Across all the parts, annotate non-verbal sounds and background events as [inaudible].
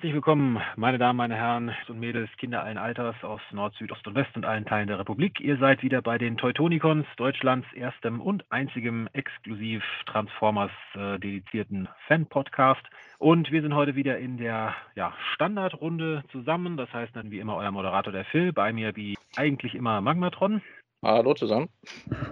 Herzlich willkommen, meine Damen, meine Herren und Mädels, Kinder allen Alters aus Nord, Süd, Ost und West und allen Teilen der Republik. Ihr seid wieder bei den Teutonicons, Deutschlands erstem und einzigem exklusiv Transformers äh, dedizierten Fan-Podcast. Und wir sind heute wieder in der ja, Standardrunde zusammen. Das heißt dann wie immer euer Moderator der Phil, bei mir wie eigentlich immer Magmatron. Hallo zusammen.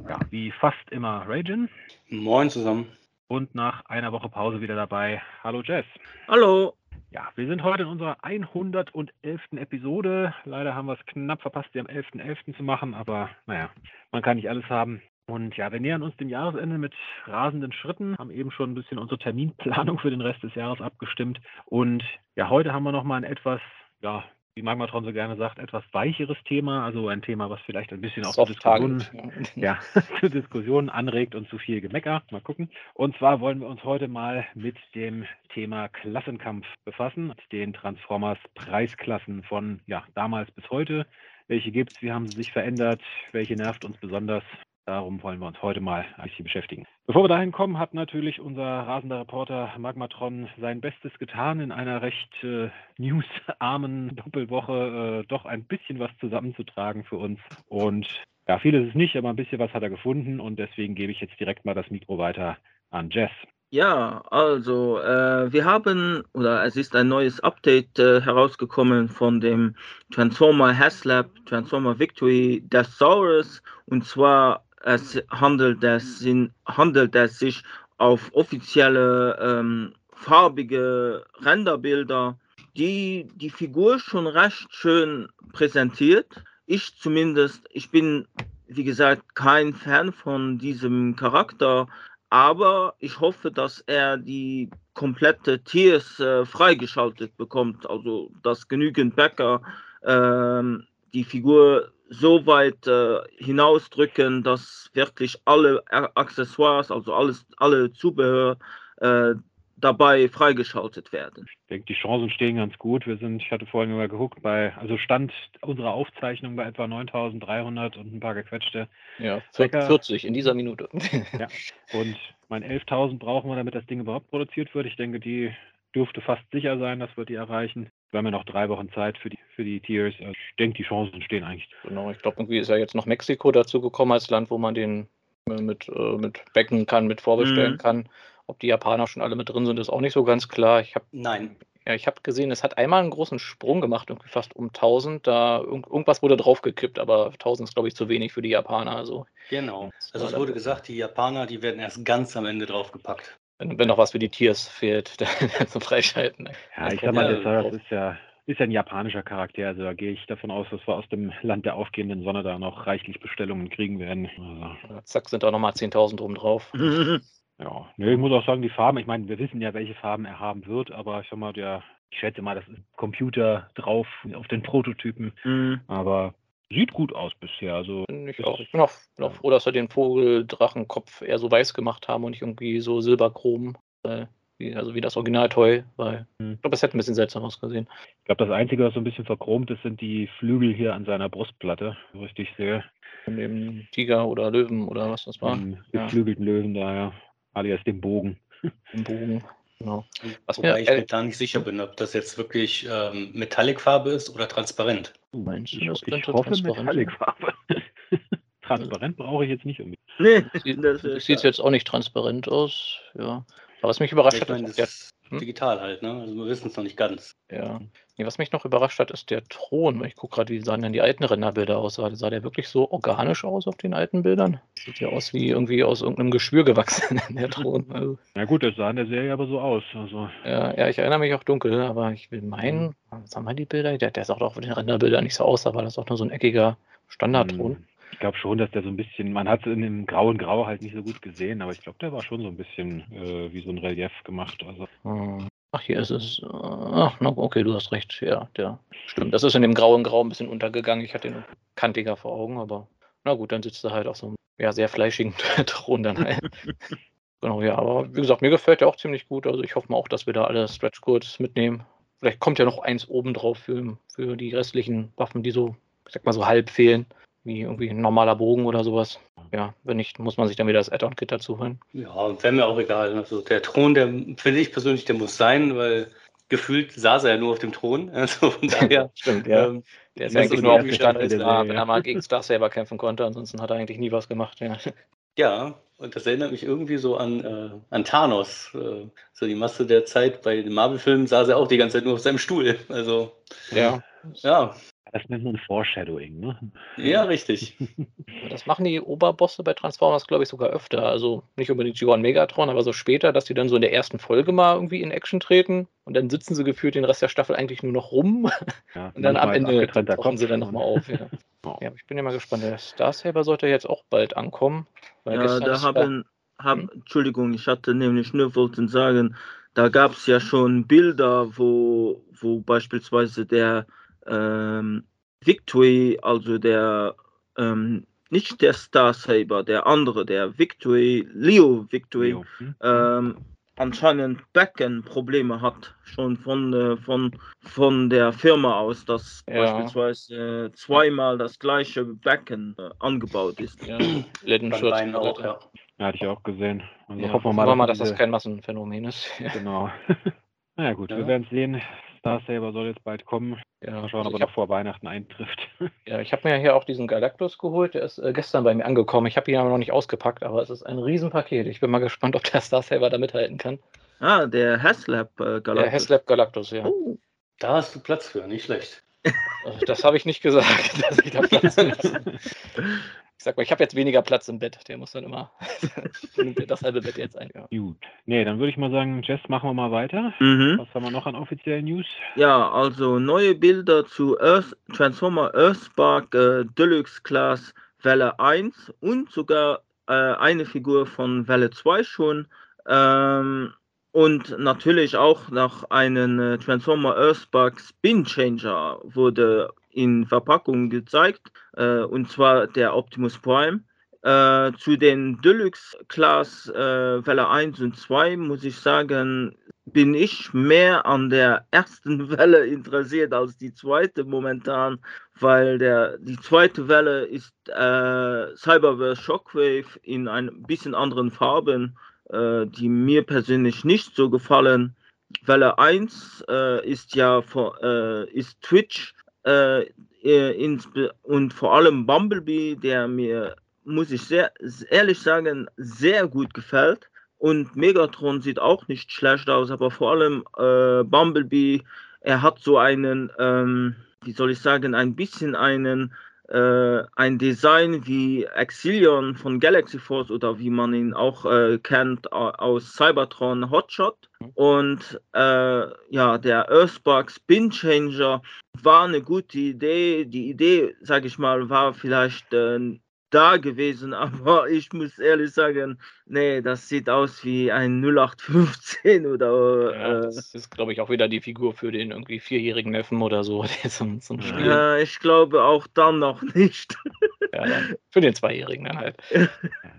Ja, wie fast immer Ragin. Moin zusammen. Und nach einer Woche Pause wieder dabei. Hallo Jess. Hallo. Ja, wir sind heute in unserer 111. Episode. Leider haben wir es knapp verpasst, sie am 11.11. .11. zu machen, aber naja, man kann nicht alles haben. Und ja, wir nähern uns dem Jahresende mit rasenden Schritten, haben eben schon ein bisschen unsere Terminplanung für den Rest des Jahres abgestimmt. Und ja, heute haben wir nochmal ein etwas ja, wie Magmatron so gerne sagt, etwas weicheres Thema, also ein Thema, was vielleicht ein bisschen auch zur Diskussion, ja, [laughs] [laughs] zur Diskussion anregt und zu viel Gemecker. Mal gucken. Und zwar wollen wir uns heute mal mit dem Thema Klassenkampf befassen, den Transformers Preisklassen von ja, damals bis heute. Welche gibt es? Wie haben sie sich verändert? Welche nervt uns besonders? Darum wollen wir uns heute mal ein bisschen beschäftigen. Bevor wir dahin kommen, hat natürlich unser rasender Reporter Magmatron sein Bestes getan, in einer recht äh, newsarmen [laughs] Doppelwoche äh, doch ein bisschen was zusammenzutragen für uns. Und ja, viel ist es nicht, aber ein bisschen was hat er gefunden und deswegen gebe ich jetzt direkt mal das Mikro weiter an Jess. Ja, also äh, wir haben, oder es ist ein neues Update äh, herausgekommen von dem Transformer Haslab, Transformer Victory Thesaurus und zwar es handelt es, in, handelt es sich auf offizielle ähm, farbige Renderbilder, die die Figur schon recht schön präsentiert. Ich zumindest, ich bin wie gesagt kein Fan von diesem Charakter, aber ich hoffe, dass er die komplette Tiers äh, freigeschaltet bekommt, also dass genügend Bäcker äh, die Figur so weit äh, hinausdrücken, dass wirklich alle Accessoires, also alles, alle Zubehör äh, dabei freigeschaltet werden. Ich denke, die Chancen stehen ganz gut. Wir sind, ich hatte vorhin mal geguckt, bei, also Stand unserer Aufzeichnung bei etwa 9300 und ein paar gequetschte. Ja, 40 in dieser Minute. ja, und mein 11.000 brauchen wir, damit das Ding überhaupt produziert wird. Ich denke, die dürfte fast sicher sein, dass wir die erreichen. Wir haben ja noch drei Wochen Zeit für die, für die Tiers. Also ich denke, die Chancen stehen eigentlich. Genau, ich glaube, irgendwie ist ja jetzt noch Mexiko dazu gekommen als Land, wo man den äh, mit, äh, mit becken kann, mit vorbestellen mhm. kann. Ob die Japaner schon alle mit drin sind, ist auch nicht so ganz klar. Ich hab, Nein. Ja, ich habe gesehen, es hat einmal einen großen Sprung gemacht, irgendwie fast um 1000. Da irgendwas wurde draufgekippt, aber 1000 ist, glaube ich, zu wenig für die Japaner. Also, genau. Also es wurde gesagt, die Japaner, die werden erst ganz am Ende draufgepackt. Wenn, wenn noch was für die Tiers fehlt, [laughs] dann zum Freischalten. Ja, ich sag mal, das, ist ja ist ja ein japanischer Charakter, also da gehe ich davon aus, dass wir aus dem Land der aufgehenden Sonne da noch reichlich Bestellungen kriegen werden. Also. Zack, sind da nochmal 10.000 drum drauf. [laughs] ja, nee, ich muss auch sagen, die Farben, ich meine, wir wissen ja, welche Farben er haben wird, aber ich sag mal, der, ich schätze mal, das ist Computer drauf auf den Prototypen, mhm. aber Sieht gut aus bisher. Also ich, auch. ich bin auch, bin auch froh, dass wir den Vogeldrachenkopf eher so weiß gemacht haben und nicht irgendwie so silberchrom. Wie, also wie das Original-Toy, weil hm. ich glaube, es hätte ein bisschen seltsam ausgesehen. Ich glaube, das Einzige, was so ein bisschen verchromt ist, sind die Flügel hier an seiner Brustplatte, so richtig sehe. Von dem Tiger oder Löwen oder was das war. Dem geflügelten ja. Löwen da, ja. Alias dem Bogen. Dem Bogen. Genau. Was Wobei mir, ich mir da nicht sicher bin, ob das jetzt wirklich ähm, Metallicfarbe ist oder transparent. Du meinst, ich, das ich hoffe Metallicfarbe. [laughs] transparent brauche ich jetzt nicht unbedingt. Nee, sieht, das sieht jetzt auch nicht transparent aus. Ja. Aber was mich überrascht hat, ist der, hm? digital halt, ne? Also wir wissen es noch nicht ganz. Ja. Nee, was mich noch überrascht hat, ist der Thron. Ich gucke gerade, wie sahen denn die alten Renderbilder aus? Sah, sah der wirklich so organisch aus auf den alten Bildern? Sieht ja aus wie irgendwie aus irgendeinem Geschwür gewachsen, [laughs] der Thron. Also. Na gut, das sah in der Serie aber so aus. Also. Ja, ja, ich erinnere mich auch dunkel, aber ich will meinen, was haben wir die Bilder? Der, der sah doch auf den Renderbildern nicht so aus, da war das auch nur so ein eckiger Standardthron. Hm. Ich glaube schon, dass der so ein bisschen, man hat es in dem grauen Grau halt nicht so gut gesehen, aber ich glaube, der war schon so ein bisschen äh, wie so ein Relief gemacht. Also. Hm. Ach, hier ist es. Ach, okay, du hast recht. Ja, der stimmt. Das ist in dem grauen Grau ein bisschen untergegangen. Ich hatte den kantiger vor Augen, aber na gut, dann sitzt er halt auf so einem ja, sehr fleischigen [laughs] Thron dann halt. [laughs] genau, ja, aber wie gesagt, mir gefällt der auch ziemlich gut. Also ich hoffe mal auch, dass wir da alle Stretch Codes mitnehmen. Vielleicht kommt ja noch eins oben drauf für, für die restlichen Waffen, die so, ich sag mal, so halb fehlen wie irgendwie ein normaler Bogen oder sowas. Ja, wenn nicht, muss man sich dann wieder das Add-on-Kit dazu holen. Ja, wäre mir auch egal. Also der Thron, der finde ich persönlich, der muss sein, weil gefühlt saß er ja nur auf dem Thron. [laughs] Also von daher. Stimmt, ja. ähm, Der ist eigentlich nur aufgestanden, ist, Serie, wenn ja. er mal gegen Star Saber kämpfen konnte, ansonsten hat er eigentlich nie was gemacht. Ja, [laughs] Ja, und das erinnert mich irgendwie so an, äh, an Thanos. Äh, so die Masse der Zeit bei den Marvel-Filmen saß er auch die ganze Zeit nur auf seinem Stuhl. Also, ja. ja, Das nennt man Foreshadowing, ne? ja, richtig. [laughs] Das machen die Oberbosse bei Transformers, glaube ich, sogar öfter. Also nicht unbedingt G1 Megatron, aber so später, dass die dann so in der ersten Folge mal irgendwie in Action treten und dann sitzen sie gefühlt den Rest der Staffel eigentlich nur noch rum Ja, [laughs] und dann am Ende tauchen Kopf sie dann nochmal auf. Ja. [laughs] Oh. ja, ich bin ja mal gespannt. Der Star Saber sollte jetzt auch bald ankommen. Weil Ja, da haben, hab, Hm? Entschuldigung, ich hatte nämlich nur wollten sagen, da gab es ja schon Bilder, wo, wo beispielsweise der ähm, Victory, also der ähm, nicht der Star Saber, der andere, der Victory, Leo Victory, Leo, hm? ähm, anscheinend Beckenprobleme hat, schon von, äh, von, von der Firma aus, dass Ja. beispielsweise äh, zweimal das gleiche Becken äh, angebaut ist. ja, Lendenschutz. Auch, ja. Ja, hatte ich auch gesehen. Also Ja, hoffen wir mal, dass das diese- kein Massenphänomen ist. Genau. [laughs] naja, gut, wir werden sehen. Star Saber soll jetzt bald kommen. ja. Mal schauen, Also ob er noch vor Weihnachten eintrifft. [laughs] Ja, ich habe mir hier auch diesen Galactus geholt. Der ist äh, gestern bei mir angekommen. Ich habe ihn aber noch nicht ausgepackt, aber es ist ein Riesenpaket. Ich bin mal gespannt, ob der Star Saber da mithalten kann. Ah, der Haslab äh, Galactus. Der Haslab Galactus, ja. Oh, Da hast du Platz für, nicht schlecht. [laughs] Das habe ich nicht gesagt, [laughs] dass ich da Platz lasse. Ich sag mal, ich habe jetzt weniger Platz im Bett. Der muss dann immer [laughs] das halbe Bett jetzt ein. Ja. gut. Nee, dann würde ich mal sagen, Jess, machen wir mal weiter. mhm. Was haben wir noch an offiziellen News? Ja, also neue Bilder zu Earth, Transformer Earthspark äh, Deluxe Class Welle 1 und sogar äh, eine Figur von Welle 2 schon. Ähm, und natürlich auch noch einen äh, Transformer Earthspark Spin Changer wurde in Verpackung gezeigt, äh, und zwar der Optimus Prime. Äh, zu den Deluxe Class äh, Welle 1 und 2 muss ich sagen, bin ich mehr an der ersten [laughs] Welle interessiert als die zweite momentan, weil der, die zweite Welle ist äh, Cyberverse Shockwave in ein bisschen anderen Farben, äh, die mir persönlich nicht so gefallen. Welle 1 äh, ist ja vor, äh, ist Twitch äh, äh, insbe- und vor allem Bumblebee, der mir, muss ich sehr ehrlich sagen, sehr gut gefällt. Und Megatron sieht auch nicht schlecht aus, aber vor allem Bumblebee, er hat so einen, ähm, wie soll ich sagen, ein bisschen einen, äh, ein Design wie Exilion von Galaxy Force oder wie man ihn auch äh, kennt au- aus Cybertron Hotshot. Und äh, ja, der Earthspark Spin Changer war eine gute Idee. Die Idee, sage ich mal, war vielleicht äh, da gewesen, [laughs] aber ich muss ehrlich sagen, nee, das sieht aus wie ein 0815 oder Ja, äh, das ist, glaube ich, auch wieder die Figur für den irgendwie vierjährigen Neffen oder so, [laughs] der zum, zum Ja. Spielen. ja, ich glaube auch dann noch nicht. [laughs] Ja, dann für den Zweijährigen dann halt.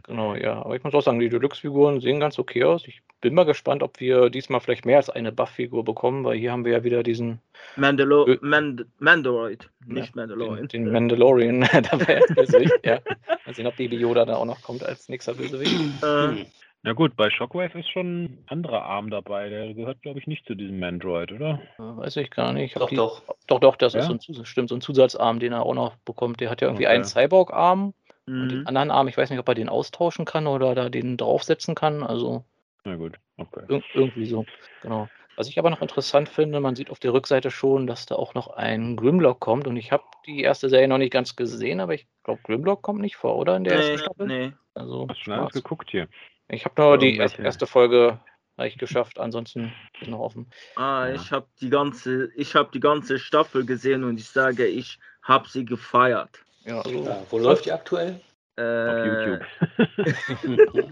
Genau, ja. Aber ich muss auch sagen, die Deluxe-Figuren sehen ganz okay aus. Ich bin mal gespannt, ob wir diesmal vielleicht mehr als eine Buff-Figur bekommen, weil hier haben wir ja wieder diesen Mandalo Ö- Mand Mandaloid, nicht den, Mandalorian. den Mandalorian dabei als Bösewicht. Ja. Mal sehen, ob Baby Yoda da auch noch kommt als nächster Bösewicht. Äh. Na gut, bei Shockwave ist schon ein anderer Arm dabei. Der gehört, glaube ich, nicht zu diesem Mandroid, oder? Weiß ich gar nicht. Ich Doch, die, doch. doch, doch, das Ja? ist so ein, Zus- stimmt, so ein Zusatzarm, den er auch noch bekommt. Der hat ja irgendwie Okay. einen Cyborg-Arm und den mhm. anderen Arm, ich weiß nicht, ob er den austauschen kann oder da den draufsetzen kann. Also Na gut, okay. Ir irgendwie so, genau. Was ich aber noch interessant finde, man sieht auf der Rückseite schon, dass da auch noch ein Grimlock kommt. Und ich habe die erste Serie noch nicht ganz gesehen, aber ich glaube, Grimlock kommt nicht vor, oder? In der ersten nee, Staffel? nee. Also, Hast schon alles geguckt hier. ich habe nur die erste, Folge hab ich geschafft, ansonsten ist noch offen. Ah, Ja. ich habe die ganze, ich habe die ganze Staffel gesehen und ich sage, ich habe sie gefeiert. Ja, also, Ja, wo läuft die aktuell? Auf Äh, YouTube.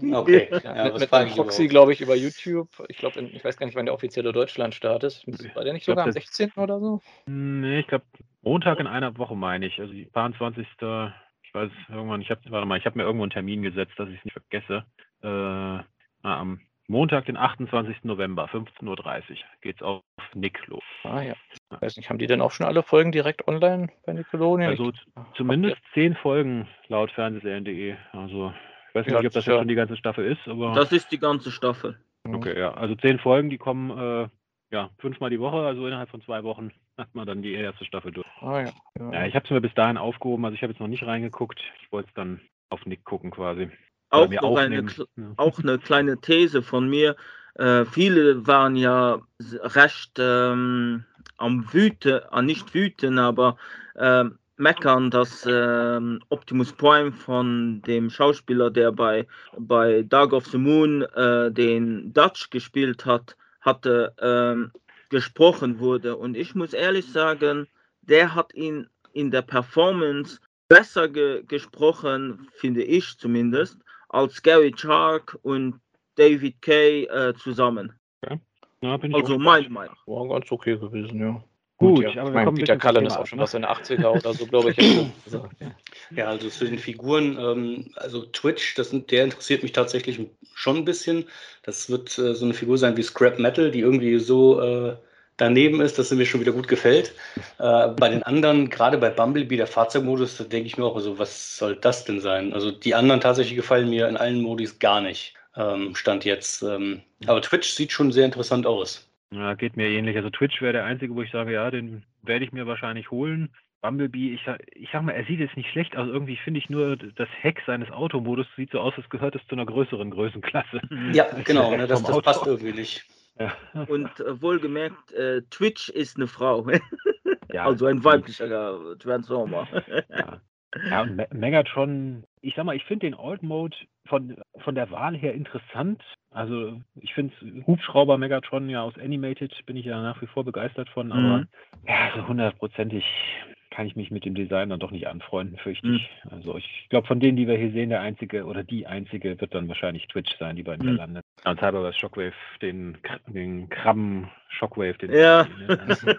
[laughs] okay. ja, mit, mit einem Proxy, glaube ich, über YouTube. Ich glaube, ich weiß gar nicht, wann der offizielle Deutschland-Start ist. War der nicht Ich glaub, sogar am das- 16. oder so? Nee, ich glaube, Montag in einer Woche meine ich. Also die 22. Ich weiß irgendwann, ich habe, warte mal, ich habe mir irgendwo einen Termin gesetzt, dass ich es nicht vergesse. Äh, ah, am Montag, den 28. November, 15.30 Uhr, geht's auf Nick los. Ah ja. Ich weiß nicht, haben die denn auch schon alle Folgen direkt online bei Nickelodeon? Also zumindest zehn Folgen laut Fernsehserien.de. Also ich weiß Ja, nicht, ob das ja. jetzt schon die ganze Staffel ist, aber das ist die ganze Staffel. Mhm. okay, ja. Also zehn Folgen, die kommen äh, ja, fünfmal die Woche, also innerhalb von zwei Wochen [laughs] hat man dann die erste Staffel durch. Ah ja. Ja, ich habe es mir bis dahin aufgehoben, also ich habe jetzt noch nicht reingeguckt. Ich wollte es dann auf Nick gucken quasi. Auch noch eine, aufnehmen. [laughs] auch eine kleine These von mir. Äh, viele waren ja recht ähm, am wüten, äh, nicht wüten, aber ähm, meckern, dass ähm, Optimus Prime von dem Schauspieler, der bei, bei Dark of the Moon äh, den Dutch gespielt hat, hatte ähm, gesprochen wurde. Und ich muss ehrlich sagen, der hat ihn in der Performance besser ge gesprochen, finde ich zumindest, als Gary Chark und David Kay äh, zusammen. Ja, bin ich Also gespannt. Meinung. War ganz okay gewesen, ja. Gut, ja. aber ich wir meine, Peter Cullen ist auch schon ne? was in der 80er oder so, glaube ich. Also, [laughs] ja. Also zu den Figuren, ähm, also Twitch, das, der interessiert mich tatsächlich schon ein bisschen. Das wird äh, so eine Figur sein wie Scrap Metal, die irgendwie so äh, daneben ist, dass sie mir schon wieder gut gefällt. Äh, bei den anderen, gerade bei Bumblebee, der Fahrzeugmodus, da denke ich mir auch, also, was soll das denn sein? Also die anderen tatsächlich gefallen mir in allen Modis gar nicht. Ähm, Stand jetzt. Ähm, aber Twitch sieht schon sehr interessant aus. Ja, geht mir ähnlich. Also Twitch wäre der einzige, wo ich sage, ja, den werde ich mir wahrscheinlich holen. Bumblebee, ich, ich sag mal, er sieht jetzt nicht schlecht aus. Irgendwie finde ich nur, das Heck seines Automodus sieht so aus, als gehört es zu einer größeren Größenklasse. Ja, genau, [laughs] ne, das, das passt irgendwie nicht. Ja, Und äh, wohlgemerkt, äh, Twitch ist eine Frau. [laughs] ja, also ein weiblicher Transformer. Ja. Ja, Megatron, ich sag mal, ich finde den Alt Mode von, von der Wahl her interessant. Also ich finde Hubschrauber Megatron ja aus Animated bin ich ja nach wie vor begeistert von, aber Mhm. ja, so hundertprozentig kann ich mich mit dem Design dann doch nicht anfreunden, fürchte Mhm. ich. Also ich glaube, von denen, die wir hier sehen, der einzige oder die einzige wird dann wahrscheinlich Twitch sein, die bei mir Mhm. landet. Ja, Und Cyberverse Shockwave, den, den Krabben Shockwave, den Ja. [laughs]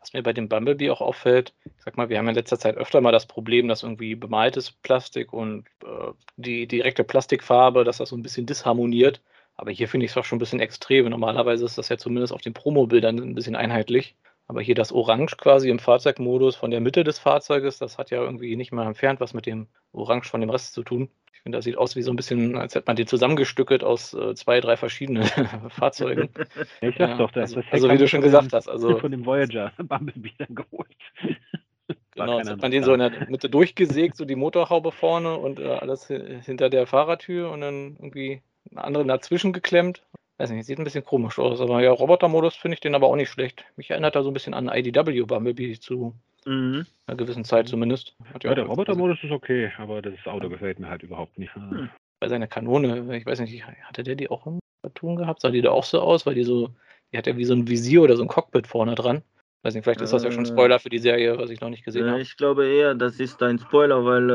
Was mir bei dem Bumblebee auch auffällt, ich sag mal, wir haben in letzter Zeit öfter mal das Problem, dass irgendwie bemaltes Plastik und äh, die direkte Plastikfarbe, dass das so ein bisschen disharmoniert. Aber hier finde ich es doch schon ein bisschen extrem. Normalerweise ist das ja zumindest auf den Promobildern ein bisschen einheitlich. Aber hier das Orange quasi im Fahrzeugmodus von der Mitte des Fahrzeuges, das hat ja irgendwie nicht mal entfernt was mit dem Orange von dem Rest zu tun. Ich finde, das sieht aus wie so ein bisschen, als hätte man den zusammengestückelt aus äh, zwei, drei verschiedenen [laughs] Fahrzeugen. Ja, ich sag's Ja, doch, das, also- Heck also wie du schon gesagt dem- hast, also- von dem Voyager [laughs] Bumblebee dann geholt. Genau, jetzt hat man den so in der Mitte durchgesägt, so die Motorhaube vorne und äh, alles hi- hinter der Fahrertür und dann irgendwie einen anderen dazwischen geklemmt. Weiß nicht, sieht ein bisschen komisch aus, aber ja, Robotermodus finde ich den aber auch nicht schlecht. Mich erinnert er so ein bisschen an IDW Bumblebee zu mhm. einer gewissen Zeit zumindest. Hat Ja, der auch- Robotermodus ist okay, aber das Auto gefällt mir halt überhaupt nicht. Hm. Bei seiner Kanone, ich weiß nicht, hatte der die auch im Cartoon gehabt? Sah die da auch so aus? Weil die so, die hat ja wie so ein Visier oder so ein Cockpit vorne dran. Weiß nicht, vielleicht ist das ja schon Äh, Spoiler für die Serie, was ich noch nicht gesehen Äh, habe. ich glaube eher, das ist ein Spoiler, weil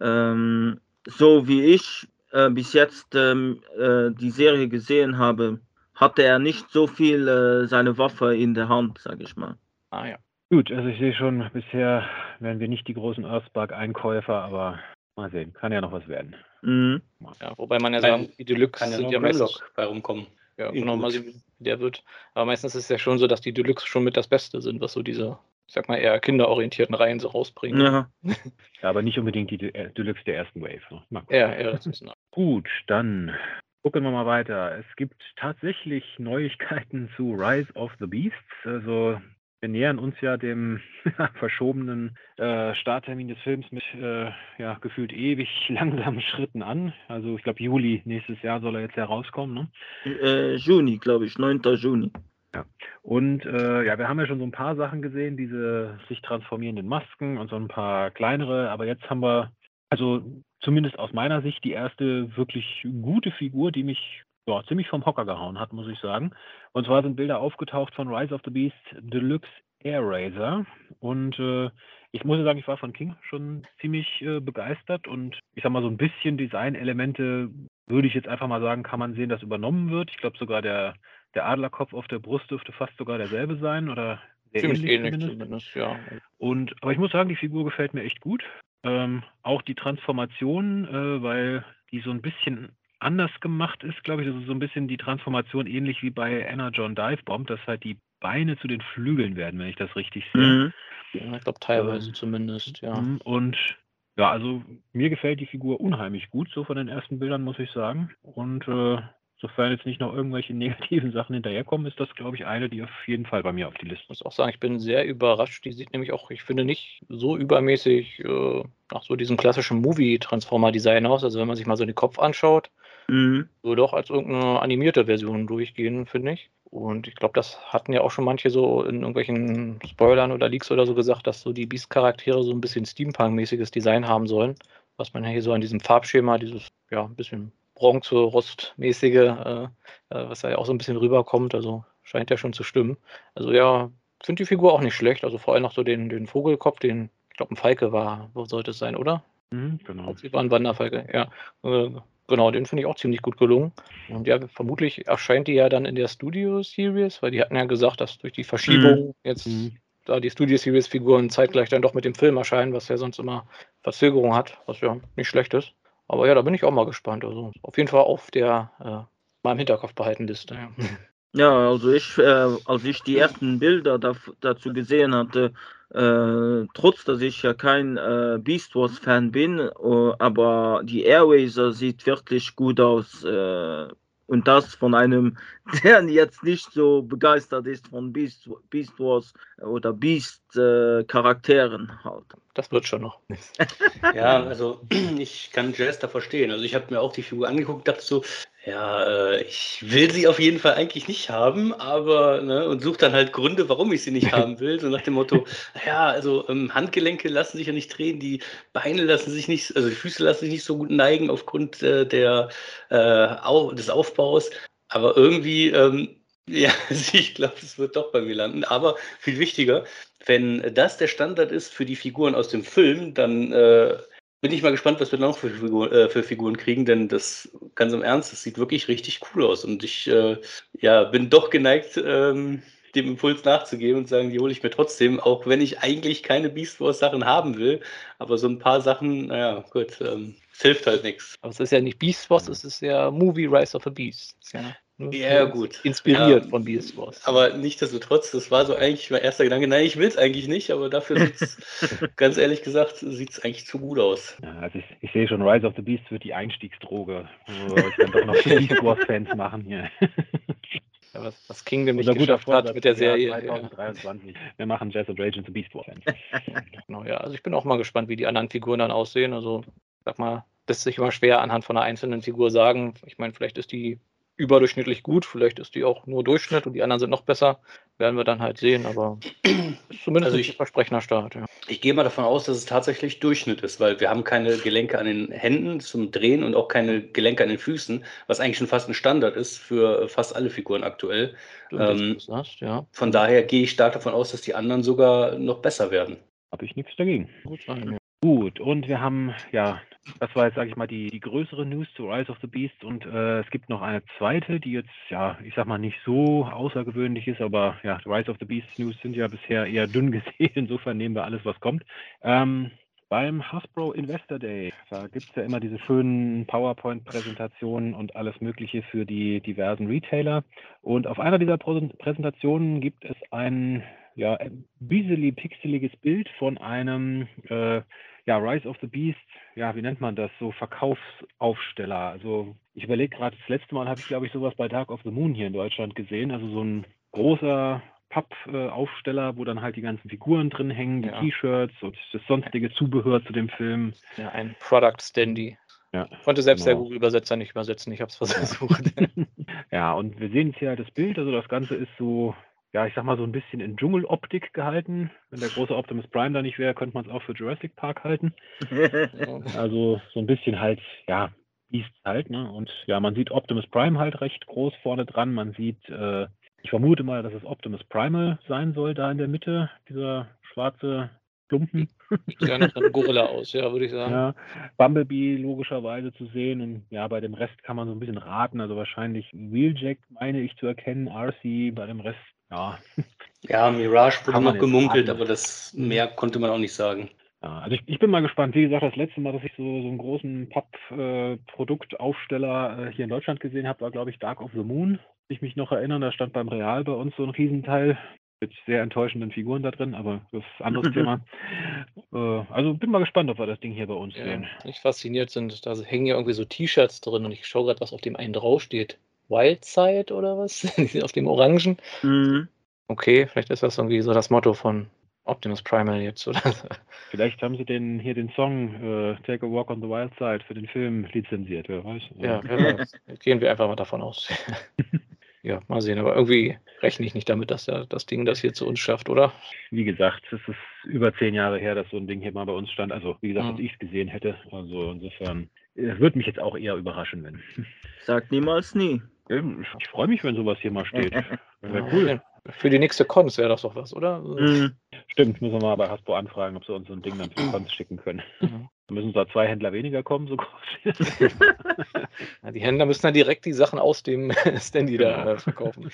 äh, ähm, so wie ich äh, bis jetzt ähm, äh, die Serie gesehen habe, hatte er nicht so viel äh, seine Waffe in der Hand, sage ich mal. Ah ja. Gut, also ich sehe schon, bisher werden wir nicht die großen Earthspark-Einkäufer, aber mal sehen, kann ja noch was werden. Mhm. ja. Wobei man ja Kann- sagen, die Deluxe Kann ja sind ja meistens bei rumkommen. Ja, genau, mal sehen, wie der wird. Aber meistens ist es ja schon so, dass die Deluxe schon mit das Beste sind, was so diese, ich sag mal, eher kinderorientierten Reihen so rausbringen. Ja. [laughs] Ja, aber nicht unbedingt die äh, Deluxe der ersten Wave. Ne? Ja, ja, das ist [laughs] Gut, dann gucken wir mal weiter. Es gibt tatsächlich Neuigkeiten zu Rise of the Beasts. Also wir nähern uns ja dem [laughs] verschobenen äh, Starttermin des Films mit äh, ja, gefühlt ewig langsamen Schritten an. Also ich glaube Juli nächstes Jahr soll er jetzt herauskommen. Ne? Äh, Juni, glaube ich, 9. Juni. Und äh, ja, wir haben ja schon so ein paar Sachen gesehen, diese sich transformierenden Masken und so ein paar kleinere, aber jetzt haben wir, also zumindest aus meiner Sicht, die erste wirklich gute Figur, die mich ja, ziemlich vom Hocker gehauen hat, muss ich sagen. Und zwar sind Bilder aufgetaucht von Rise of the Beast Deluxe Air Racer. Und äh, ich muss sagen, ich war von King schon ziemlich äh, begeistert und ich sag mal, so ein bisschen Designelemente würde ich jetzt einfach mal sagen, kann man sehen, dass übernommen wird. Ich glaube sogar der der Adlerkopf auf der Brust dürfte fast sogar derselbe sein oder sehr ziemlich ähnlich, ähnlich zumindest. zumindest, ja. Und aber ich muss sagen, die Figur gefällt mir echt gut. Ähm, auch die Transformation, äh, weil die so ein bisschen anders gemacht ist, glaube ich. Also so ein bisschen die Transformation ähnlich wie bei Anna John Divebomb, dass halt die Beine zu den Flügeln werden, wenn ich das richtig sehe. Mhm. ja ich glaube teilweise Ähm, zumindest, ja. Mhm, Und ja, also mir gefällt die Figur unheimlich gut, so von den ersten Bildern, muss ich sagen. Und äh, sofern jetzt nicht noch irgendwelche [laughs] negativen Sachen hinterherkommen, ist das, glaube ich, eine, die auf jeden Fall bei mir auf die Liste Ich muss auch sagen, ich bin sehr überrascht. Die sieht nämlich auch, ich finde, nicht so übermäßig äh, nach so diesem klassischen Movie-Transformer-Design aus. Also wenn man sich mal so den Kopf anschaut, Mhm. so doch als irgendeine animierte Version durchgehen, finde ich. Und ich glaube, das hatten ja auch schon manche so in irgendwelchen Spoilern oder Leaks oder so gesagt, dass so die Beast-Charaktere so ein bisschen Steampunk-mäßiges Design haben sollen. Was man ja hier so an diesem Farbschema, dieses, ja, ein bisschen Bronze-Rost-mäßige, äh, äh, was da ja auch so ein bisschen rüberkommt. Also scheint ja schon zu stimmen. Also ja, finde die Figur auch nicht schlecht. Also vor allem noch so den, den Vogelkopf, den, ich glaube, ein Falke war, wo sollte es sein, oder? Mhm, genau. Sie war ein Wanderfalke, ja. Äh, genau, den finde ich auch ziemlich gut gelungen. Und ja, vermutlich erscheint die ja dann in der Studio Series, weil die hatten ja gesagt, dass durch die Verschiebung jetzt Mhm. da die Studio Series Figuren zeitgleich dann doch mit dem Film erscheinen, was ja sonst immer Verzögerung hat, was ja nicht schlecht ist. Aber ja, da bin ich auch mal gespannt. Also auf jeden Fall auf der äh, mal im Hinterkopf behalten Liste. Ja. [laughs] Ja, also ich, äh, als ich die ersten Bilder daf- dazu gesehen hatte, äh, trotz dass ich ja kein äh, Beast Wars Fan bin, äh, aber die Airwaser sieht wirklich gut aus. Äh, und das von einem, [laughs] der jetzt nicht so begeistert ist von Beast, Beast Wars oder Beast äh, Charakteren halt. Das wird schon noch. [laughs] Ja, also [clears throat] ich kann Jazz da verstehen. Also ich habe mir auch die Figur angeguckt, dachte so, ja, äh, ich will sie auf jeden Fall eigentlich nicht haben, aber ne, und suche dann halt Gründe, warum ich sie nicht haben will. So nach dem Motto, ja, also ähm, Handgelenke lassen sich ja nicht drehen, die Beine lassen sich nicht, also die Füße lassen sich nicht so gut neigen aufgrund äh, der, äh, au des Aufbaus. Aber irgendwie, ähm, [laughs] ja, also ich glaube, es wird doch bei mir landen. Aber viel wichtiger, wenn das der Standard ist für die Figuren aus dem Film, dann äh, bin ich mal gespannt, was wir noch für, Figur, äh, für Figuren kriegen, denn das ganz im Ernst, das sieht wirklich richtig cool aus. Und ich äh, ja, bin doch geneigt, ähm, dem Impuls nachzugeben und sagen, die hole ich mir trotzdem, auch wenn ich eigentlich keine Beast Wars Sachen haben will. Aber so ein paar Sachen, naja, gut, ähm, es hilft halt nichts. Aber es ist ja nicht Beast Wars, es ist ja Movie Rise of the Beast. Ja, nur- Ja, gut. Inspiriert Ja, von Beast Wars. Aber nichtsdestotrotz, das war so eigentlich mein erster Gedanke, nein, ich will es eigentlich nicht, aber dafür sieht es, [laughs] ganz ehrlich gesagt, sieht es eigentlich zu gut aus. Ja, also ich, ich sehe schon, Rise of the Beasts wird die Einstiegsdroge, wo wir euch dann doch noch Beast [laughs] Wars-Fans machen hier. Ja, was, was Kingdom nicht geschafft hat mit der Serie. Ja, 2023. Wir machen Jazz und Rage zu Beast Wars-Fans. genau, ja, also ich bin auch mal gespannt, wie die anderen Figuren dann aussehen. Also, sag mal, lässt sich immer schwer anhand von einer einzelnen Figur sagen. Ich meine, vielleicht ist die überdurchschnittlich gut, vielleicht ist die auch nur Durchschnitt und die anderen sind noch besser. Werden wir dann halt sehen, aber [clears throat] ist zumindest Also ein ich- versprechender Start. Ja. Ich gehe mal davon aus, dass es tatsächlich Durchschnitt ist, weil wir haben keine Gelenke an den Händen zum Drehen und auch keine Gelenke an den Füßen, was eigentlich schon fast ein Standard ist für fast alle Figuren aktuell. Ähm, sagst, ja. Von daher gehe ich stark davon aus, dass die anderen sogar noch besser werden. Habe ich nichts dagegen. Gut sein, ja. Gut, und wir haben, ja, das war jetzt, sage ich mal, die, die größere News zu Rise of the Beast und äh, es gibt noch eine zweite, die jetzt, ja, ich sag mal, nicht so außergewöhnlich ist, aber ja, Rise of the Beast News sind ja bisher eher dünn [laughs] gesehen, insofern nehmen wir alles, was kommt. Ähm, beim Hasbro Investor Day, da gibt es ja immer diese schönen PowerPoint-Präsentationen und alles Mögliche für die diversen Retailer. Und auf einer dieser Präsen- Präsentationen gibt es ein ja, busily pixeliges Bild von einem äh, ja, Rise of the Beast, ja, wie nennt man das? So Verkaufsaufsteller. Also ich überlege gerade, das letzte Mal habe ich, glaube ich, sowas bei Dark of the Moon hier in Deutschland gesehen. Also so ein großer Pappaufsteller, wo dann halt die ganzen Figuren drin hängen, die Ja. T-Shirts und das sonstige Zubehör zu dem Film. ja, ein Product Standy. Ja, Konnte selbst der genau. Google-Übersetzer nicht übersetzen, ich habe es versucht. [laughs] Ja, und wir sehen jetzt hier das Bild. Also das Ganze ist so, ja, ich sag mal so ein bisschen in Dschungeloptik gehalten. Wenn der große Optimus Prime da nicht wäre, könnte man es auch für Jurassic Park halten. [laughs] Also so ein bisschen halt, ja, Beast halt, ne? Und ja, man sieht Optimus Prime halt recht groß vorne dran. Man sieht, äh, ich vermute mal, dass es Optimus Primal sein soll, da in der Mitte, dieser schwarze Klumpen. Sieht ja nach einem Gorilla aus, ja, würde ich sagen. Ja, Bumblebee logischerweise zu sehen und ja, bei dem Rest kann man so ein bisschen raten. Also wahrscheinlich Wheeljack meine ich zu erkennen, RC, bei dem Rest, ja. Ja, Mirage wurde noch gemunkelt, raten. aber das mehr konnte man auch nicht sagen. Ja, also ich, ich bin mal gespannt. Wie gesagt, das letzte Mal, dass ich so, so einen großen Papp-Produktaufsteller äh, hier in Deutschland gesehen habe, war, glaube ich, Dark of the Moon. Ich mich noch erinnern, da stand beim Real bei uns so ein Riesenteil mit sehr enttäuschenden Figuren da drin, aber das ist ein anderes [laughs] Thema. Äh, also bin mal gespannt, ob wir das Ding hier bei uns Ja, sehen. mich fasziniert sind, da hängen ja irgendwie so T-Shirts drin und ich schaue gerade, was auf dem einen draufsteht. Wildside oder was? [laughs] auf dem Orangen. Mhm. Okay, vielleicht ist das irgendwie so das Motto von Optimus Primal jetzt, oder? [laughs] Vielleicht haben sie den hier den Song äh, Take a Walk on the Wild Side für den Film lizenziert, wer weiß. Ja, wer weiß. Gehen wir einfach mal davon aus. [laughs] ja, mal sehen. Aber irgendwie rechne ich nicht damit, dass der, das Ding das hier zu uns schafft, oder? Wie gesagt, es ist über zehn Jahre her, dass so ein Ding hier mal bei uns stand. Also, wie gesagt, Mhm. dass ich es gesehen hätte. Also, insofern äh, würde mich jetzt auch eher überraschen, wenn. Sag niemals nie. Ich freue mich, wenn sowas hier mal steht. [laughs] Wäre Ja, cool. Für die nächste Cons wäre das doch was, oder? Mhm. Stimmt, müssen wir mal bei Hasbro anfragen, ob sie uns so ein Ding dann für uns schicken können. Mhm. [laughs] Da müssen da zwei Händler weniger kommen, so groß. [laughs] Ja, die Händler müssen dann direkt die Sachen aus dem Standy da äh, verkaufen.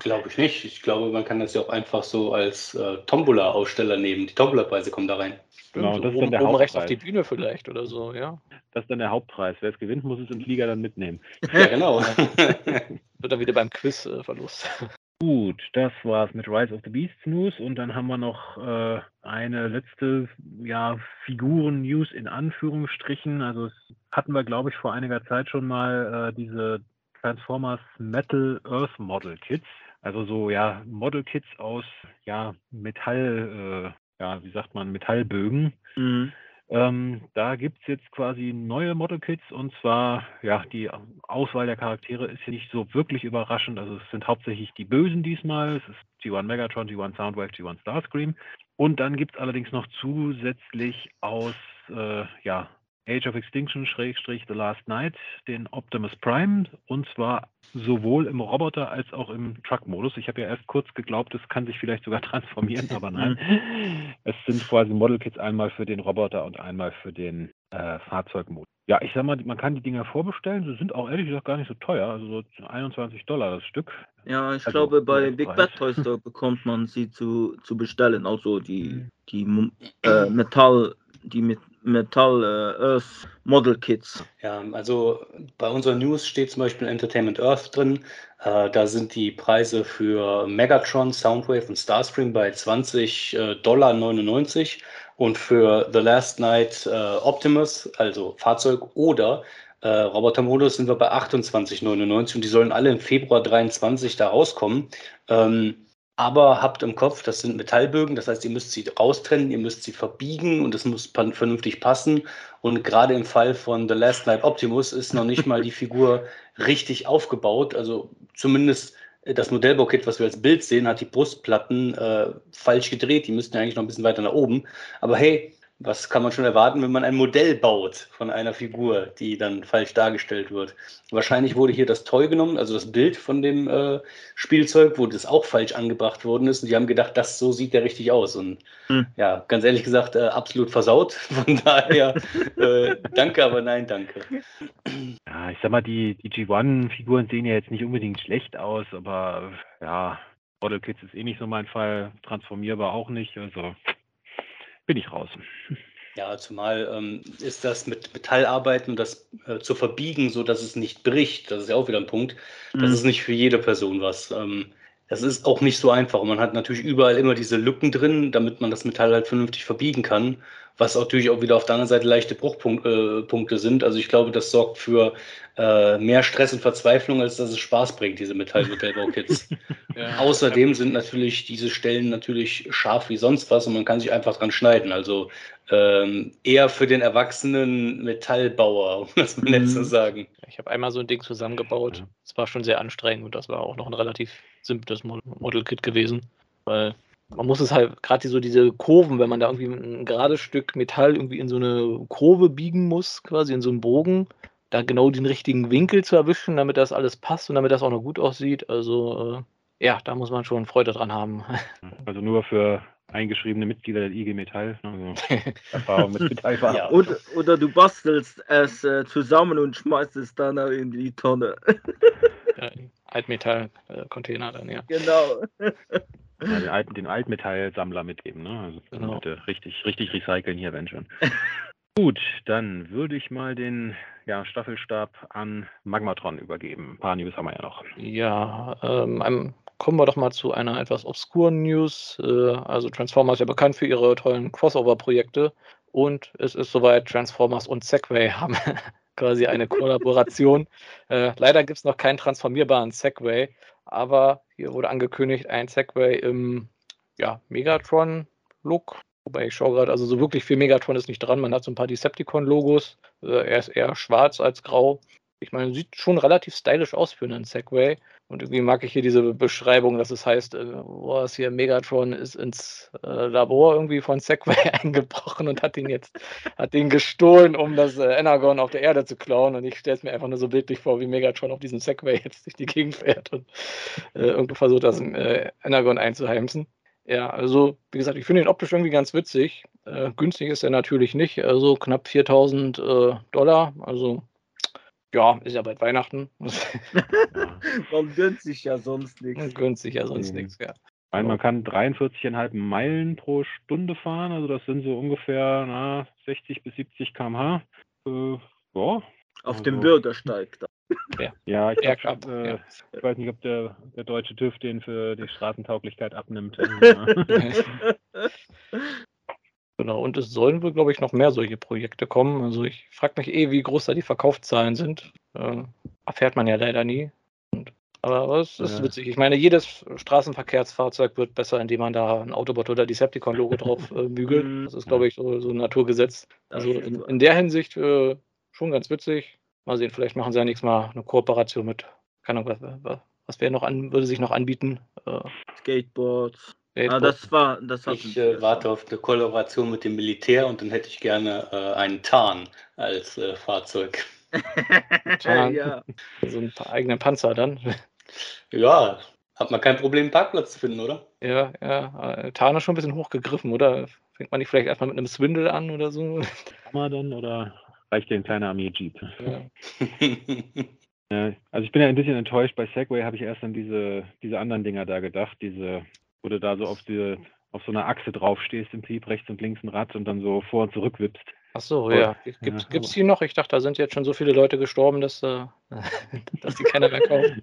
Glaube ich nicht. Ich glaube, man kann das ja auch einfach so als äh, Tombola-Aussteller nehmen. Die Tombola-Preise kommen da rein. Genau, so das ist dann der oben rechts auf Hauptpreis. die Bühne vielleicht oder so, ja. Das ist dann der Hauptpreis. Wer es gewinnt, muss es im Flieger dann mitnehmen. [laughs] Ja, genau. [laughs] Wird dann wieder beim Quiz äh, Verlust. [laughs] Gut, das war's mit Rise of the Beasts News und dann haben wir noch äh, eine letzte ja, Figuren-News in Anführungsstrichen. Also hatten wir, glaube ich, vor einiger Zeit schon mal äh, diese Transformers Metal Earth Model Kits. Also so ja Model Kits aus ja Metall, äh, ja wie sagt man Metallbögen. Mhm. Ähm, da gibt es jetzt quasi neue Model-Kits und zwar, ja, die Auswahl der Charaktere ist hier nicht so wirklich überraschend. Also es sind hauptsächlich die Bösen diesmal. Es ist G1 Megatron, G1 Soundwave, G1 Starscream. Und dann gibt es allerdings noch zusätzlich aus äh, ja, Age of Extinction Schrägstrich The Last Night den Optimus Prime und zwar sowohl im Roboter als auch im Truck-Modus. Ich habe ja erst kurz geglaubt, es kann sich vielleicht sogar [laughs] transformieren, aber nein. [laughs] Es sind quasi Model-Kits einmal für den Roboter und einmal für den äh, Fahrzeugmodus. Ja, ich sag mal, man kann die Dinger vorbestellen. Sie sind auch ehrlich gesagt gar nicht so teuer. Also so 21 Dollar das Stück. Ja, ich Also, glaube, bei. Big Bad Toys da bekommt man sie zu, zu bestellen. Also die, Mhm. die äh, Metall, die mit Metall äh, Earth Model Kits. Ja, also bei unseren News steht zum Beispiel Entertainment Earth drin. Äh, da sind die Preise für Megatron, Soundwave und Starscream bei 20 äh, Dollar 99 und für The Last Night äh, Optimus, also Fahrzeug oder äh, Robotermodus, sind wir bei 28,99 und die sollen alle im Februar 23 da rauskommen. Ähm, aber habt im Kopf, das sind Metallbögen, das heißt, ihr müsst sie raustrennen, ihr müsst sie verbiegen und es muss vernünftig passen. Und gerade im Fall von The Last Night Optimus ist noch nicht mal die Figur richtig aufgebaut. Also zumindest äh, das Modellbaukit, was wir als Bild sehen, hat die Brustplatten äh, falsch gedreht. Die müssten ja eigentlich noch ein bisschen weiter nach oben. Aber hey, was kann man schon erwarten, wenn man ein Modell baut von einer Figur, die dann falsch dargestellt wird? Wahrscheinlich wurde hier das Toy genommen, also das Bild von dem äh, Spielzeug, wo das auch falsch angebracht worden ist. Und die haben gedacht, das so sieht der richtig aus. Und Hm. ja, ganz ehrlich gesagt, äh, absolut versaut. [laughs] Von daher, äh, danke, aber nein, danke. Ja, ich sag mal, die, die G1-Figuren sehen ja jetzt nicht unbedingt schlecht aus, aber ja, Model Kits ist eh nicht so mein Fall. Transformierbar auch nicht. Also bin ich raus. Ja, zumal ähm, ist das mit Metallarbeiten und das äh, zu verbiegen, so dass es nicht bricht, das ist ja auch wieder ein Punkt. Das Mhm. ist nicht für jede Person was. Ähm, das ist auch nicht so einfach. Und man hat natürlich überall immer diese Lücken drin, damit man das Metall halt vernünftig verbiegen kann. Was natürlich auch wieder auf der anderen Seite leichte Bruchpunkte äh, sind. Also ich glaube, das sorgt für äh, mehr Stress und Verzweiflung, als dass es Spaß bringt, diese Metallmodellbaukits. [laughs] Ja. Außerdem sind natürlich diese Stellen natürlich scharf wie sonst was und man kann sich einfach dran schneiden. Also ähm, eher für den erwachsenen Metallbauer, um das mal nett zu Mhm. sagen. Ich habe einmal so ein Ding zusammengebaut. Es war schon sehr anstrengend und das war auch noch ein relativ simples Mo- Model-Kit gewesen. Weil man muss es halt, gerade so diese Kurven, wenn man da irgendwie ein gerades Stück Metall irgendwie in so eine Kurve biegen muss, quasi in so einen Bogen, da genau den richtigen Winkel zu erwischen, damit das alles passt und damit das auch noch gut aussieht. Also äh, ja, da muss man schon Freude dran haben. [laughs] Also nur für eingeschriebene Mitglieder der IG Metall. Also [laughs] Erfahrung mit Metallfarbe. Ja. Oder, oder du bastelst es äh, zusammen und schmeißt es dann in die Tonne. Ja, Altmetall-Container dann, ja. genau. Ja, den, alten, den Altmetallsammler mitgeben. Ne? Also Genau. Leute, richtig, richtig recyceln hier, wenn schon. Gut, dann würde ich mal den ja, Staffelstab an Magmatron übergeben. Ein paar News haben wir ja noch. Ja, ähm, ähm, kommen wir doch mal zu einer etwas obskuren News. Äh, also Transformers ist ja bekannt für ihre tollen Crossover-Projekte und es ist soweit, Transformers und Segway [laughs] haben quasi eine [laughs] Kollaboration. Äh, leider gibt es noch keinen transformierbaren Segway, aber hier wurde angekündigt, ein Segway im ja, Megatron-Look. Wobei ich schaue gerade, also so wirklich viel Megatron ist nicht dran. Man hat so ein paar Decepticon-Logos. Äh, er ist eher schwarz als grau. Ich meine, sieht schon relativ stylisch aus für einen Segway. Und irgendwie mag ich hier diese Beschreibung, dass es heißt, äh, boah, es hier Megatron ist ins äh, Labor irgendwie von Segway [laughs] eingebrochen und hat ihn jetzt, hat ihn gestohlen, um das äh, Energon auf der Erde zu klauen. Und ich stelle es mir einfach nur so bildlich vor, wie Megatron auf diesem Segway jetzt durch die Gegend fährt und äh, irgendwo versucht, das äh, Energon einzuheimsen. Ja, also wie gesagt, ich finde ihn optisch irgendwie ganz witzig. Äh, günstig ist er natürlich nicht, also knapp 4000 Dollar. Also ja, ist ja bald Weihnachten. [laughs] Man gönnt sich ja sonst nichts. Man gönnt sich ja sonst nichts, ja. Meine, man kann 43,5 Meilen pro Stunde fahren, also das sind so ungefähr na, 60 bis 70 km/h. Äh, ja. Auf also, dem Bürgersteig da. Ja, [laughs] ja ich, glaub, äh, ja. ich weiß nicht, ob der, der deutsche TÜV den für die Straßentauglichkeit abnimmt. [laughs] Genau, und es sollen wohl, glaube ich, noch mehr solche Projekte kommen. Also ich frage mich eh, wie groß da die Verkaufszahlen sind. Äh, erfährt man ja leider nie. Und, aber es ist ja. witzig. Ich meine, jedes Straßenverkehrsfahrzeug wird besser, indem man da ein Autobot oder Decepticon-Logo drauf äh, bügelt. Mhm. Das ist, glaube ich, so, so, ein Naturgesetz. Also in, in der Hinsicht äh, schon ganz witzig. Mal sehen, vielleicht machen sie ja nächstes Mal eine Kooperation mit, keine Ahnung, was, was wäre noch an, würde sich noch anbieten? Äh, Skateboards. Ah, das war, das ich äh, warte auf eine Kollaboration mit dem Militär und dann hätte ich gerne äh, einen Tarn als äh, Fahrzeug. [laughs] Tarn. ja. So einen eigenen Panzer dann. Ja, hat man kein Problem, einen Parkplatz zu finden, oder? Ja, ja. Äh, Tarn ist schon ein bisschen hochgegriffen, oder? Fängt man nicht vielleicht erstmal mit einem Swindle an oder so? Man dann oder reicht dir ein kleiner Armee-Jeep? Ja. ja. [laughs] also ich bin ja ein bisschen enttäuscht. Bei Segway habe ich erst an diese, diese anderen Dinger da gedacht, diese wo du da so auf, die, auf so einer Achse draufstehst im Trieb, rechts und links ein Rad und dann so vor und zurück wippst. Ach so, ja. Gibt es die noch? Ich dachte, da sind jetzt schon so viele Leute gestorben, dass, äh, [laughs] dass die keiner mehr kaufen.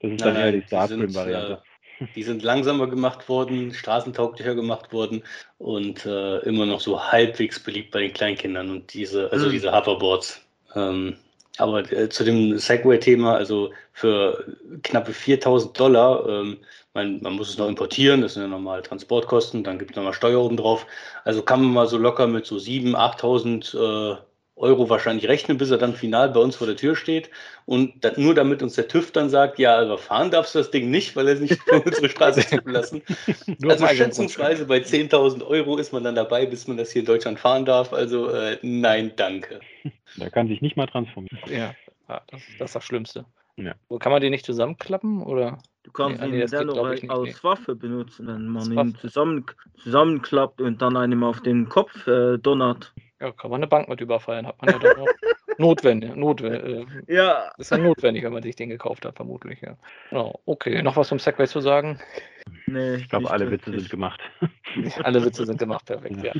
Das ist dann Nein, eher die Starstream-Variante. Äh, die sind langsamer gemacht worden, straßentauglicher gemacht worden und äh, immer noch so halbwegs beliebt bei den Kleinkindern und diese, also mhm. diese Hoverboards. Ähm, aber äh, zu dem Segway-Thema, also für knappe 4000 Dollar, ähm, man, man, muss es noch importieren, das sind ja nochmal Transportkosten, dann gibt es nochmal Steuer oben drauf. Also kann man mal so locker mit so 7.000, 8.000 äh, Euro wahrscheinlich rechnen, bis er dann final bei uns vor der Tür steht. Und das, nur damit uns der TÜV dann sagt, ja, aber fahren darfst du das Ding nicht, weil er es nicht [laughs] für unsere Straße zulassen. also schätzungsweise bei 10.000 Euro ist man dann dabei, bis man das hier in Deutschland fahren darf. Also äh, nein, danke. [laughs] Der kann sich nicht mal transformieren. Ja, das, das ist das Schlimmste. Ja. Kann man den nicht zusammenklappen? Oder? Du kannst nee, ihn dennoch als, als Waffe benutzen, wenn man ihn zusammen, zusammenklappt und dann einem auf den Kopf äh, donnert. Ja, kann man eine Bank mit überfallen, hat man ja dann auch [laughs] notwendig. notwendig äh, ja. Ist ja notwendig, wenn man sich den gekauft hat, vermutlich, ja. Genau. Okay, noch was zum Segway zu sagen? Nee, ich glaube, alle Witze sind gemacht. [laughs] alle Witze sind gemacht, perfekt, ja.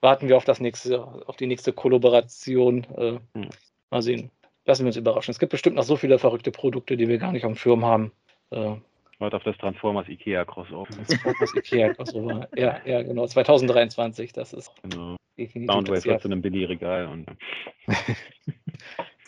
Warten wir auf das nächste, auf die nächste Kollaboration. Äh, hm. Mal sehen. Lassen wir uns überraschen. Es gibt bestimmt noch so viele verrückte Produkte, die wir gar nicht dem Schirm haben. Äh, Warte auf das Transformers IKEA Crossover. Transformers IKEA Crossover. Ja, ja, genau. 2023, das ist. Genau. Soundwave wird zu einem Billy-Regal. Und...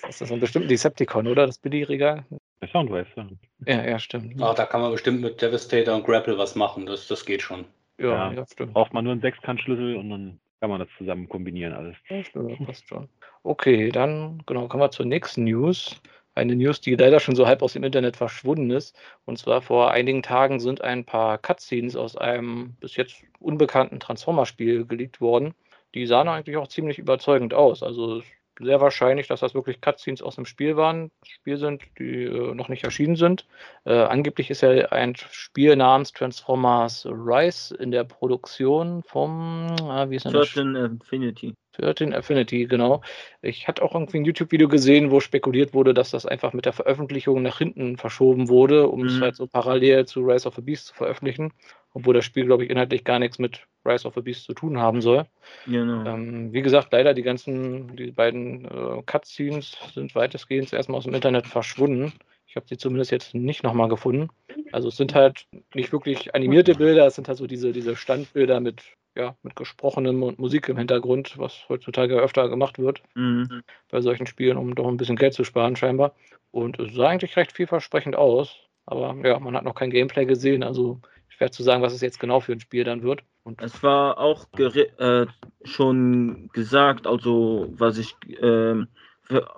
ist das ein bestimmter Decepticon, oder? Das Billy-Regal? Soundwave, ja. Ja, ja, stimmt. Ach, da kann man bestimmt mit Devastator und Grapple was machen. Das, das geht schon. Ja, ja, ja stimmt. Braucht man nur einen Sechskantschlüssel und dann kann man das zusammen kombinieren alles. Ja, stimmt, passt schon. Okay, dann genau, kommen wir zur nächsten News eine News, die leider schon so halb aus dem Internet verschwunden ist. Und zwar vor einigen Tagen sind ein paar Cutscenes aus einem bis jetzt unbekannten Transformer-Spiel geleakt worden. Die sahen eigentlich auch ziemlich überzeugend aus. Also sehr wahrscheinlich, dass das wirklich Cutscenes aus dem Spiel waren, Spiel sind, die äh, noch nicht erschienen sind. Äh, angeblich ist ja ein Spiel namens Transformers Rise in der Produktion vom, äh, wie ist denn Certain das? Infinity. 13 Affinity, genau. Ich hatte auch irgendwie ein YouTube-Video gesehen, wo spekuliert wurde, dass das einfach mit der Veröffentlichung nach hinten verschoben wurde, um mhm. es halt so parallel zu Rise of the Beast zu veröffentlichen, obwohl das Spiel, glaube ich, inhaltlich gar nichts mit Rise of the Beast zu tun haben soll. Genau. Ähm, wie gesagt, leider die ganzen, die beiden äh, Cutscenes sind weitestgehend erstmal aus dem Internet verschwunden. Ich habe sie zumindest jetzt nicht nochmal gefunden. Also es sind halt nicht wirklich animierte Bilder, es sind halt so diese, diese Standbilder mit ja, mit gesprochenem und Musik im Hintergrund, was heutzutage öfter gemacht wird Mhm. bei solchen Spielen, um doch ein bisschen Geld zu sparen scheinbar. Und es sah eigentlich recht vielversprechend aus. Aber ja, man hat noch kein Gameplay gesehen, also schwer zu sagen, was es jetzt genau für ein Spiel dann wird. Und Es war auch äh, schon gesagt, also was ich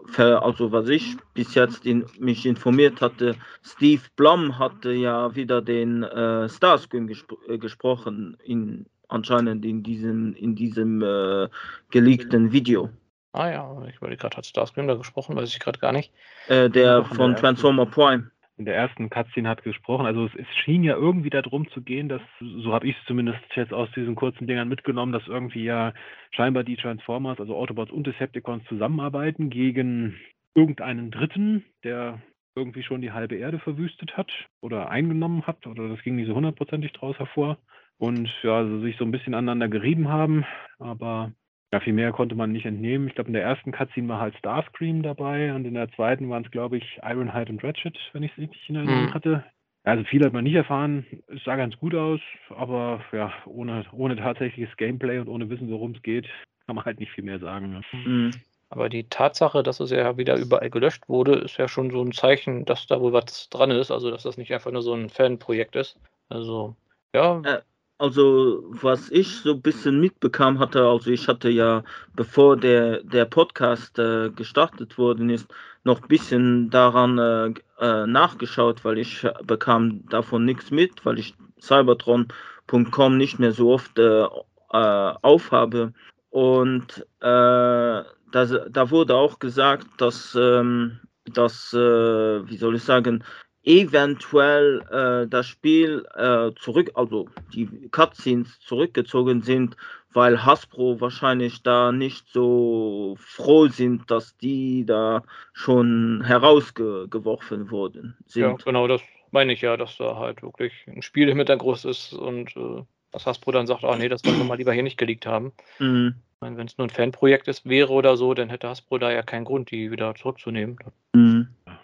ver- also was ich bis jetzt in, mich informiert hatte, Steve Blum hatte ja wieder den äh, Starscream gespr äh, gesprochen in anscheinend in diesem in diesem äh, geleakten Video. ah ja, ich überlege gerade, hat Starscream da gesprochen, weiß ich gerade gar nicht. Äh, der von. Transformer Prime. In der ersten Cutscene hat gesprochen. Also es, es schien ja irgendwie darum zu gehen, dass, so habe ich es zumindest jetzt aus diesen kurzen Dingern mitgenommen, dass irgendwie ja scheinbar die Transformers, also Autobots und Decepticons zusammenarbeiten gegen irgendeinen Dritten, der irgendwie schon die halbe Erde verwüstet hat oder eingenommen hat. Oder das ging nicht so hundertprozentig draus hervor. Und ja, also sich so ein bisschen aneinander gerieben haben. Aber ja, viel mehr konnte man nicht entnehmen. Ich glaube, in der ersten Cutscene war halt Starscream dabei und in der zweiten waren es, glaube ich, Ironhide und Ratchet, wenn ich es richtig in Erinnerung Mhm. hatte. Ja, Also viel hat man nicht erfahren. Es sah ganz gut aus, aber ja, ohne, ohne tatsächliches Gameplay und ohne Wissen, worum es geht, kann man halt nicht viel mehr sagen. ne? Mhm. Aber die Tatsache, dass es ja wieder überall gelöscht wurde, ist ja schon so ein Zeichen, dass da wohl was dran ist. Also, dass das nicht einfach nur so ein Fanprojekt ist. Also, ja, Äh, Also, was ich so ein bisschen mitbekam hatte, also ich hatte ja, bevor der, der Podcast äh, gestartet worden ist, noch ein bisschen daran äh, äh, nachgeschaut, weil ich äh, bekam davon nichts mit, weil ich cybertron.com nicht mehr so oft äh, aufhabe. Und äh, da, wurde auch gesagt, dass, ähm, dass wie soll ich sagen, eventuell äh, das Spiel äh, zurück, also die Cutscenes zurückgezogen sind, weil Hasbro wahrscheinlich da nicht so froh sind, dass die da schon herausgeworfen worden ja, sind. genau, das meine ich ja, dass da halt wirklich ein Spiel im Hintergrund ist und äh, dass Hasbro dann sagt, ah nee, das wollen wir mal lieber hier nicht geleakt haben. Mhm. Wenn es nur ein Fanprojekt ist, wäre oder so, dann hätte Hasbro da ja keinen Grund, die wieder zurückzunehmen. Mhm.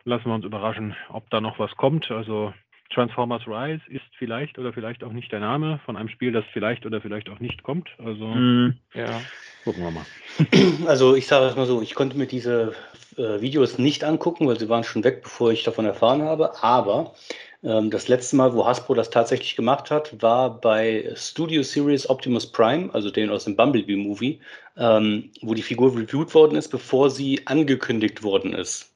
Lassen wir uns überraschen, ob da noch was kommt. Also Transformers Rise ist vielleicht oder vielleicht auch nicht der Name von einem Spiel, das vielleicht oder vielleicht auch nicht kommt. Also Mhm. Ja, gucken wir mal. [clears throat] Also ich sage es mal so, ich konnte mir diese äh, Videos nicht angucken, weil sie waren schon weg, bevor ich davon erfahren habe. Aber ähm, das letzte Mal, wo Hasbro das tatsächlich gemacht hat, war bei Studio Series Optimus Prime, also den aus dem Bumblebee Movie, ähm, wo die Figur reviewed worden ist, bevor sie angekündigt worden ist.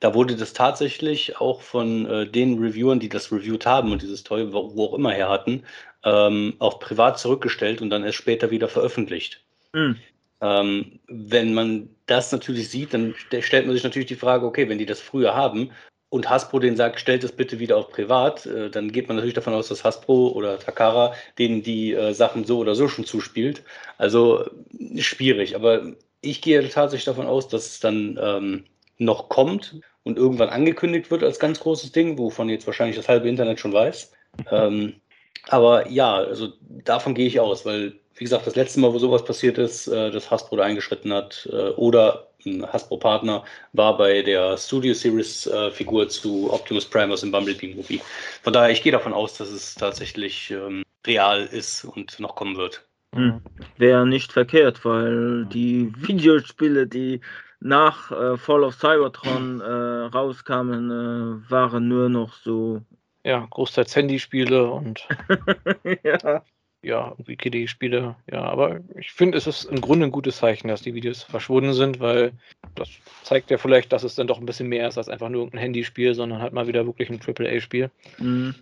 Da wurde das tatsächlich auch von äh, den Reviewern, die das reviewed haben und dieses Toy, wo, auch immer her hatten, ähm, auch privat zurückgestellt und dann erst später wieder veröffentlicht. Mhm. Ähm, wenn man das natürlich sieht, dann st stellt man sich natürlich die Frage, okay, wenn die das früher haben und Hasbro denen sagt, stellt es bitte wieder auf privat, äh, dann geht man natürlich davon aus, dass Hasbro oder Takara denen die äh, Sachen so oder so schon zuspielt. Also schwierig, aber ich gehe tatsächlich davon aus, dass es dann ähm, noch kommt und irgendwann angekündigt wird als ganz großes Ding, wovon jetzt wahrscheinlich das halbe Internet schon weiß. [laughs] Ähm, aber ja, also davon gehe ich aus, weil, wie gesagt, das letzte Mal, wo sowas passiert ist, äh, dass Hasbro da eingeschritten hat äh, oder ein Hasbro-Partner, war bei der Studio Series-Figur zu Optimus Prime aus dem Bumblebee-Movie. Von daher, ich gehe davon aus, dass es tatsächlich ähm, real ist und noch kommen wird. Mhm. Wäre nicht verkehrt, weil die Videospiele, die nach äh, Fall of Cybertron äh, rauskamen, äh, waren nur noch so. ja, großteils Handyspiele und [laughs] ja. ja, irgendwie Kiddie-Spiele. Ja, aber ich finde, es ist im Grunde ein gutes Zeichen, dass die Videos verschwunden sind, weil das zeigt ja vielleicht, dass es dann doch ein bisschen mehr ist als einfach nur irgendein Handyspiel, sondern halt mal wieder wirklich ein AAA-Spiel. Mhm.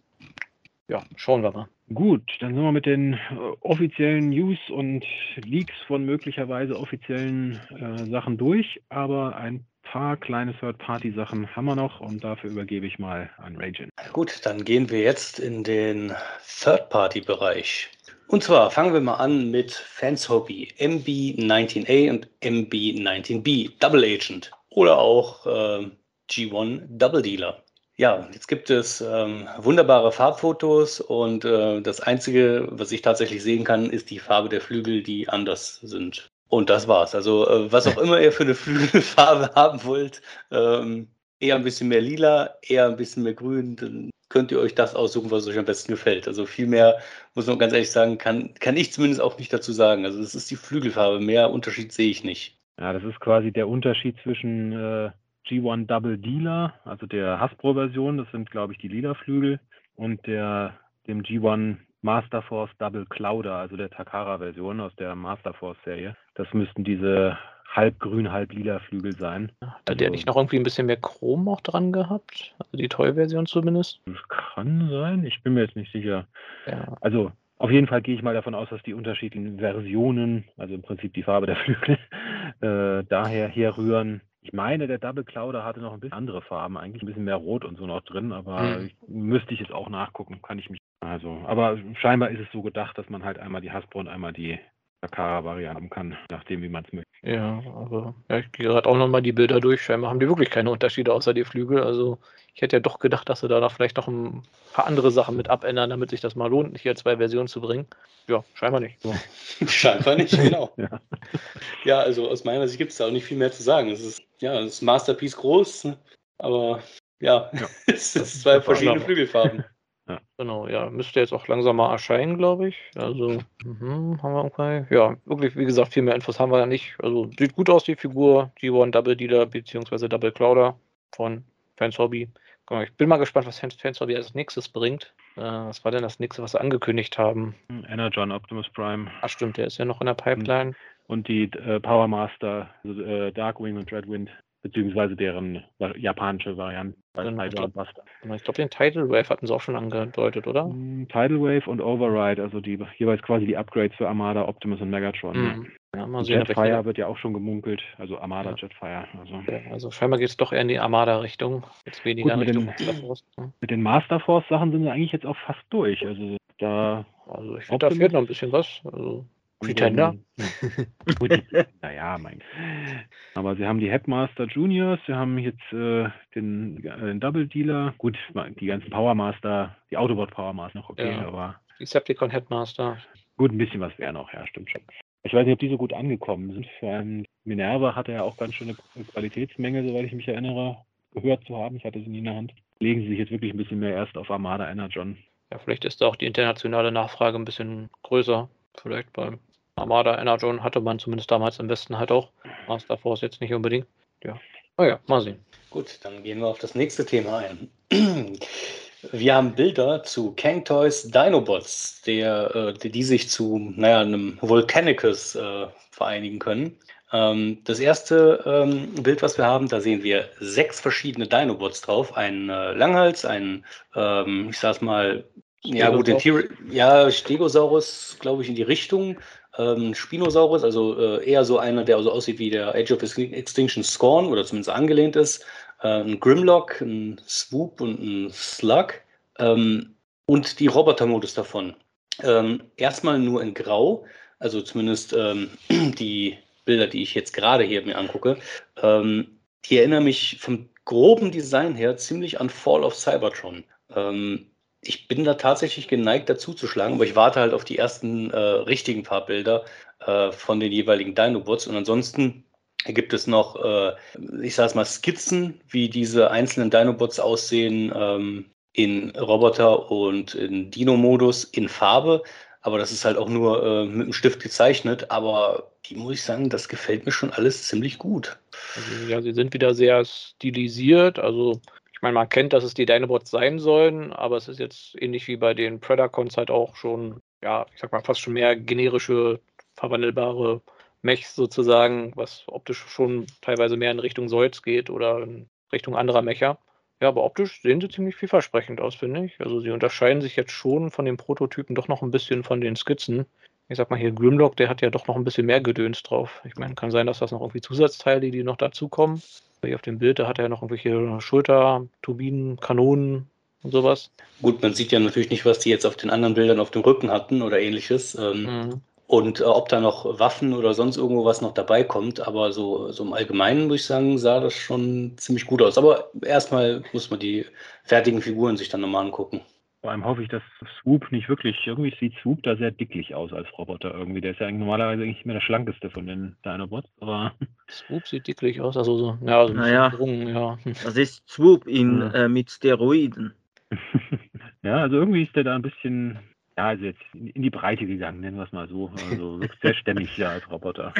Ja, schauen wir mal. Gut, dann sind wir mit den äh, offiziellen News und Leaks von möglicherweise offiziellen äh, Sachen durch, aber ein paar kleine Third-Party-Sachen haben wir noch und dafür übergebe ich mal an Ragin. Gut, dann gehen wir jetzt in den Third-Party-Bereich. Und zwar fangen wir mal an mit Fans Hobby MB19A und MB19B Double Agent oder auch äh, G1 Double Dealer. Ja, jetzt gibt es ähm, wunderbare Farbfotos und äh, das Einzige, was ich tatsächlich sehen kann, ist die Farbe der Flügel, die anders sind. Und das war's. Also äh, was auch immer ihr für eine [laughs] Flügelfarbe haben wollt, ähm, eher ein bisschen mehr lila, eher ein bisschen mehr grün, dann könnt ihr euch das aussuchen, was euch am besten gefällt. Also viel mehr, muss man ganz ehrlich sagen, kann, kann ich zumindest auch nicht dazu sagen. Also das ist die Flügelfarbe, mehr Unterschied sehe ich nicht. Ja, das ist quasi der Unterschied zwischen äh, G1 Double Dealer, also der Hasbro-Version, das sind glaube ich die lila Flügel, und der dem G1 Master Force Double Clouder, also der Takara-Version aus der Master Force-Serie. Das müssten diese halb grün, halb lila Flügel sein. Hat der nicht noch irgendwie ein bisschen mehr Chrom auch dran gehabt? Also die Toy-Version zumindest? Das kann sein, ich bin mir jetzt nicht sicher. Ja. Also auf jeden Fall gehe ich mal davon aus, dass die unterschiedlichen Versionen, also im Prinzip die Farbe der Flügel, [laughs] äh, daher herrühren. Ich meine, der Double Clouder hatte noch ein bisschen andere Farben, eigentlich ein bisschen mehr Rot und so noch drin, aber Mhm. ich, müsste ich jetzt auch nachgucken, kann ich mich. Also, aber scheinbar ist es so gedacht, dass man halt einmal die Hasbro und einmal die Takara-Variante haben kann, nachdem wie man es möchte. Ja, aber ja, ich gehe gerade auch nochmal die Bilder durch. Scheinbar haben die wirklich keine Unterschiede außer die Flügel. Also ich hätte ja doch gedacht, dass sie da noch vielleicht noch ein paar andere Sachen mit abändern, damit sich das mal lohnt, hier zwei Versionen zu bringen. Ja, scheinbar nicht. So. [laughs] Scheinbar nicht, genau. [laughs] Ja. Ja, also aus meiner Sicht gibt es da auch nicht viel mehr zu sagen. Es ist, ja, es ist Masterpiece groß, aber ja, Ja. [laughs] es ist zwei verschiedene Wunderbar. Flügelfarben. Genau, ja, müsste jetzt auch langsam mal erscheinen, glaube ich. Also, mhm, haben wir irgendwie. Ja, wirklich, wie gesagt, viel mehr Infos haben wir ja nicht. Also, sieht gut aus, die Figur. G1 Double Dealer bzw. Double Clouder von Fans Hobby. Genau, Ich bin mal gespannt, was Fans, Fans Hobby als nächstes bringt. Äh, was war denn das nächste, was sie angekündigt haben? Energon Optimus Prime Ach, stimmt, der ist ja noch in der Pipeline. und die äh, Power Master, also, äh, Darkwing und Dreadwind, beziehungsweise deren japanische Variante. Genau, ich Title glaub- glaube, den Title Wave hatten sie auch schon angedeutet, oder? Mm, Tidal Wave und Override, also die jeweils quasi die Upgrades für Armada, Optimus und Megatron. Mhm. Ja, mal sehen, Jetfire wird ja auch schon gemunkelt, also Armada Ja. Jetfire. Also. Ja, Also scheinbar geht es doch eher in die Armada-Richtung. Jetzt weniger Gut, mit Richtung dem- Star Force, ne? Mit den Master Force Sachen sind wir eigentlich jetzt auch fast durch. Also da Also ich finde, da fehlt noch ein bisschen was. Also Pretender? Gut, [laughs] naja, mein. Aber sie haben die Headmaster Juniors, sie haben jetzt äh, den, äh, den Double Dealer. Gut, die ganzen Power Master, die Autobot Power Master noch okay, Ja. aber Decepticon Headmaster. gut, ein bisschen was wäre noch, ja, stimmt schon. Ich weiß nicht, ob die so gut angekommen sind. Vor allem Minerva hatte ja auch ganz schöne Qualitätsmenge, soweit ich mich erinnere, gehört zu haben. Ich hatte sie nie in der Hand. Legen sie sich jetzt wirklich ein bisschen mehr erst auf Armada Energon. Ja, vielleicht ist da auch die internationale Nachfrage ein bisschen größer. Vielleicht beim Armada Energon hatte man zumindest damals im Westen halt auch. Master Force jetzt nicht unbedingt. Ja. Naja, mal sehen. Gut, dann gehen wir auf das nächste Thema ein. [clears throat] Wir haben Bilder zu Kang Toys Dinobots, der, äh, die, die sich zu naja, einem Volcanicus äh, vereinigen können. Ähm, das erste ähm, Bild, was wir haben, da sehen wir sechs verschiedene Dinobots drauf. Einen äh, Langhals, einen, ähm, ich sag's mal, ja gut, den ja, Stegosaurus, glaube ich, in die Richtung. Ähm, Spinosaurus, also äh, eher so einer, der also aussieht wie der Age of Extinction Scorn oder zumindest angelehnt ist. Äh, ein Grimlock, ein Swoop und ein Slug. Ähm, und die Robotermodus davon. Ähm, erstmal nur in Grau, also zumindest ähm, [clears throat] die Bilder, die ich jetzt gerade hier mir angucke, ähm, die erinnern mich vom groben Design her ziemlich an Fall of Cybertron. Ähm, ich bin da tatsächlich geneigt, dazu zu schlagen, aber ich warte halt auf die ersten äh, richtigen paar Bilder äh, von den jeweiligen Dinobots. Und ansonsten gibt es noch, äh, ich sage es mal, Skizzen, wie diese einzelnen Dinobots aussehen ähm, in Roboter und in Dino-Modus in Farbe. Aber das ist halt auch nur äh, mit dem Stift gezeichnet. Aber die muss ich sagen, das gefällt mir schon alles ziemlich gut. Also, ja, sie sind wieder sehr stilisiert. Also, ich meine, man kennt, dass es die Dinobots sein sollen, aber es ist jetzt ähnlich wie bei den Predacons halt auch schon, ja, ich sag mal, fast schon mehr generische, verwandelbare Mechs sozusagen, was optisch schon teilweise mehr in Richtung Solz geht oder in Richtung anderer Mecher. Ja, aber optisch sehen sie ziemlich vielversprechend aus, finde ich. Also sie unterscheiden sich jetzt schon von den Prototypen doch noch ein bisschen von den Skizzen. Ich sag mal hier Grimlock, der hat ja doch noch ein bisschen mehr Gedöns drauf. Ich meine, kann sein, dass das noch irgendwie Zusatzteile, die noch dazukommen. Hier auf dem Bild, da hat er noch irgendwelche Schulter, Turbinen, Kanonen und sowas. Gut, man sieht ja natürlich nicht, was die jetzt auf den anderen Bildern auf dem Rücken hatten oder ähnliches. Ähm, Mhm. Und äh, ob da noch Waffen oder sonst irgendwo was noch dabei kommt, aber so, so im Allgemeinen muss ich sagen, sah das schon ziemlich gut aus. Aber erstmal muss man die fertigen Figuren sich dann nochmal angucken. Vor allem hoffe ich, dass Swoop nicht wirklich, irgendwie sieht Swoop da sehr dicklich aus als Roboter irgendwie. Der ist ja eigentlich normalerweise eigentlich immer der schlankeste von den Dinobots, aber [laughs] Swoop sieht dicklich aus, also so, ja, so ein Naja. gedrungen, ja. [laughs] Das ist Swoop in, Ja. äh, mit Steroiden. [laughs] ja, also irgendwie ist der da ein bisschen, ja, also jetzt in, in die Breite gegangen, nennen wir es mal so. Also wirkt sehr stämmig ja als Roboter.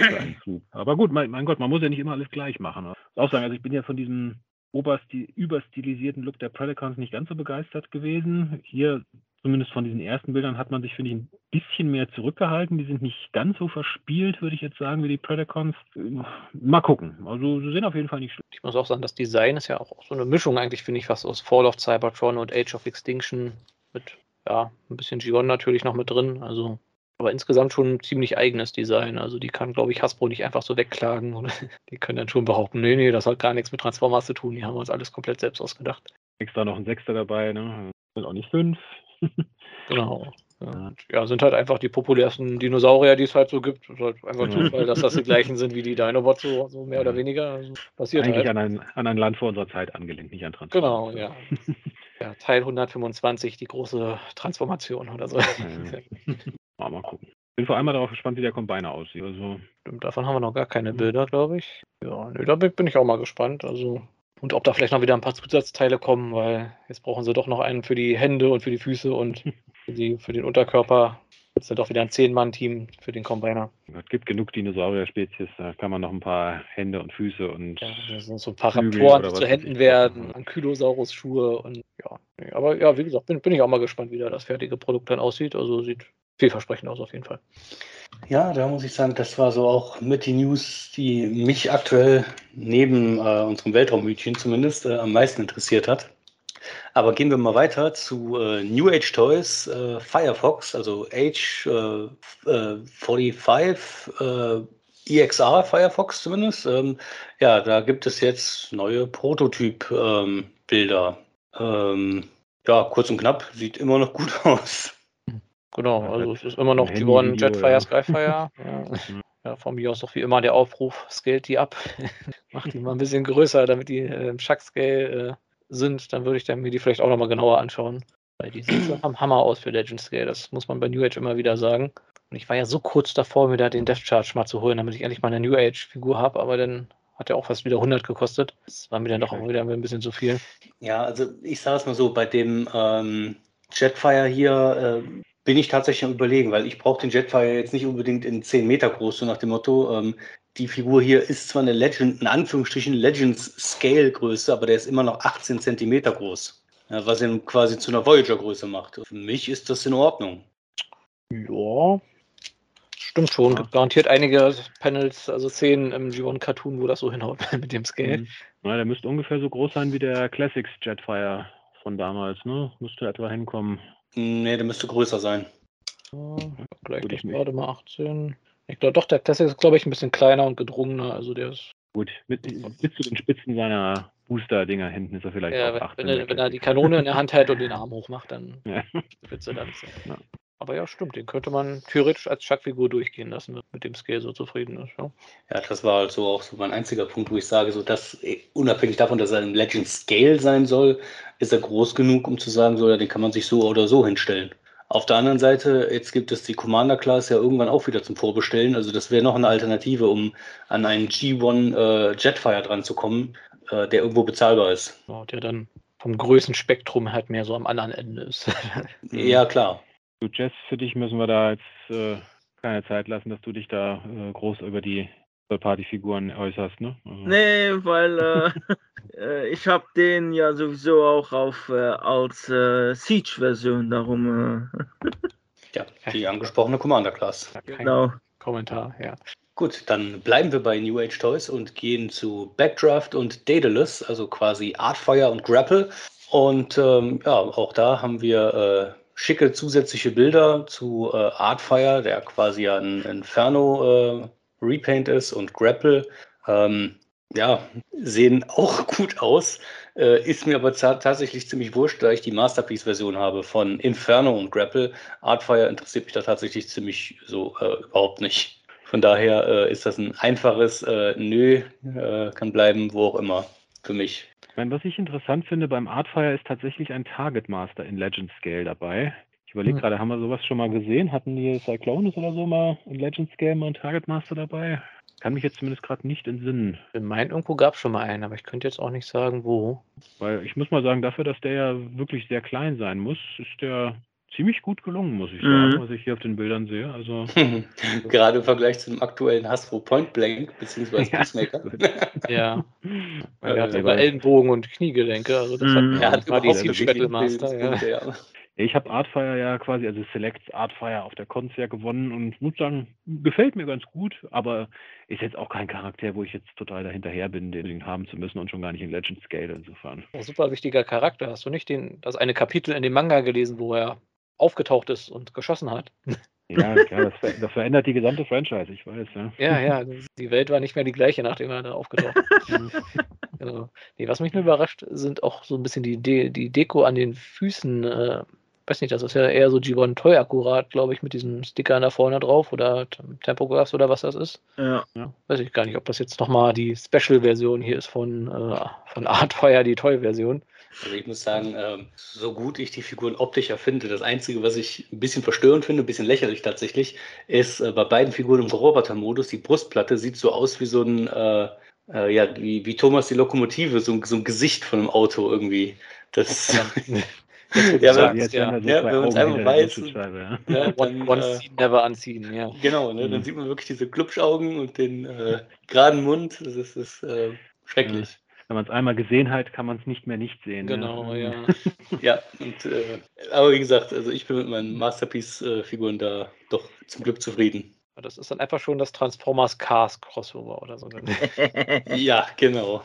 Aber gut, mein, mein Gott, man muss ja nicht immer alles gleich machen. Ich muss auch sagen, also ich bin ja von diesem oberstil überstilisierten Look der Predacons nicht ganz so begeistert gewesen. Hier zumindest von diesen ersten Bildern hat man sich, finde ich, ein bisschen mehr zurückgehalten. Die sind nicht ganz so verspielt, würde ich jetzt sagen, wie die Predacons. Mal gucken. Also sie sehen auf jeden Fall nicht schlecht. Ich muss auch sagen, das Design ist ja auch so eine Mischung eigentlich, finde ich, was aus Fall of Cybertron und Age of Extinction mit, ja, ein bisschen G1 natürlich noch mit drin. Also aber insgesamt schon ein ziemlich eigenes Design. Also die kann, glaube ich, Hasbro nicht einfach so wegklagen. Oder [laughs] die können dann schon behaupten, nee, nee, das hat gar nichts mit Transformers zu tun. Die haben uns alles komplett selbst ausgedacht. Extra noch ein Sechster dabei, ne? Sind auch nicht fünf. [laughs] Genau. Ja. ja. sind halt einfach die populärsten Dinosaurier, die es halt so gibt. ist halt einfach genau. Zufall, dass das die gleichen sind wie die Dinobots, so, so mehr oder weniger. Also passiert Eigentlich halt. an, ein, an ein Land vor unserer Zeit angelehnt, nicht an Transformation. Genau, ja. [laughs] ja. Teil 125, die große Transformation oder so. Ja, mal gucken. Bin vor allem mal darauf gespannt, wie der Combiner aussieht. Also. Stimmt, davon haben wir noch gar keine Bilder, glaube ich. Ja, nee, da bin ich auch mal gespannt. Also und ob da vielleicht noch wieder ein paar Zusatzteile kommen, weil jetzt brauchen sie doch noch einen für die Hände und für die Füße und [laughs] für, die, für den Unterkörper. Jetzt sind doch wieder ein Zehn-Mann-Team für den Combiner. Es gibt genug Dinosaurier-Spezies, da kann man noch ein paar Hände und Füße und. Ja, das sind so ein paar Raptoren, die zu Händen werden, Ankylosaurus-Schuhe und ja. Aber ja, wie gesagt, bin, bin ich auch mal gespannt, wie da das fertige Produkt dann aussieht. Also sieht vielversprechend aus auf jeden Fall. Ja, da muss ich sagen, das war so auch mit die News, die mich aktuell neben äh, unserem Weltraumhütchen zumindest äh, am meisten interessiert hat. Aber gehen wir mal weiter zu äh, New Age Toys, äh, Firefox, also Age 45, äh, EXR Firefox zumindest. Ähm, ja, da gibt es jetzt neue Prototyp-Bilder. Ähm, ähm, ja, kurz und knapp, sieht immer noch gut [laughs] aus. Genau, also es ist immer noch die One Jetfire, ja. Skyfire. [laughs] ja. ja, von mir aus auch wie immer der Aufruf, scaled die ab. [laughs] Macht die mal ein bisschen größer, damit die äh, im Chuck-Scale äh, sind. Dann würde ich dann mir die vielleicht auch nochmal genauer anschauen. Weil die sehen am Hammer aus für Legend Scale. Das muss man bei New Age immer wieder sagen. Und ich war ja so kurz davor, mir da den Death Charge mal zu holen, damit ich endlich mal eine New Age-Figur habe. Aber dann hat er auch fast wieder 100 gekostet. Das war mir dann doch auch wieder ein bisschen zu viel. Ja, also ich sage es mal so, bei dem ähm, Jetfire hier, äh, bin ich tatsächlich am überlegen, weil ich brauche den Jetfire jetzt nicht unbedingt in 10 Meter groß, so nach dem Motto, ähm, die Figur hier ist zwar eine Legend, in Anführungsstrichen Legends Scale Größe, aber der ist immer noch 18 Zentimeter groß. Ja, was ihn quasi zu einer Voyager Größe macht. Für mich ist das in Ordnung. Ja, stimmt schon. Ja. Gibt garantiert einige Panels, also Szenen im G1 Cartoon, wo das so hinhaut [laughs] mit dem Scale. Mhm. Ja, der müsste ungefähr so groß sein wie der Classics Jetfire von damals, ne? Müsste etwa hinkommen. Nee, der müsste größer sein. Ja, gleich nicht gerade mal 18. Ich glaube doch, der Classic ist, glaube ich, ein bisschen kleiner und gedrungener. Also der ist. Gut, mit, bis zu den Spitzen seiner Booster-Dinger hinten ist er vielleicht ja, auch 18. Wenn er, wenn er, die Kanone in der Hand hält und [laughs] den Arm hochmacht, dann ja. spitze dann. Ja. Aber ja, stimmt, den könnte man theoretisch als Chuck-Figur durchgehen lassen, mit dem Scale so zufrieden ist. Ja. ja, das war also auch so mein einziger Punkt, wo ich sage, so dass eh, unabhängig davon, dass er im Legend Scale sein soll, ist er groß genug, um zu sagen, so, ja, den kann man sich so oder so hinstellen. Auf der anderen Seite, jetzt gibt es die Commander Class ja irgendwann auch wieder zum Vorbestellen. Also das wäre noch eine Alternative, um an einen G1 äh, Jetfire dran zu kommen, äh, der irgendwo bezahlbar ist. Ja, der dann vom Größenspektrum halt mehr so am anderen Ende ist. ja, klar. Du, Jess, für dich müssen wir da jetzt äh, keine Zeit lassen, dass du dich da äh, groß über die Partyfiguren äußerst, ne? Also. Nee, weil äh, [laughs] äh, ich habe den ja sowieso auch auf äh, als äh, Siege-Version, darum. [laughs] ja, die angesprochene Commander-Class. Genau. Kommentar, ja. Gut, dann bleiben wir bei New Age Toys und gehen zu Backdraft und Daedalus, also quasi Artfire und Grapple. Und ähm, ja, auch da haben wir schicke zusätzliche Bilder zu äh, Artfire, der quasi ein Inferno äh, Repaint ist und Grapple. Ähm, ja, sehen auch [laughs] gut aus. Äh, ist mir aber tatsächlich ziemlich wurscht, da ich die Masterpiece-Version habe von Inferno und Grapple. Artfire interessiert mich da tatsächlich ziemlich so äh, überhaupt nicht. Von daher äh, ist das ein einfaches äh, Nö, kann bleiben, wo auch immer für mich. Ich meine, was ich interessant finde beim Artfire ist tatsächlich ein Target Master in Legend Scale dabei. Ich überlege hm. gerade, haben wir sowas schon mal gesehen? Hatten die Cyclones oder so mal in Legend Scale mal einen Target Master dabei? kann mich jetzt zumindest gerade nicht entsinnen. In meinen irgendwo gab es schon mal einen, aber ich könnte jetzt auch nicht sagen, wo. Weil ich muss mal sagen, dafür, dass der ja wirklich sehr klein sein muss, ist der ziemlich gut gelungen, muss ich sagen, Mhm. was ich hier auf den Bildern sehe. Also, [laughs] Gerade im Vergleich zu dem aktuellen Hasbro Point Blank, beziehungsweise [laughs] Ja, Peacemaker. [laughs] Ja. Er hat Äh, sogar Ellenbogen und Kniegelenke, also das Mhm. hat er hat die überhaupt nicht Battle die Master, ja. Ich habe Artfire ja quasi, also Select Artfire auf der Cons ja gewonnen und muss sagen, gefällt mir ganz gut, aber ist jetzt auch kein Charakter, wo ich jetzt total dahinterher bin, den haben zu müssen und schon gar nicht in Legend Scale insofern. Super wichtiger Charakter. Hast du nicht den, das eine Kapitel in dem Manga gelesen, wo er aufgetaucht ist und geschossen hat? Ja, klar, das, ver [laughs] das verändert die gesamte Franchise, ich weiß, ja. Ja, ja, die Welt war nicht mehr die gleiche, nachdem er da aufgetaucht ist. Genau. Nee, was mich nur überrascht, sind auch so ein bisschen die, De die Deko an den Füßen. Äh, weiß nicht, das ist ja eher so G1 Toy akkurat, glaube ich, mit diesen Stickern da vorne drauf oder Tem- Tempographs oder was das ist. Ja. Weiß ich gar nicht, ob das jetzt nochmal die Special-Version hier ist von, äh, von Artfire, die Toy-Version. Also ich muss sagen, ähm, so gut ich die Figuren optisch erfinde, das Einzige, was ich ein bisschen verstörend finde, ein bisschen lächerlich tatsächlich, ist äh, bei beiden Figuren im Roboter-Modus, die Brustplatte sieht so aus wie so ein, äh, äh, ja, wie, wie Thomas die Lokomotive, so, ein- so ein Gesicht von einem Auto irgendwie. Das, [laughs] Ja, [laughs] aber jetzt ja. wenn einmal hinter der weiß, ja. [laughs] Ja, Ja, dann, one, one äh, scene, never anziehen, ja. genau, ne, dann Mhm. sieht man wirklich diese Glubschaugen und den äh, geraden Mund. Das ist, das ist äh, schrecklich. Wenn man es einmal gesehen hat, kann man es nicht mehr nicht sehen. Genau, ja. [laughs] Ja, und, äh, aber wie gesagt, also ich bin mit meinen Masterpiece-Figuren da doch zum Glück zufrieden. Das ist dann einfach schon das Transformers Cars Crossover oder so. [laughs] [laughs] Ja, genau.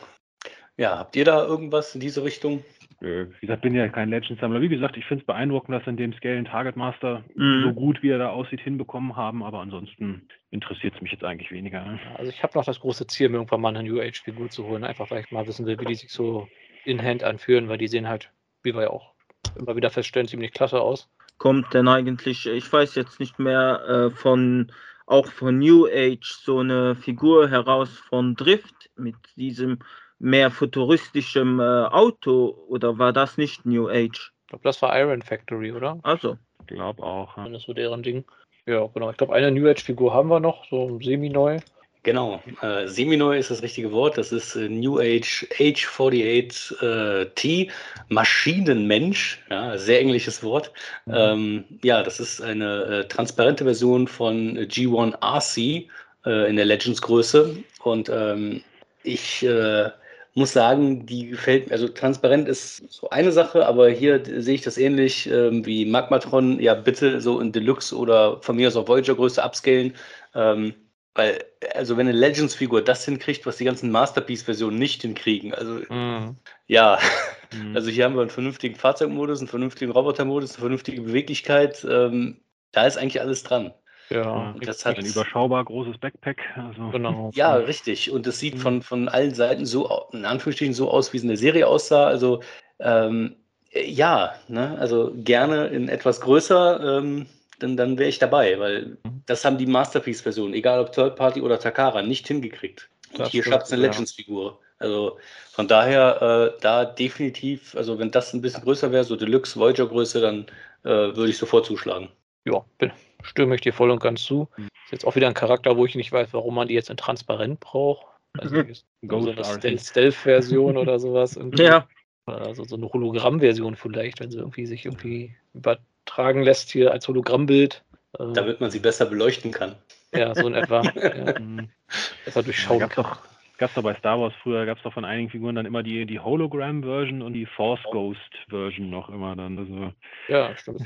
Ja, habt ihr da irgendwas in diese Richtung? Äh, Wie gesagt, bin ja kein Legend-Sammler. Wie gesagt, ich finde es beeindruckend, dass in dem Scale ein Target Master Mhm. so gut, wie er da aussieht, hinbekommen haben. Aber ansonsten interessiert es mich jetzt eigentlich weniger. ne? Also ich habe noch das große Ziel, mir irgendwann mal eine New Age Figur zu holen, einfach weil ich mal wissen will, wie die sich so in Hand anfühlen, weil die sehen halt, wie wir ja auch immer wieder feststellen, ziemlich klasse aus. Kommt denn eigentlich, ich weiß jetzt nicht mehr, äh, von auch von New Age so eine Figur heraus von Drift mit diesem mehr futuristischen äh, Auto oder war das nicht New Age? Ich glaube, das war Iron Factory, oder? Also, Ich glaube auch. Ja. Das ist so deren Ding. Ja, genau. Ich glaube, eine New Age Figur haben wir noch, so semi-neu. Genau, äh, Seminoi ist das richtige Wort. Das ist äh, New Age H48T, Maschinenmensch, ja, sehr englisches Wort. Mhm. Ähm, ja, das ist eine äh, transparente Version von G1 RC äh, in der Legends-Größe. Und ähm, ich äh, muss sagen, die gefällt mir. Also transparent ist so eine Sache, aber hier sehe ich das ähnlich ähm, wie Magmatron. Ja, bitte so in Deluxe oder von mir aus auf Voyager-Größe upscalen. Ähm, weil, also wenn eine Legends-Figur das hinkriegt, was die ganzen Masterpiece-Versionen nicht hinkriegen, also Mhm. ja, Mhm. also hier haben wir einen vernünftigen Fahrzeugmodus, einen vernünftigen Robotermodus, eine vernünftige Beweglichkeit. Ähm, da ist eigentlich alles dran. Ja, Das hat ein überschaubar großes Backpack. Also, genau. [laughs] Ja, richtig. Und es sieht Mhm. von, von allen Seiten so, in Anführungsstrichen, so aus, wie es in der Serie aussah. Also, ähm, äh, ja, ne? also gerne in etwas größer, ähm, dann, dann wäre ich dabei, weil Mhm. das haben die Masterpiece-Versionen, egal ob Third Party oder Takara, nicht hingekriegt. Und Das hier schafft es eine ja. Legends-Figur. Also von daher, äh, da definitiv, also wenn das ein bisschen größer wäre, so Deluxe, Voyager-Größe, dann äh, würde ich sofort zuschlagen. Ja, bin, stimme ich dir voll und ganz zu. Mhm. Ist jetzt auch wieder ein Charakter, wo ich nicht weiß, warum man die jetzt in transparent braucht. Also [laughs] so eine Stealth-Version oder sowas. [laughs] irgendwie. ja, Also so eine Hologramm-Version vielleicht, wenn sie irgendwie sich irgendwie übertragen lässt hier als Hologrammbild. Äh, Damit man sie besser beleuchten kann. ja, so in etwa. [laughs] ja, Mhm. besser durchschauen kann. doch, gab's doch bei Star Wars früher, gab es doch von einigen Figuren dann immer die, die Hologram-Version und die Force Ghost-Version noch immer dann. Also, Ja, stimmt.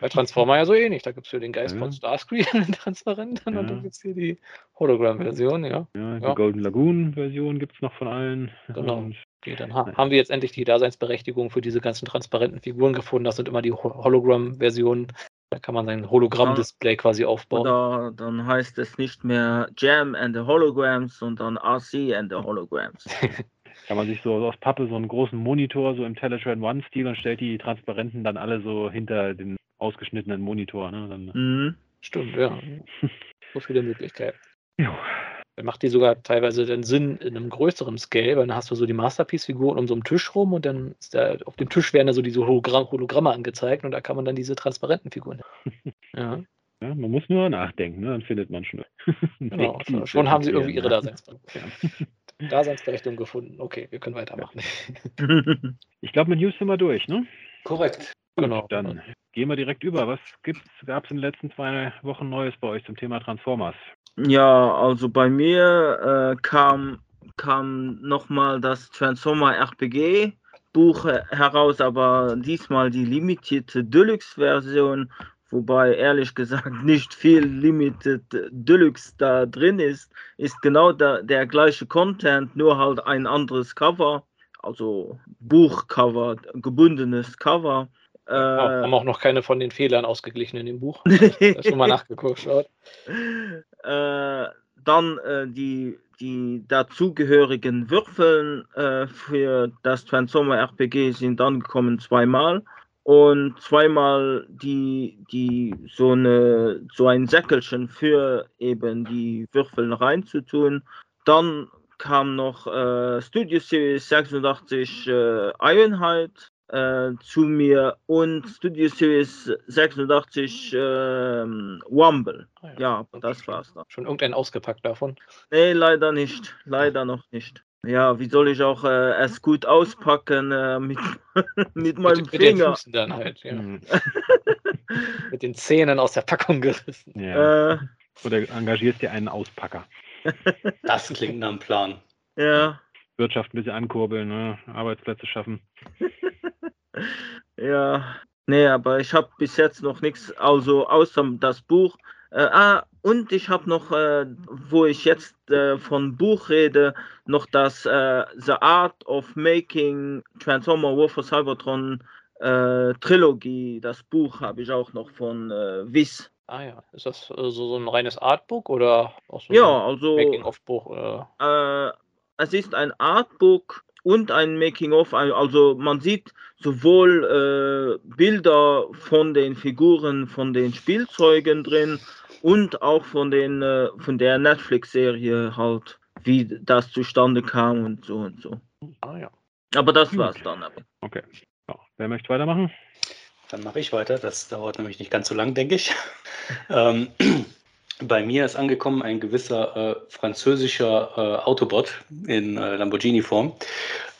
Bei Transformer ja so ähnlich. Da gibt es für den Geist Ja. von Starscream in transparent und Ja. dann gibt es hier die Hologramm-Version, ja. ja, die. Golden Lagoon-Version gibt es noch von allen. Genau. Und, Okay, dann ha haben wir jetzt endlich die Daseinsberechtigung für diese ganzen transparenten Figuren gefunden. Das sind immer die Ho Hologramm-Versionen. Da kann man sein Hologramm-Display quasi aufbauen. oder dann heißt es nicht mehr Jam and the Holograms, sondern RC and the Holograms. [laughs] kann man sich so aus Pappe so einen großen Monitor, so im Teletran One-Stil und stellt die Transparenten dann alle so hinter den ausgeschnittenen Monitor. Ne? Dann, Mhm. Stimmt, ja. [laughs] So viele Möglichkeiten. Jo. Dann macht die sogar teilweise den Sinn in einem größeren Scale, weil dann hast du so die Masterpiece-Figuren um so einen Tisch rum und dann ist da auf dem Tisch werden da so diese Hologramm Hologramme angezeigt und da kann man dann diese transparenten Figuren. Ja. Ja, man muss nur nachdenken, ne? dann findet man schon. [laughs] Genau, schon, schon haben sie irgendwie ihre Daseinsberechtigung. [laughs] Daseinsberechtigung gefunden. Okay, wir können weitermachen. [laughs] Ich glaube, mit News sind wir durch, ne? Korrekt. Genau. Dann gehen wir direkt über. Was gab es in den letzten zwei Wochen Neues bei euch zum Thema Transformers? Ja, also bei mir äh, kam, kam nochmal das Transformer RPG Buch heraus, aber diesmal die limitierte Deluxe-Version, wobei ehrlich gesagt [laughs] nicht viel Limited Deluxe da drin ist, ist genau der, der gleiche Content, nur halt ein anderes Cover, also Buchcover, gebundenes Cover. Äh, haben auch noch keine von den Fehlern ausgeglichen in dem Buch. [laughs] schon mal nachgeguckt. äh, dann äh, die, die dazugehörigen Würfeln äh, für das Transformer RPG sind angekommen zweimal und zweimal die, die so, eine, so ein Säckelchen für eben die Würfel reinzutun. Dann kam noch äh, Studio Series 86 äh, Ironhide äh, zu mir und Studio Series 86 äh, Wumble. Ah, ja. ja, das war's dann. Schon irgendein ausgepackt davon? Nee, leider nicht. Leider noch nicht. Ja, wie soll ich auch äh, es gut auspacken äh, mit, [laughs] mit meinem mit, Finger? Mit den dann halt, ja. Mhm. [laughs] mit den Zähnen aus der Packung gerissen. Ja. Äh, Oder engagierst dir einen Auspacker. [laughs] Das klingt nach einem Plan. Ja. Wirtschaft ein bisschen ankurbeln, ne? Arbeitsplätze schaffen. [laughs] ja, nee, aber ich habe bis jetzt noch nichts, also außer das Buch. Äh, ah, und ich habe noch, äh, wo ich jetzt äh, von Buch rede, noch das äh, The Art of Making Transformer War for Cybertron äh, Trilogie. Das Buch habe ich auch noch von äh, Wiss. Ah ja, ist das so, so ein reines Artbook oder auch so ja, also, Making-of-Buch? Es ist ein Artbook und ein Making-of. Also man sieht sowohl äh, Bilder von den Figuren, von den Spielzeugen drin und auch von, den, äh, von der Netflix-Serie halt, wie das zustande kam und so und so. Ah ja. Aber das Gut. war's dann. Aber. Okay. Ja. Wer möchte weitermachen? Dann mache ich weiter. Das dauert nämlich nicht ganz so lang, denke ich. [laughs] ähm, bei mir ist angekommen ein gewisser äh, französischer äh, Autobot in äh, Lamborghini-Form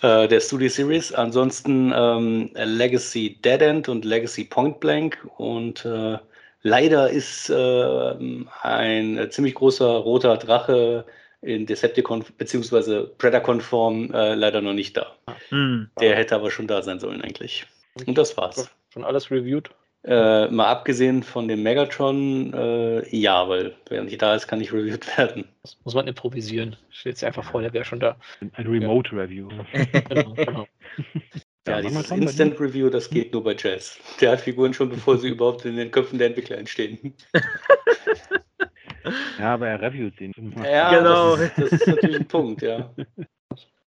äh, der Studio Series. Ansonsten ähm, Legacy Dead End und Legacy Point Blank. Und äh, leider ist äh, ein ziemlich großer roter Drache in Decepticon bzw. Predator-konform leider noch nicht da. Hm. Der hätte aber schon da sein sollen eigentlich. Und das war's. Schon alles reviewed? Äh, mal abgesehen von dem Megatron, äh, ja, weil wer nicht da ist, kann nicht reviewed werden. Das muss man improvisieren. Steht sich einfach vor, der wäre schon da. Ein Remote-Review. [laughs] genau, genau. Ja, ja dieses Instant Review, das geht nur bei Jazz. Der hat Figuren schon, bevor sie [laughs] überhaupt in den Köpfen der Entwickler entstehen. [laughs] ja, aber er reviewt sie. Ja, genau. Das, das ist natürlich ein Punkt, ja.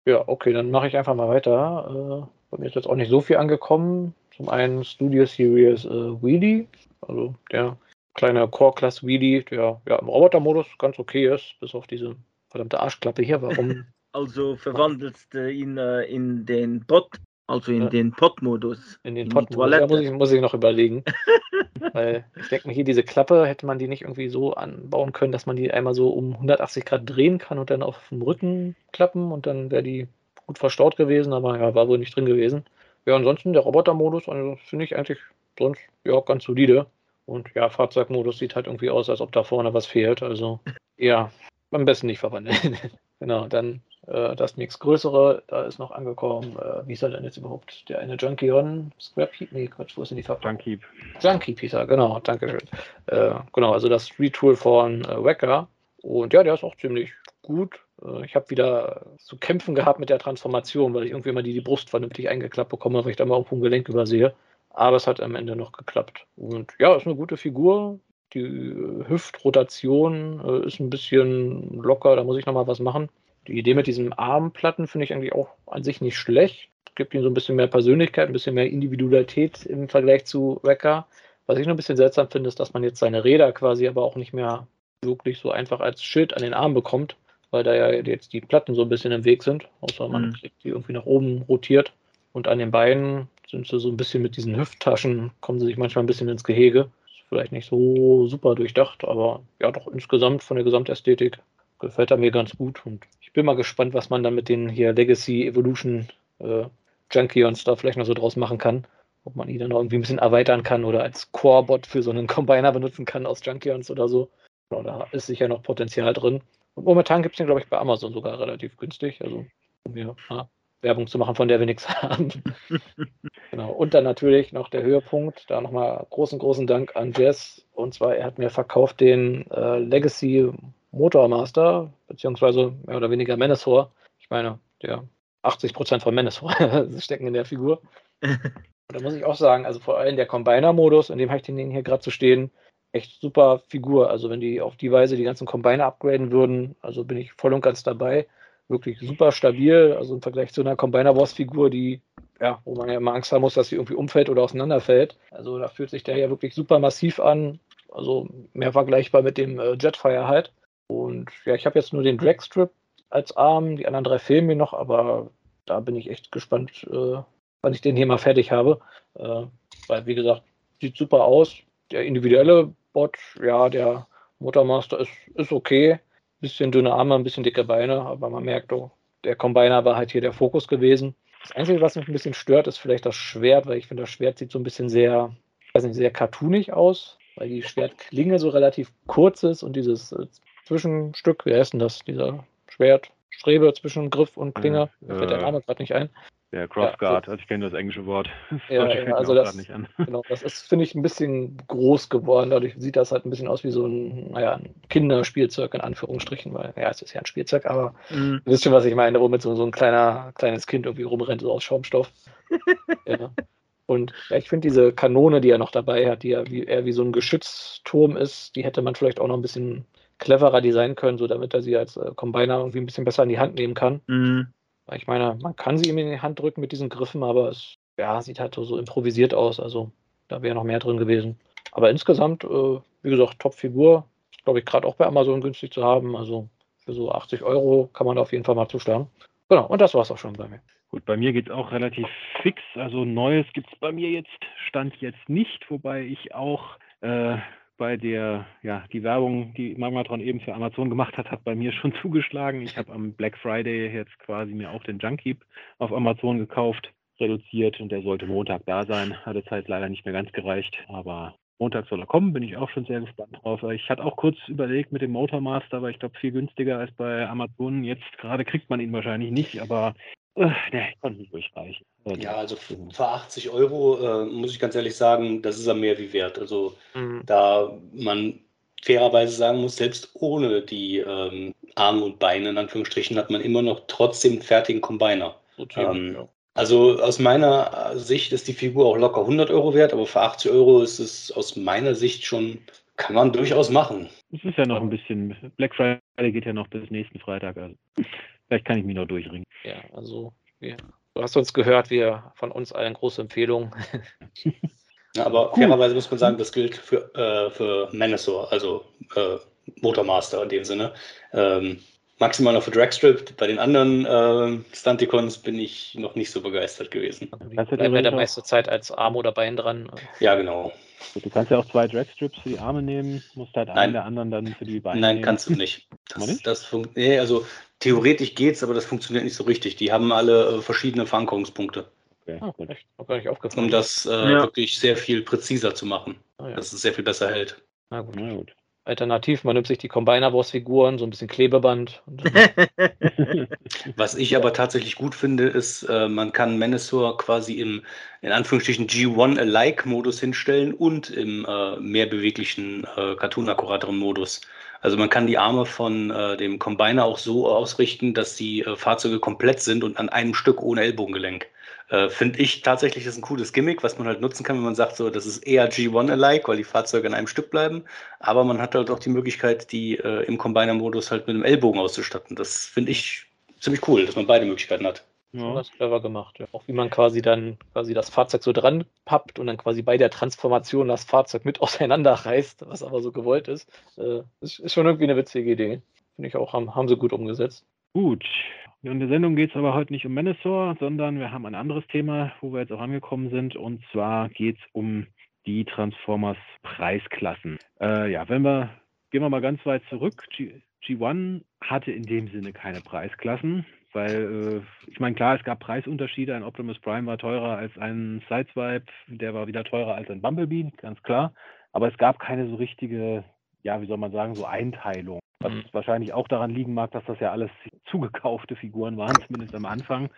Ja, okay, dann mache ich einfach mal weiter. Äh, bei mir ist jetzt auch nicht so viel angekommen. Zum einen Studio Series äh, Wheelie, also der kleine Core-Class Wheelie, der ja im Roboter-Modus ganz okay ist, bis auf diese verdammte Arschklappe hier. Warum? [laughs] Also verwandelst du ihn äh, in den Bot, also in ja. den Pod-Modus. In den Pod-Modus, da muss ich, muss ich noch überlegen. [laughs] Weil ich denke mir, hier diese Klappe, hätte man die nicht irgendwie so anbauen können, dass man die einmal so um 180 Grad drehen kann und dann auf dem Rücken klappen und dann wäre die gut verstaut gewesen, aber ja, war wohl nicht drin gewesen. Ja, ansonsten der Roboter-Modus, also finde ich eigentlich sonst ja ganz solide. Und ja, Fahrzeugmodus sieht halt irgendwie aus, als ob da vorne was fehlt. Also [laughs] ja, am besten nicht verwandeln. [laughs] genau, dann äh, das nächst größere, da ist noch angekommen, äh, wie soll denn jetzt überhaupt der eine Junkie on Scrap Heap? Nee, Quatsch, wo ist denn die Verpackung? Junkie. Junkie Peter, genau, danke schön. äh, genau, also das Retool von äh, Wacker. Und ja, der ist auch ziemlich gut. Äh, ich habe wieder zu kämpfen gehabt mit der Transformation, weil ich irgendwie immer die, die Brust vernünftig eingeklappt bekomme, weil ich da mal irgendwo ein Gelenk übersehe. Aber es hat am Ende noch geklappt. Und ja, ist eine gute Figur. Die Hüftrotation äh, ist ein bisschen locker, da muss ich nochmal was machen. Die Idee mit diesen Armplatten finde ich eigentlich auch an sich nicht schlecht. Gibt ihm so ein bisschen mehr Persönlichkeit, ein bisschen mehr Individualität im Vergleich zu Wrecker. Was ich noch ein bisschen seltsam finde, ist, dass man jetzt seine Räder quasi aber auch nicht mehr wirklich so einfach als Schild an den Arm bekommt, weil da ja jetzt die Platten so ein bisschen im Weg sind, außer man mhm. kriegt die irgendwie nach oben rotiert. Und an den Beinen sind sie so ein bisschen mit diesen Hüfttaschen, kommen sie sich manchmal ein bisschen ins Gehege. vielleicht nicht so super durchdacht, aber ja, doch insgesamt von der Gesamtästhetik gefällt er mir ganz gut. Und ich bin mal gespannt, was man dann mit den hier Legacy Evolution äh, Junkions da vielleicht noch so draus machen kann. Ob man die dann noch irgendwie ein bisschen erweitern kann oder als Core-Bot für so einen [laughs] Combiner benutzen kann aus Junkions oder so. Da ist sicher noch Potenzial drin. Und momentan gibt es den, glaube ich, bei Amazon sogar relativ günstig. Also, um hier ja, Werbung zu machen, von der wir nichts [laughs] haben. genau. Und dann natürlich noch der Höhepunkt. Da nochmal großen, großen Dank an Jess. Und zwar, er hat mir verkauft den äh, Legacy Motormaster, beziehungsweise mehr oder weniger Menasor. Ich meine, der 80% von Menasor [laughs] stecken in der Figur. [laughs] Und da muss ich auch sagen, also vor allem der Combiner-Modus, in dem habe ich den hier gerade zu stehen, echt super Figur. Also wenn die auf die Weise die ganzen Combiner upgraden würden, also bin ich voll und ganz dabei. Wirklich super stabil, also im Vergleich zu einer Combiner-Boss-Figur, die, ja, wo man ja immer Angst haben muss, dass sie irgendwie umfällt oder auseinanderfällt. Also da fühlt sich der ja wirklich super massiv an. Also mehr vergleichbar mit dem äh, Jetfire halt. Und ja, ich habe jetzt nur den Dragstrip als Arm, die anderen drei fehlen mir noch, aber da bin ich echt gespannt, äh, wann ich den hier mal fertig habe. Äh, weil, wie gesagt, sieht super aus. Der individuelle Bot, ja, der Motormaster ist, ist okay. Bisschen dünne Arme, ein bisschen dicke Beine, aber man merkt, oh, der Combiner war halt hier der Fokus gewesen. Das Einzige, was mich ein bisschen stört, ist vielleicht das Schwert, weil ich finde, das Schwert sieht so ein bisschen sehr, weiß nicht, sehr cartoonig aus, weil die Schwertklinge so relativ kurz ist und dieses äh, Zwischenstück, wie heißt denn das, dieser Schwertstrebe zwischen Griff und Klinge, Äh, fällt der äh, Name gerade nicht ein. Der Crossguard, Ja, also ich kenne das englische Wort. [laughs] Das Ja, ja, also das- nicht an. [laughs] Genau, das ist, finde ich, ein bisschen groß geworden. Dadurch sieht das halt ein bisschen aus wie so ein, naja, ein Kinderspielzeug in Anführungsstrichen, weil, ja, es ist ja ein Spielzeug, aber Mhm. ihr wisst schon, was ich meine, womit so, so ein kleiner, kleines Kind irgendwie rumrennt, so aus Schaumstoff. [laughs] ja. Und ja, ich finde diese Kanone, die er noch dabei hat, die ja wie, eher wie so ein Geschützturm ist, die hätte man vielleicht auch noch ein bisschen cleverer designen können, so damit er sie als äh, Combiner irgendwie ein bisschen besser in die Hand nehmen kann. Mhm. Ich meine, man kann sie ihm in die Hand drücken mit diesen Griffen, aber es ja, sieht halt so, so improvisiert aus. Also da wäre noch mehr drin gewesen. Aber insgesamt, äh, wie gesagt, Top-Figur. Glaube ich, gerade auch bei Amazon günstig zu haben. Also für so 80 Euro kann man da auf jeden Fall mal zuschlagen. Genau, und das war es auch schon bei mir. Gut, bei mir geht es auch relativ fix. Also Neues gibt es bei mir jetzt, stand jetzt nicht, wobei ich auch äh, bei der, ja, die Werbung, die Magmatron eben für Amazon gemacht hat, hat bei mir schon [laughs] zugeschlagen. Ich habe am Black Friday jetzt quasi mir auch den Junkheap auf Amazon gekauft, reduziert und der sollte Montag da sein. Hat jetzt halt leider nicht mehr ganz gereicht, aber Montag soll er kommen, bin ich auch schon sehr gespannt drauf. Ich hatte auch kurz überlegt mit dem Motormaster, aber ich glaube viel günstiger als bei Amazon. Jetzt gerade kriegt man ihn wahrscheinlich nicht, aber äh, ne, kann nicht durchreichen. Also, Ja, also für für 80 Euro äh, muss ich ganz ehrlich sagen, das ist er mehr wie wert. Also da man fairerweise sagen muss, selbst ohne die ähm, Arme und Beine, in Anführungsstrichen, hat man immer noch trotzdem einen fertigen Combiner. Ähm, ja. Also aus meiner Sicht ist die Figur auch locker 100 Euro wert, aber für 80 Euro ist es aus meiner Sicht schon, kann man durchaus machen. Es ist ja noch ein bisschen, Black Friday geht ja noch bis nächsten Freitag. Also vielleicht kann ich mich noch durchringen. ja, also wir, du hast uns gehört, wir von uns allen große Empfehlung. [laughs] Ja, aber fairerweise muss man sagen, das gilt für, äh, für Manasor, also äh, Motormaster in dem Sinne. Ähm, maximal noch für Dragstrip. Bei den anderen äh, Stunticons bin ich noch nicht so begeistert gewesen. Du bleiben ja der meiste Zeit als Arm oder Bein dran. Ja, genau. Du kannst ja auch zwei Dragstrips für die Arme nehmen, musst halt Nein. einen der anderen dann für die Beine Nein, nehmen. kannst du nicht. Das, nicht? das funkt, nee, also theoretisch geht's, aber das funktioniert nicht so richtig. Die haben alle äh, verschiedene Verankerungspunkte, Okay, Ah, gut. noch gar nicht aufgefallen. um das äh, Ja. wirklich sehr viel präziser zu machen, Ah, ja. dass es sehr viel besser hält. Na gut. Na gut. Alternativ, man nimmt sich die Combiner-Boss-Figuren, so ein bisschen Klebeband. [laughs] Was ich aber tatsächlich gut finde, ist, äh, man kann Manasor quasi im, in Anführungsstrichen, G1-alike-Modus hinstellen und im äh, mehr beweglichen, äh, cartoon-akkurateren Modus. Also man kann die Arme von äh, dem Combiner auch so ausrichten, dass die äh, Fahrzeuge komplett sind und an einem Stück ohne Ellbogengelenk. Äh, Finde ich tatsächlich ist ein cooles Gimmick, was man halt nutzen kann, wenn man sagt, so, das ist eher G1-alike, weil die Fahrzeuge an einem Stück bleiben. Aber man hat halt auch die Möglichkeit, die äh, im Combiner-Modus halt mit einem Ellbogen auszustatten. Das finde ich ziemlich cool, dass man beide Möglichkeiten hat. Ja. Das ist clever gemacht. Ja. Auch wie man quasi dann quasi das Fahrzeug so dran pappt und dann quasi bei der Transformation das Fahrzeug mit [laughs] auseinanderreißt, was aber so gewollt ist. Äh, ist, ist schon irgendwie eine witzige Idee. Finde ich auch, haben, haben sie gut umgesetzt. Gut. In der Sendung geht es aber heute nicht um Manasor, sondern wir haben ein anderes Thema, wo wir jetzt auch angekommen sind. Und zwar geht es um die Transformers Preisklassen. Äh, ja, wenn wir, gehen wir mal ganz weit zurück. G, G1 hatte in dem Sinne keine Preisklassen, weil, äh, ich meine, klar, es gab Preisunterschiede. Ein Optimus Prime war teurer als ein Sideswipe, der war wieder teurer als ein Bumblebee, ganz klar. Aber es gab keine so richtige, ja, wie soll man sagen, so Einteilung. Was Mhm. wahrscheinlich auch daran liegen mag, dass das ja alles [laughs] zugekaufte Figuren waren, zumindest am Anfang,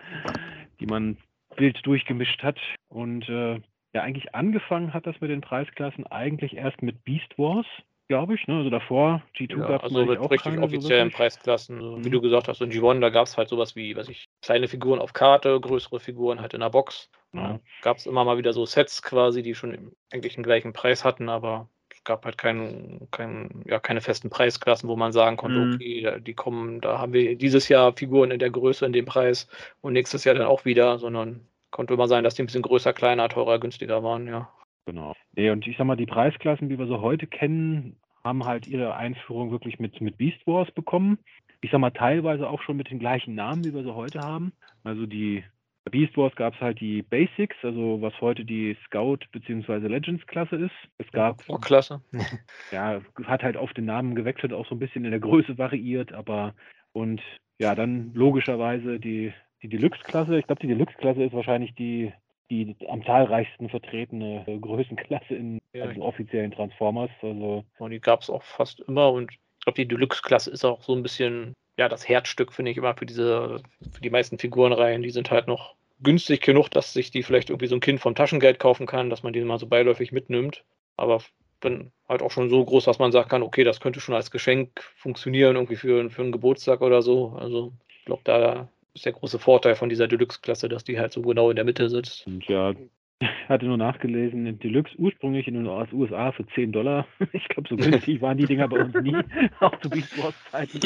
die man wild durchgemischt hat. Und äh, ja, eigentlich angefangen hat das mit den Preisklassen eigentlich erst mit Beast Wars, glaube ich. Ne? Also davor, G2 Ja, gab es also mit auch richtig keine so offiziellen wirklich. Preisklassen. So, Wie Mhm. du gesagt hast, in G1, da gab es halt sowas wie, weiß ich, kleine Figuren auf Karte, größere Figuren halt in der Box. Ja. Gab es immer mal wieder so Sets quasi, die schon eigentlich den gleichen Preis hatten, aber es gab halt keinen, kein, ja, keine festen Preisklassen, wo man sagen konnte, Mhm. okay, die kommen, da haben wir dieses Jahr Figuren in der Größe, in dem Preis und nächstes Jahr dann auch wieder, sondern konnte immer sein, dass die ein bisschen größer, kleiner, teurer, günstiger waren, ja. Genau. Nee, und ich sag mal, die Preisklassen, wie wir sie heute kennen, haben halt ihre Einführung wirklich mit, mit Beast Wars bekommen. Ich sag mal, teilweise auch schon mit den gleichen Namen, wie wir sie heute haben. Also die bei Beast Wars gab es halt die Basics, also was heute die Scout bzw. Legends Klasse ist. Es gab, Oh, klasse. [laughs] ja, hat halt auf den Namen gewechselt, auch so ein bisschen in der Größe variiert, aber und ja, dann logischerweise die, die Deluxe-Klasse. Ich glaube, die Deluxe-Klasse ist wahrscheinlich die, die am zahlreichsten vertretene äh, Größenklasse in Ja. also offiziellen Transformers. Also Und die gab es auch fast immer und ich glaube, die Deluxe-Klasse ist auch so ein bisschen, ja, das Herzstück, finde ich, immer für diese, für die meisten Figurenreihen. Die sind halt noch günstig genug, dass sich die vielleicht irgendwie so ein Kind vom Taschengeld kaufen kann, dass man die mal so beiläufig mitnimmt. Aber dann halt auch schon so groß, dass man sagen kann, okay, das könnte schon als Geschenk funktionieren, irgendwie für, für einen Geburtstag oder so. Also ich glaube, da ist der große Vorteil von dieser Deluxe-Klasse, dass die halt so genau in der Mitte sitzt. und ja, ich [laughs] hatte nur nachgelesen, Deluxe ursprünglich in den USA für 10 Dollar. [laughs] Ich glaube, so günstig waren die Dinger bei uns nie, [laughs] auch zu Beast Wars Zeiten.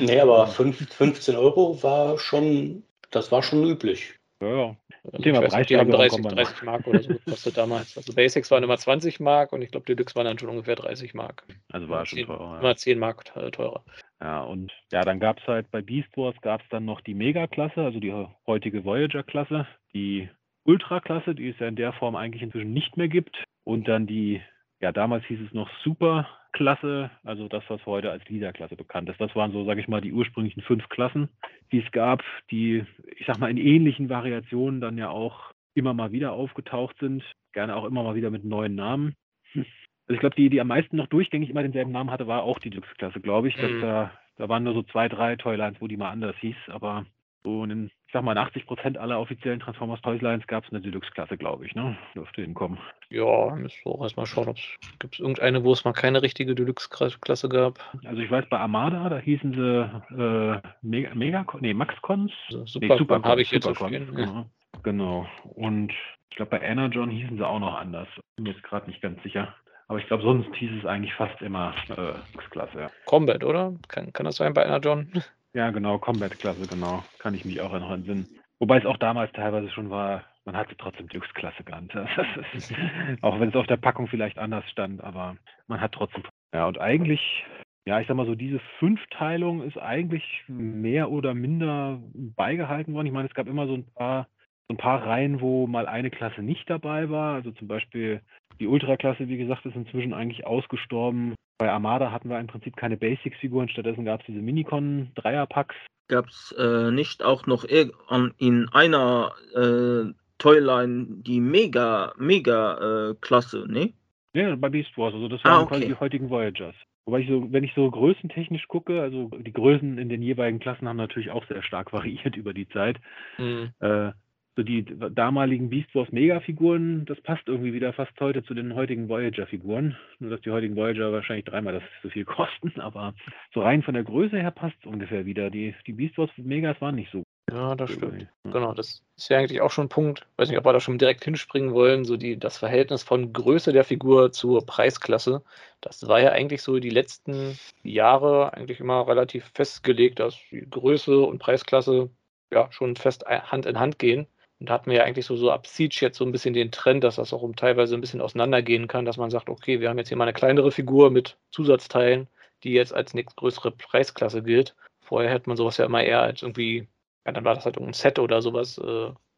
Nee, aber fünf- 15 Euro war schon, das war schon üblich. Ja, ja. Also Thema nicht, die haben Preissteigerung 30, kommen wir noch. 30 Mark oder so gekostet damals. Also Basics waren immer 20 Mark und ich glaube, Deluxe waren dann schon ungefähr 30 Mark. Also war schon teurer. Ja. Immer 10 Mark te- teurer. Ja, und ja, dann gab es halt bei Beast Wars gab es dann noch die Mega-Klasse, also die heutige Voyager-Klasse, die Ultra-Klasse, die es ja in der Form eigentlich inzwischen nicht mehr gibt. Und dann die, ja, damals hieß es noch Super-Klasse, also das, was heute als Leader-Klasse bekannt ist. Das waren so, sage ich mal, die ursprünglichen fünf Klassen, die es gab, die, ich sag mal, in ähnlichen Variationen dann ja auch immer mal wieder aufgetaucht sind. Gerne auch immer mal wieder mit neuen Namen. Also ich glaube, die, die am meisten noch durchgängig immer denselben Namen hatte, war auch die Deluxe-Klasse, glaube ich. Mhm. da, da waren nur so zwei, drei Toylines, wo die mal anders hieß. Aber so in, ich sag mal, in 80 Prozent aller offiziellen Transformers Toylines gab es eine Deluxe-Klasse, glaube ich. Ne? Dürfte hinkommen. Ja, müssen wir auch erstmal schauen, ob es gibt irgendeine, wo es mal keine richtige Deluxe-Klasse gab. Also ich weiß, bei Armada, da hießen sie äh, Mega, Mega, nee, Maxcons. Also Nee, Super Supercons, habe ich jetzt Supercons, stehen. Ja. genau. genau. Und ich glaube, bei Energon hießen sie auch noch anders. Bin mir jetzt gerade nicht ganz sicher. Aber ich glaube, sonst hieß es eigentlich fast immer äh, Deluxe-Klasse, ja. Combat, oder? Kann, kann das sein bei einer John? [laughs] Ja, genau, Combat-Klasse, genau. Kann ich mich auch noch entsinnen. Wobei es auch damals teilweise schon war, man hatte trotzdem Deluxe-Klasse genannt. [laughs] Das ist, auch wenn es auf der Packung vielleicht anders stand, aber man hat trotzdem. Ja, und eigentlich, ja, ich sag mal so, diese Fünfteilung ist eigentlich mehr oder minder beigehalten worden. Ich meine, es gab immer so ein paar, ein paar Reihen, wo mal eine Klasse nicht dabei war. Also zum Beispiel die Ultra-Klasse, wie gesagt, ist inzwischen eigentlich ausgestorben. Bei Armada hatten wir im Prinzip keine Basics-Figuren, stattdessen gab es diese Minicon-Dreierpacks. Gab es äh, nicht auch noch in einer äh, Toyline die Mega, Mega äh, ne? Ja, bei Beast Wars, also das Ah, waren okay. quasi die heutigen Voyagers. Wobei ich so, wenn ich so größentechnisch gucke, also die Größen in den jeweiligen Klassen haben natürlich auch sehr stark [laughs] variiert über die Zeit. Hm. Äh, so die damaligen Beast Wars Mega-Figuren, das passt irgendwie wieder fast heute zu den heutigen Voyager-Figuren. Nur dass die heutigen Voyager wahrscheinlich dreimal das so viel [laughs] kosten, aber so rein von der Größe her passt es ungefähr wieder. Die, die Beast Wars Megas waren nicht so. Ja, das stimmt. Ja. Genau, das ist ja eigentlich auch schon ein Punkt. Weiß nicht, ob wir da schon direkt hinspringen wollen, so die, das Verhältnis von Größe der Figur zur Preisklasse. Das war ja eigentlich so die letzten Jahre eigentlich immer relativ festgelegt, dass die Größe und Preisklasse ja schon fest ein- Hand in Hand gehen. Und da hatten wir ja eigentlich so, so ab Siege jetzt so ein bisschen den Trend, dass das auch um teilweise ein bisschen auseinandergehen kann, dass man sagt, okay, wir haben jetzt hier mal eine kleinere Figur mit Zusatzteilen, die jetzt als nächstgrößere Preisklasse gilt. Vorher hätte man sowas ja immer eher als irgendwie ja, dann war das halt irgendein Set oder sowas, äh,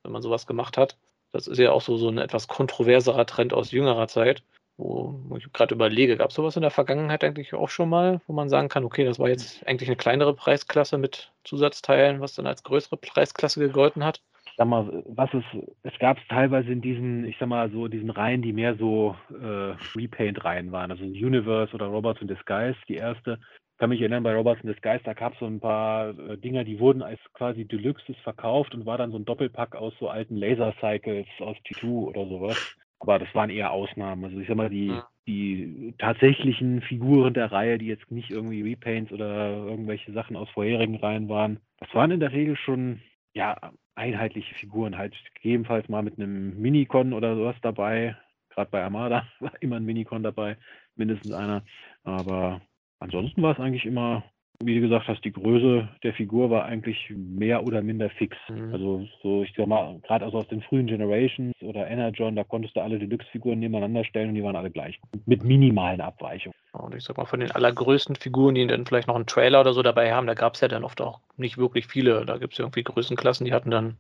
wenn man sowas gemacht hat. Das ist ja auch so, so ein etwas kontroverserer Trend aus jüngerer Zeit, wo, wo ich gerade überlege, gab es sowas in der Vergangenheit eigentlich auch schon mal, wo man sagen kann, okay, das war jetzt eigentlich eine kleinere Preisklasse mit Zusatzteilen, was dann als größere Preisklasse gegolten hat? Sag mal, was es, es gab es teilweise in diesen, ich sag mal, so diesen Reihen, die mehr so äh, Repaint-Reihen waren, also Universe oder Robots in Disguise, die erste. Ich kann mich erinnern, bei Robots in Disguise, da gab es so ein paar äh, Dinger, die wurden als quasi Deluxes verkauft und war dann so ein Doppelpack aus so alten Laser-Cycles aus T2 oder sowas. Aber das waren eher Ausnahmen. Also ich sag mal, die, die tatsächlichen Figuren der Reihe, die jetzt nicht irgendwie Repaints oder irgendwelche Sachen aus vorherigen Reihen waren, das waren in der Regel schon ja, einheitliche Figuren, halt gegebenenfalls mal mit einem Minicon oder sowas dabei. Gerade bei Armada [laughs] war immer ein Minicon dabei, mindestens einer. Aber ansonsten war es eigentlich immer wie du gesagt hast, die Größe der Figur war eigentlich mehr oder minder fix. Mhm. Also so, ich sag mal, gerade also aus den frühen Generations oder Energon, da konntest du alle Deluxe-Figuren nebeneinander stellen und die waren alle gleich. Mit minimalen Abweichungen. Und ich sag mal, von den allergrößten Figuren, die dann vielleicht noch einen Trailer oder so dabei haben, da gab es ja dann oft auch nicht wirklich viele. Da gibt es ja irgendwie Größenklassen, die hatten dann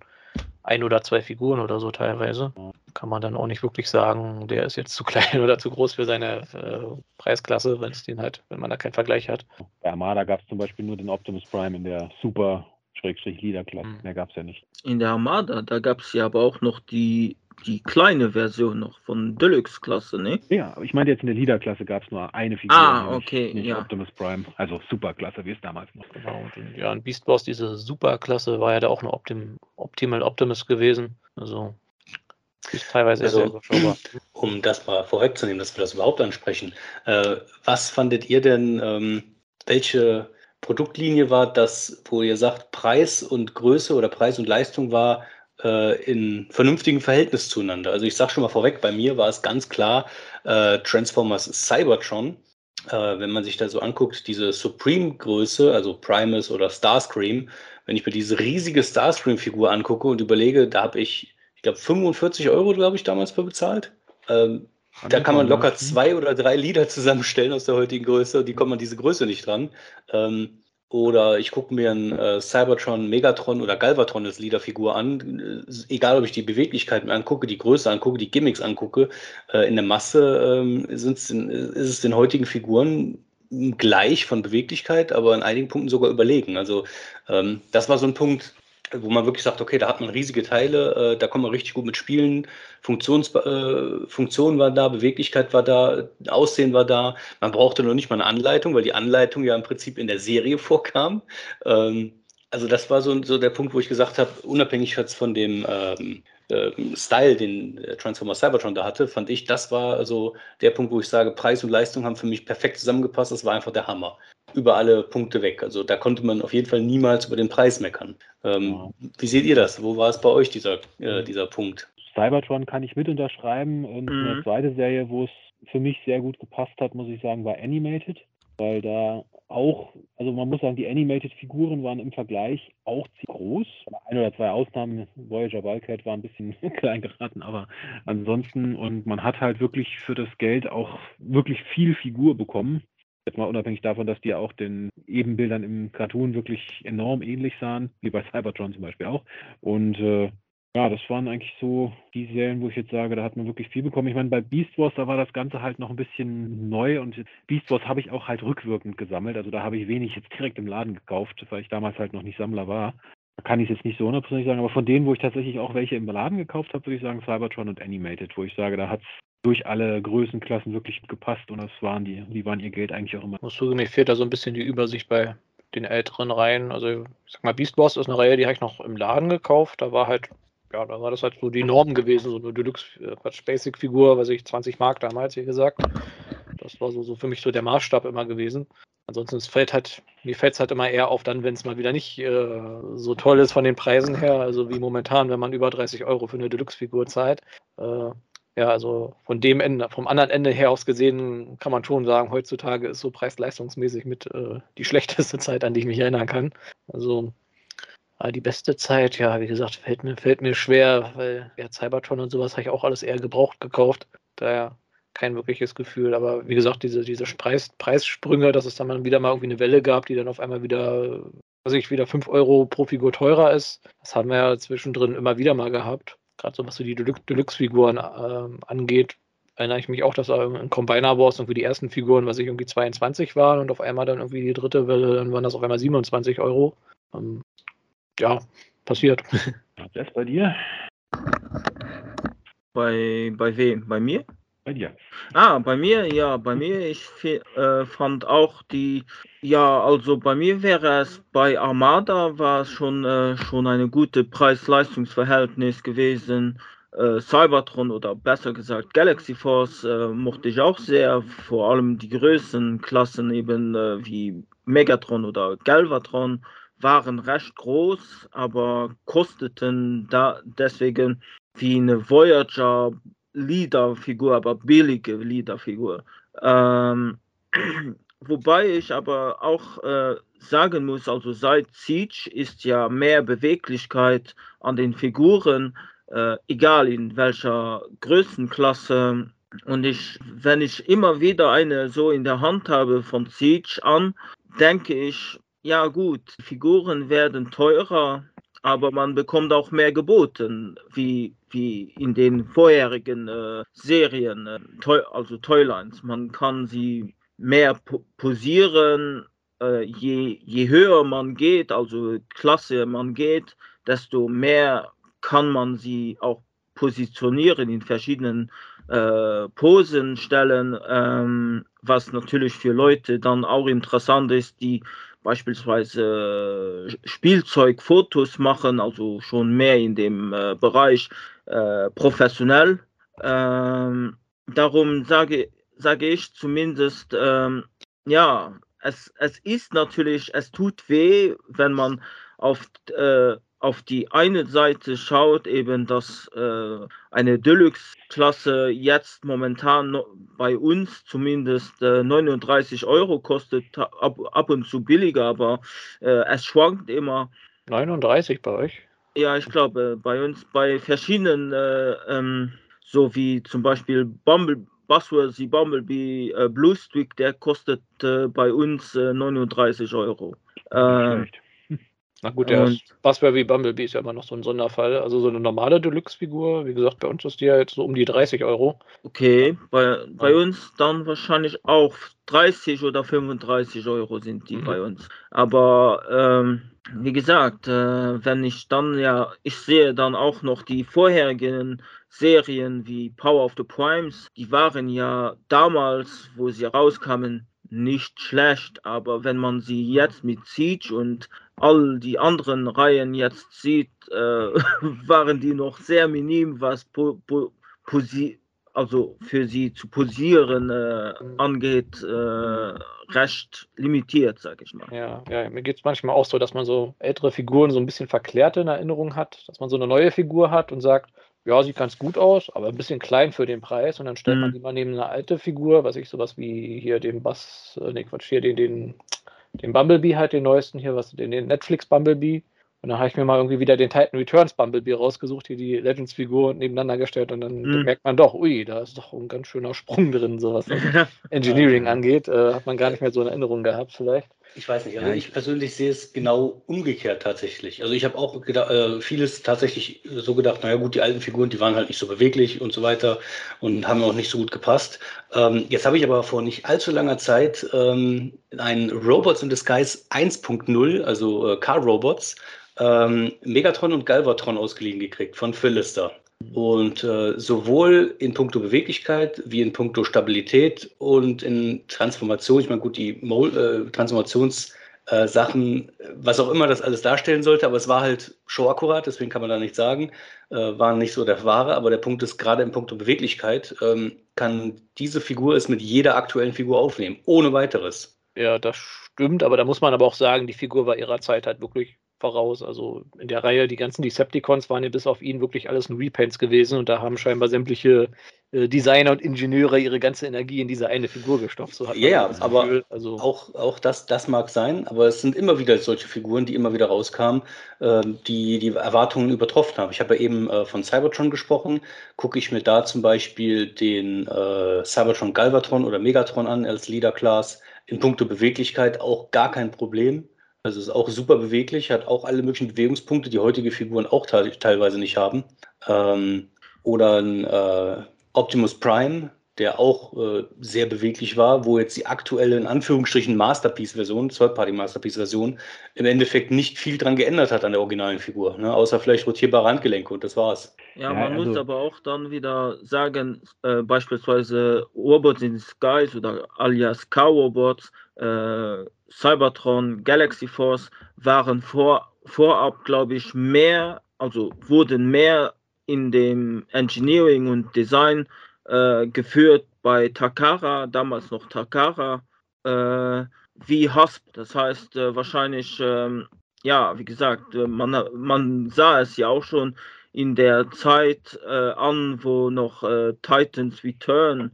ein oder zwei Figuren oder so teilweise. Kann man dann auch nicht wirklich sagen, der ist jetzt zu klein [laughs] oder zu groß für seine äh, Preisklasse, wenn es den halt, wenn man da keinen Vergleich hat. Bei Armada gab es zum Beispiel nur den Optimus Prime in der Super Leader-Klasse. Mhm. Mehr gab es ja nicht. In der Armada, da gab es ja aber auch noch die die kleine Version noch von Deluxe-Klasse, ne? Ja, aber ich meine jetzt in der Leader-Klasse gab es nur eine Figur. Ah, okay, nicht ja. Optimus Prime, also Superklasse, wie es damals noch. Genau, und ja, in Beast Wars, diese Superklasse, war ja da auch eine Optim Optimal Optimus gewesen. Also ist teilweise also, sehr überschaubar. [clears throat] Um das mal vorwegzunehmen, dass wir das überhaupt ansprechen. Äh, was fandet ihr denn, ähm, welche Produktlinie war das, wo ihr sagt, Preis und Größe oder Preis und Leistung war äh, in vernünftigem Verhältnis zueinander. Also ich sage schon mal vorweg, bei mir war es ganz klar äh, Transformers Cybertron. Äh, wenn man sich da so anguckt, diese Supreme-Größe, also Primus oder Starscream, wenn ich mir diese riesige Starscream-Figur angucke und überlege, da habe ich, ich glaube, 45 Euro, glaube ich, damals für bezahlt. Ähm, da kann man locker zwei oder drei Lieder zusammenstellen aus der heutigen Größe, die kommen an diese Größe nicht dran. Ähm, oder ich gucke mir einen äh, Cybertron, Megatron oder Galvatron als Leaderfigur an. Äh, egal, ob ich die Beweglichkeit mir angucke, die Größe angucke, die Gimmicks angucke. Äh, in der Masse ähm, ist es den heutigen Figuren gleich von Beweglichkeit, aber in einigen Punkten sogar überlegen. Also ähm, das war so ein Punkt, wo man wirklich sagt, okay, da hat man riesige Teile, äh, da kann man richtig gut mit spielen. Funktions, äh, Funktion war da, Beweglichkeit war da, Aussehen war da. Man brauchte noch nicht mal eine Anleitung, weil die Anleitung ja im Prinzip in der Serie [laughs] vorkam. Ähm, also das war so, so der Punkt, wo ich gesagt habe, unabhängig jetzt von dem ähm, ähm, Style, den äh, Transformer Cybertron da hatte, fand ich, das war also der Punkt, wo ich sage, Preis und Leistung haben für mich perfekt zusammengepasst. Das war einfach der Hammer. Über alle Punkte weg. Also da konnte man auf jeden Fall niemals über den Preis meckern. Ähm, ja. Wie seht ihr das? Wo war es bei euch, dieser, äh, dieser Punkt? Cybertron kann ich mit unterschreiben. Und mhm. eine zweite Serie, wo es für mich sehr gut gepasst hat, muss ich sagen, war Animated weil da auch, also man muss sagen, die Animated-Figuren waren im Vergleich auch ziemlich groß. Ein oder zwei Ausnahmen, Voyager Wildcat war ein bisschen [laughs] klein geraten, aber ansonsten, und man hat halt wirklich für das Geld auch wirklich viel Figur bekommen. Jetzt mal unabhängig davon, dass die auch den Ebenbildern im Cartoon wirklich enorm ähnlich sahen, wie bei Cybertron zum Beispiel auch. Und äh, ja, das waren eigentlich so die Serien, wo ich jetzt sage, da hat man wirklich viel bekommen. Ich meine, bei Beast Wars, da war das Ganze halt noch ein bisschen neu und Beast Wars habe ich auch halt rückwirkend gesammelt. Also da habe ich wenig jetzt direkt im Laden gekauft, weil ich damals halt noch nicht Sammler war. Da kann ich es jetzt nicht so hundertprozentig sagen, aber von denen, wo ich tatsächlich auch welche im Laden gekauft habe, würde ich sagen Cybertron und Animated, wo ich sage, da hat es durch alle Größenklassen wirklich gepasst und das waren die, die waren ihr Geld eigentlich auch immer. Muss zugeben, mir fehlt da so ein bisschen die Übersicht bei den älteren Reihen. Also ich sag mal, Beast Wars ist eine Reihe, die habe ich noch im Laden gekauft. Da war halt ja, da war das halt so die Norm gewesen, so eine Deluxe, äh, Quatsch, Basic-Figur, weiß ich, 20 Mark damals, wie gesagt. Das war so, so für mich so der Maßstab immer gewesen. Ansonsten es fällt halt, mir fällt es halt immer eher auf dann, wenn es mal wieder nicht äh, so toll ist von den Preisen her, also wie momentan, wenn man über 30 Euro für eine Deluxe-Figur zahlt. Äh, ja, also von dem Ende, vom anderen Ende her aus gesehen, kann man schon sagen, heutzutage ist so preis-leistungsmäßig mit äh, die [laughs] schlechteste Zeit, an die ich mich erinnern kann. Also die beste Zeit, ja, wie gesagt, fällt mir, fällt mir schwer, weil ja, Cybertron und sowas habe ich auch alles eher gebraucht gekauft. Daher kein wirkliches Gefühl. Aber wie gesagt, diese, diese Preis, Preissprünge, dass es dann mal wieder mal irgendwie eine Welle gab, die dann auf einmal wieder, also ich wieder 5 Euro pro Figur teurer ist, das haben wir ja zwischendrin immer wieder mal gehabt. Gerade so was so die Deluxe-Figuren äh, angeht, erinnere ich mich auch, dass da in Combiner Wars irgendwie die ersten Figuren, was ich irgendwie 22 waren und auf einmal dann irgendwie die dritte Welle, dann waren das auf einmal 27 Euro. Ähm, ja, passiert. [laughs] Was bei dir? Bei, bei wem? Bei mir? Bei dir. Ah, bei mir, ja, bei mir, ich äh, fand auch die, ja, also bei mir wäre es bei Armada war es schon, äh, schon eine gute Preis-Leistungs-Verhältnis gewesen. Äh, Cybertron oder besser gesagt Galaxy Force äh, mochte ich auch sehr, vor allem die Größenklassen eben äh, wie Megatron oder Galvatron waren recht groß, aber kosteten da deswegen wie eine Voyager Liederfigur, aber billige Liederfigur. Ähm, [clears throat] wobei ich aber auch äh, sagen muss, also seit Siege ist ja mehr Beweglichkeit an den Figuren, äh, egal in welcher Größenklasse. Und ich, wenn ich immer wieder eine so in der Hand habe von Siege an, denke ich, ja gut, Figuren werden teurer, aber man bekommt auch mehr geboten, wie, wie in den vorherigen äh, Serien, äh, also Toylines. Man kann sie mehr po posieren, äh, je, je höher man geht, also Klasse man geht, desto mehr kann man sie auch positionieren in verschiedenen äh, Posen stellen, ähm, was natürlich für Leute dann auch interessant ist, die beispielsweise äh, Spielzeugfotos machen, also schon mehr in dem äh, Bereich äh, professionell. Ähm, darum sage, sage ich zumindest, ähm, ja, es, es ist natürlich, es tut weh, wenn man auf äh, auf die eine Seite schaut, eben dass äh, eine Deluxe-Klasse jetzt momentan bei uns zumindest äh, 39 Euro kostet, ab, ab und zu billiger, aber äh, es schwankt immer. 39 bei euch? Ja, ich glaube, bei uns, bei verschiedenen, äh, ähm, so wie zum Beispiel Bumble, Buzzworthy Bumblebee äh, Blue Streak, der kostet äh, bei uns 39 Euro. Äh, na gut, der Buzzberry Bumblebee ist ja immer noch so ein Sonderfall. Also so eine normale Deluxe-Figur, wie gesagt, bei uns ist die ja jetzt so um die 30 Euro. Okay, bei, bei ja. uns dann wahrscheinlich auch 30 oder 35 Euro sind die mhm. bei uns. Aber ähm, wie gesagt, äh, wenn ich dann ja, ich sehe dann auch noch die vorherigen Serien wie Power of the Primes, die waren ja damals, wo sie rauskamen, nicht schlecht, aber wenn man sie jetzt mit Siege und all die anderen Reihen jetzt sieht, äh, [laughs] waren die noch sehr minim, was po, po, posi also für sie zu posieren äh, angeht, äh, recht limitiert, sag ich mal. Ja, ja mir geht es manchmal auch so, dass man so ältere Figuren so ein bisschen verklärte in Erinnerung hat, dass man so eine neue Figur hat und sagt, ja, sieht ganz gut aus, aber ein bisschen klein für den Preis. Und dann stellt mhm. man die mal neben eine alte Figur, was ich sowas wie hier den Bass, äh, nee, Quatsch, hier den, den, den Bumblebee halt, den neuesten hier, was, den, den Netflix Bumblebee. Und dann habe ich mir mal irgendwie wieder den Titan Returns Bumblebee rausgesucht, hier die Legends-Figur nebeneinander gestellt und dann, mhm. merkt man doch, ui, da ist doch ein ganz schöner Sprung drin, so was [laughs] Engineering angeht. Äh, hat man gar nicht mehr so in Erinnerung gehabt, vielleicht. Ich weiß nicht, also ich persönlich sehe es genau umgekehrt tatsächlich. Also ich habe auch gedacht, äh, vieles tatsächlich so gedacht, naja gut, die alten Figuren, die waren halt nicht so beweglich und so weiter und haben auch nicht so gut gepasst. Ähm, jetzt habe ich aber vor nicht allzu langer Zeit ähm, ein Robots in Disguise 1.0, also äh, Car Robots, ähm, Megatron und Galvatron ausgeliehen gekriegt von Philister. Und äh, sowohl in puncto Beweglichkeit wie in puncto Stabilität und in Transformation, ich meine, gut, die äh, Transformationssachen, äh, was auch immer das alles darstellen sollte, aber es war halt showakkurat, deswegen kann man da nicht sagen, äh, waren nicht so der Wahre, aber der Punkt ist, gerade in puncto Beweglichkeit, ähm, kann diese Figur es mit jeder aktuellen Figur aufnehmen, ohne weiteres. Ja, das stimmt, aber da muss man aber auch sagen, die Figur war ihrer Zeit halt wirklich voraus. Also in der Reihe, die ganzen Decepticons waren ja bis auf ihn wirklich alles nur Repaints gewesen und da haben scheinbar sämtliche äh, Designer und Ingenieure ihre ganze Energie in diese eine Figur gestopft. So ja, ja aber also auch, auch das, das mag sein, aber es sind immer wieder solche Figuren, die immer wieder rauskamen, äh, die die Erwartungen übertroffen haben. Ich habe ja eben äh, von Cybertron gesprochen. Gucke ich mir da zum Beispiel den äh, Cybertron Galvatron oder Megatron an als Leader Class. In puncto Beweglichkeit auch gar kein Problem Also ist auch super beweglich, hat auch alle möglichen Bewegungspunkte, die heutige Figuren auch teilweise nicht haben. Ähm, oder ein äh, Optimus Prime, der auch äh, sehr beweglich war, wo jetzt die aktuelle, in Anführungsstrichen, Masterpiece-Version, Third-Party-Masterpiece-Version, im Endeffekt nicht viel dran geändert hat an der originalen Figur, ne? außer vielleicht rotierbare Handgelenke und das war's. Ja, ja man also, muss aber auch dann wieder sagen, äh, beispielsweise Robots in Skies oder alias Cow-Robots, äh, Cybertron, Galaxy Force waren vor, vorab, glaube ich, mehr, also wurden mehr in dem Engineering und Design äh, geführt bei Takara, damals noch Takara, äh, wie Hasp. Das heißt, äh, wahrscheinlich, ähm, ja, wie gesagt, äh, man, man sah es ja auch schon in der Zeit äh, an, wo noch Titans Return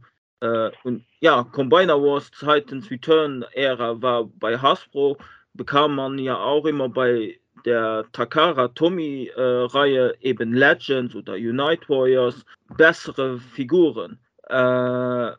und ja, Combiner Wars Titans Return Ära war bei Hasbro, bekam man ja auch immer bei der Takara Tomy äh, Reihe eben Legends oder Unite Warriors bessere Figuren. Äh,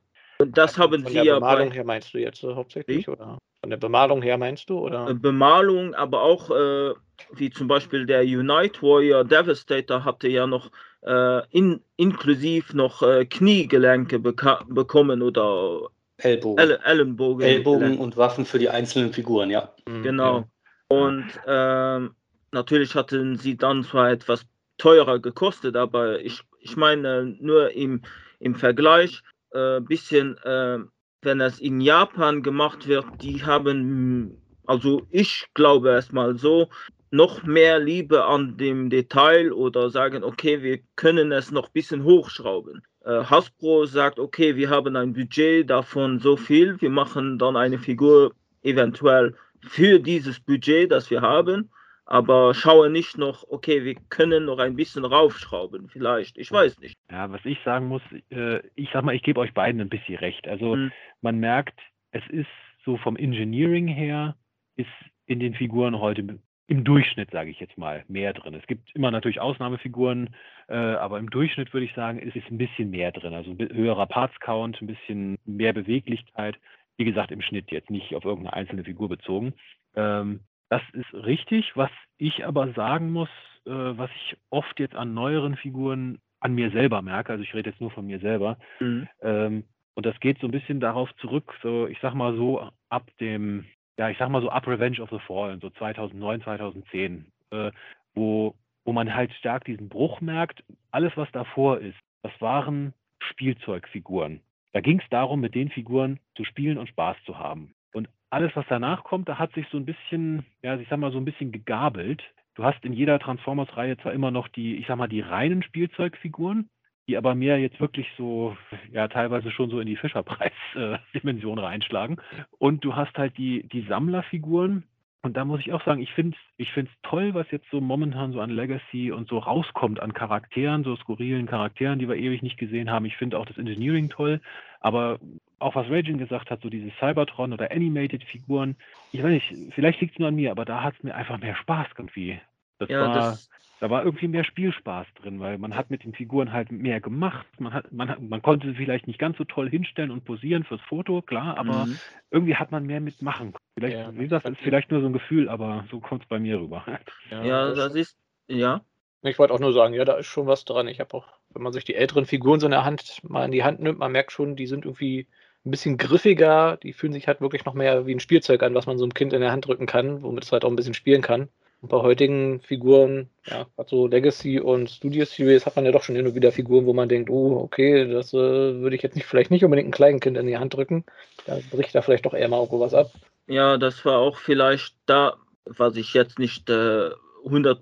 und das ja, haben sie ja. Von der Bemalung bei... her meinst du jetzt äh, hauptsächlich? Oder? Von der Bemalung her meinst du? Oder? Äh, Bemalung, aber auch äh, wie zum Beispiel der Unite Warrior Devastator hatte ja noch äh, in, inklusiv noch Kniegelenke bekommen oder Ellbogen. El Ellenbogen. Ellbogen und Waffen für die einzelnen Figuren, ja. Mhm, genau. Ja. Und ähm, natürlich hatten sie dann zwar etwas teurer gekostet, aber ich, ich meine nur im, im Vergleich äh, bisschen, äh, wenn es in Japan gemacht wird, die haben, also ich glaube erstmal so, noch mehr Liebe an dem Detail oder sagen, okay, wir können es noch ein bisschen hochschrauben. Äh, Hasbro sagt, okay, wir haben ein Budget davon so viel, wir machen dann eine Figur eventuell für dieses Budget, das wir haben, aber schaue nicht noch, okay, wir können noch ein bisschen raufschrauben, vielleicht, ich weiß nicht. Ja, was ich sagen muss, äh, ich sag mal, ich gebe euch beiden ein bisschen recht. Also hm. man merkt, es ist so vom Engineering her, ist in den Figuren heute im Durchschnitt, sage ich jetzt mal, mehr drin. Es gibt immer natürlich Ausnahmefiguren, äh, aber im Durchschnitt würde ich sagen, ist es ein bisschen mehr drin. Also ein höherer Parts-Count, ein bisschen mehr Beweglichkeit. Wie gesagt, im Schnitt jetzt nicht auf irgendeine einzelne Figur bezogen. Ähm, das ist richtig. Was ich aber sagen muss, äh, was ich oft jetzt an neueren Figuren an mir selber merke, also ich rede jetzt nur von mir selber, mhm. ähm, und das geht so ein bisschen darauf zurück, so ich sag mal so ab dem, ja, ich sag mal so ab Revenge of the Fallen, so 2009, 2010, äh, wo, wo man halt stark diesen Bruch merkt. Alles, was davor ist, das waren Spielzeugfiguren. Da ging es darum, mit den Figuren zu spielen und Spaß zu haben. Und alles, was danach kommt, da hat sich so ein bisschen, ja, ich sag mal, so ein bisschen gegabelt. Du hast in jeder Transformers-Reihe zwar immer noch die, ich sag mal, die reinen Spielzeugfiguren, die aber mehr jetzt wirklich so, ja, teilweise schon so in die Fischerpreis-Dimension reinschlagen. Und du hast halt die, die Sammlerfiguren, und da muss ich auch sagen, ich finde es ich find's toll, was jetzt so momentan so an Legacy und so rauskommt an Charakteren, so skurrilen Charakteren, die wir ewig nicht gesehen haben. Ich finde auch das Engineering toll, aber auch was Raging gesagt hat, so diese Cybertron oder Animated-Figuren, ich weiß nicht, vielleicht liegt es nur an mir, aber da hat es mir einfach mehr Spaß irgendwie. Das ja, war, das, da war irgendwie mehr Spielspaß drin, weil man hat mit den Figuren halt mehr gemacht. Man, hat, man, hat, man konnte sie vielleicht nicht ganz so toll hinstellen und posieren fürs Foto, klar, aber mhm. irgendwie hat man mehr mitmachen. Vielleicht, ja, wie gesagt, ist vielleicht nur so ein Gefühl, aber so kommt es bei mir rüber. [laughs] Ja, ja das ist, ja. Ich wollte auch nur sagen, ja, da ist schon was dran. Ich habe auch, wenn man sich die älteren Figuren so in der Hand mal in die Hand nimmt, man merkt schon, die sind irgendwie ein bisschen griffiger, die fühlen sich halt wirklich noch mehr wie ein Spielzeug an, was man so einem Kind in der Hand drücken kann, womit es halt auch ein bisschen spielen kann. Und bei heutigen Figuren, ja, gerade so Legacy und Studio Series hat man ja doch schon immer wieder Figuren, wo man denkt, oh, okay, das äh, würde ich jetzt nicht, vielleicht nicht unbedingt ein kleinen Kind in die Hand drücken. Da bricht da vielleicht doch eher mal irgendwo was ab. Ja, das war auch vielleicht da, was ich jetzt nicht äh, 100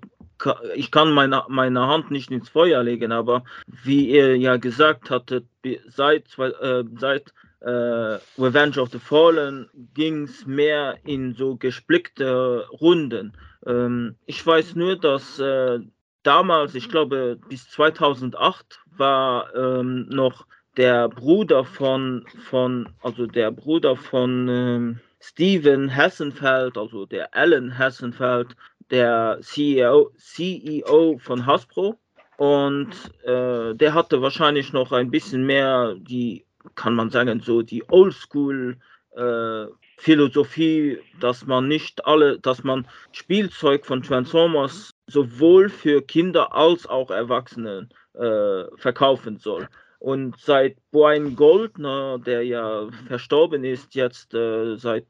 ich kann meine, meine Hand nicht ins Feuer legen, aber wie ihr ja gesagt hattet, seit, äh, seit äh, Revenge of the Fallen ging es mehr in so gesplickte Runden. Ähm, ich weiß nur, dass äh, damals, ich glaube bis 2008, war ähm, noch der Bruder von, von also der Bruder von ähm, Steven Hassenfeld, also der Alan Hassenfeld, der CEO, CEO von Hasbro. Und äh, der hatte wahrscheinlich noch ein bisschen mehr die, kann man sagen, so die Oldschool äh, Philosophie, dass man nicht alle, dass man Spielzeug von Transformers sowohl für Kinder als auch Erwachsene äh, verkaufen soll. Und seit Brian Goldner, der ja verstorben ist, jetzt äh, seit,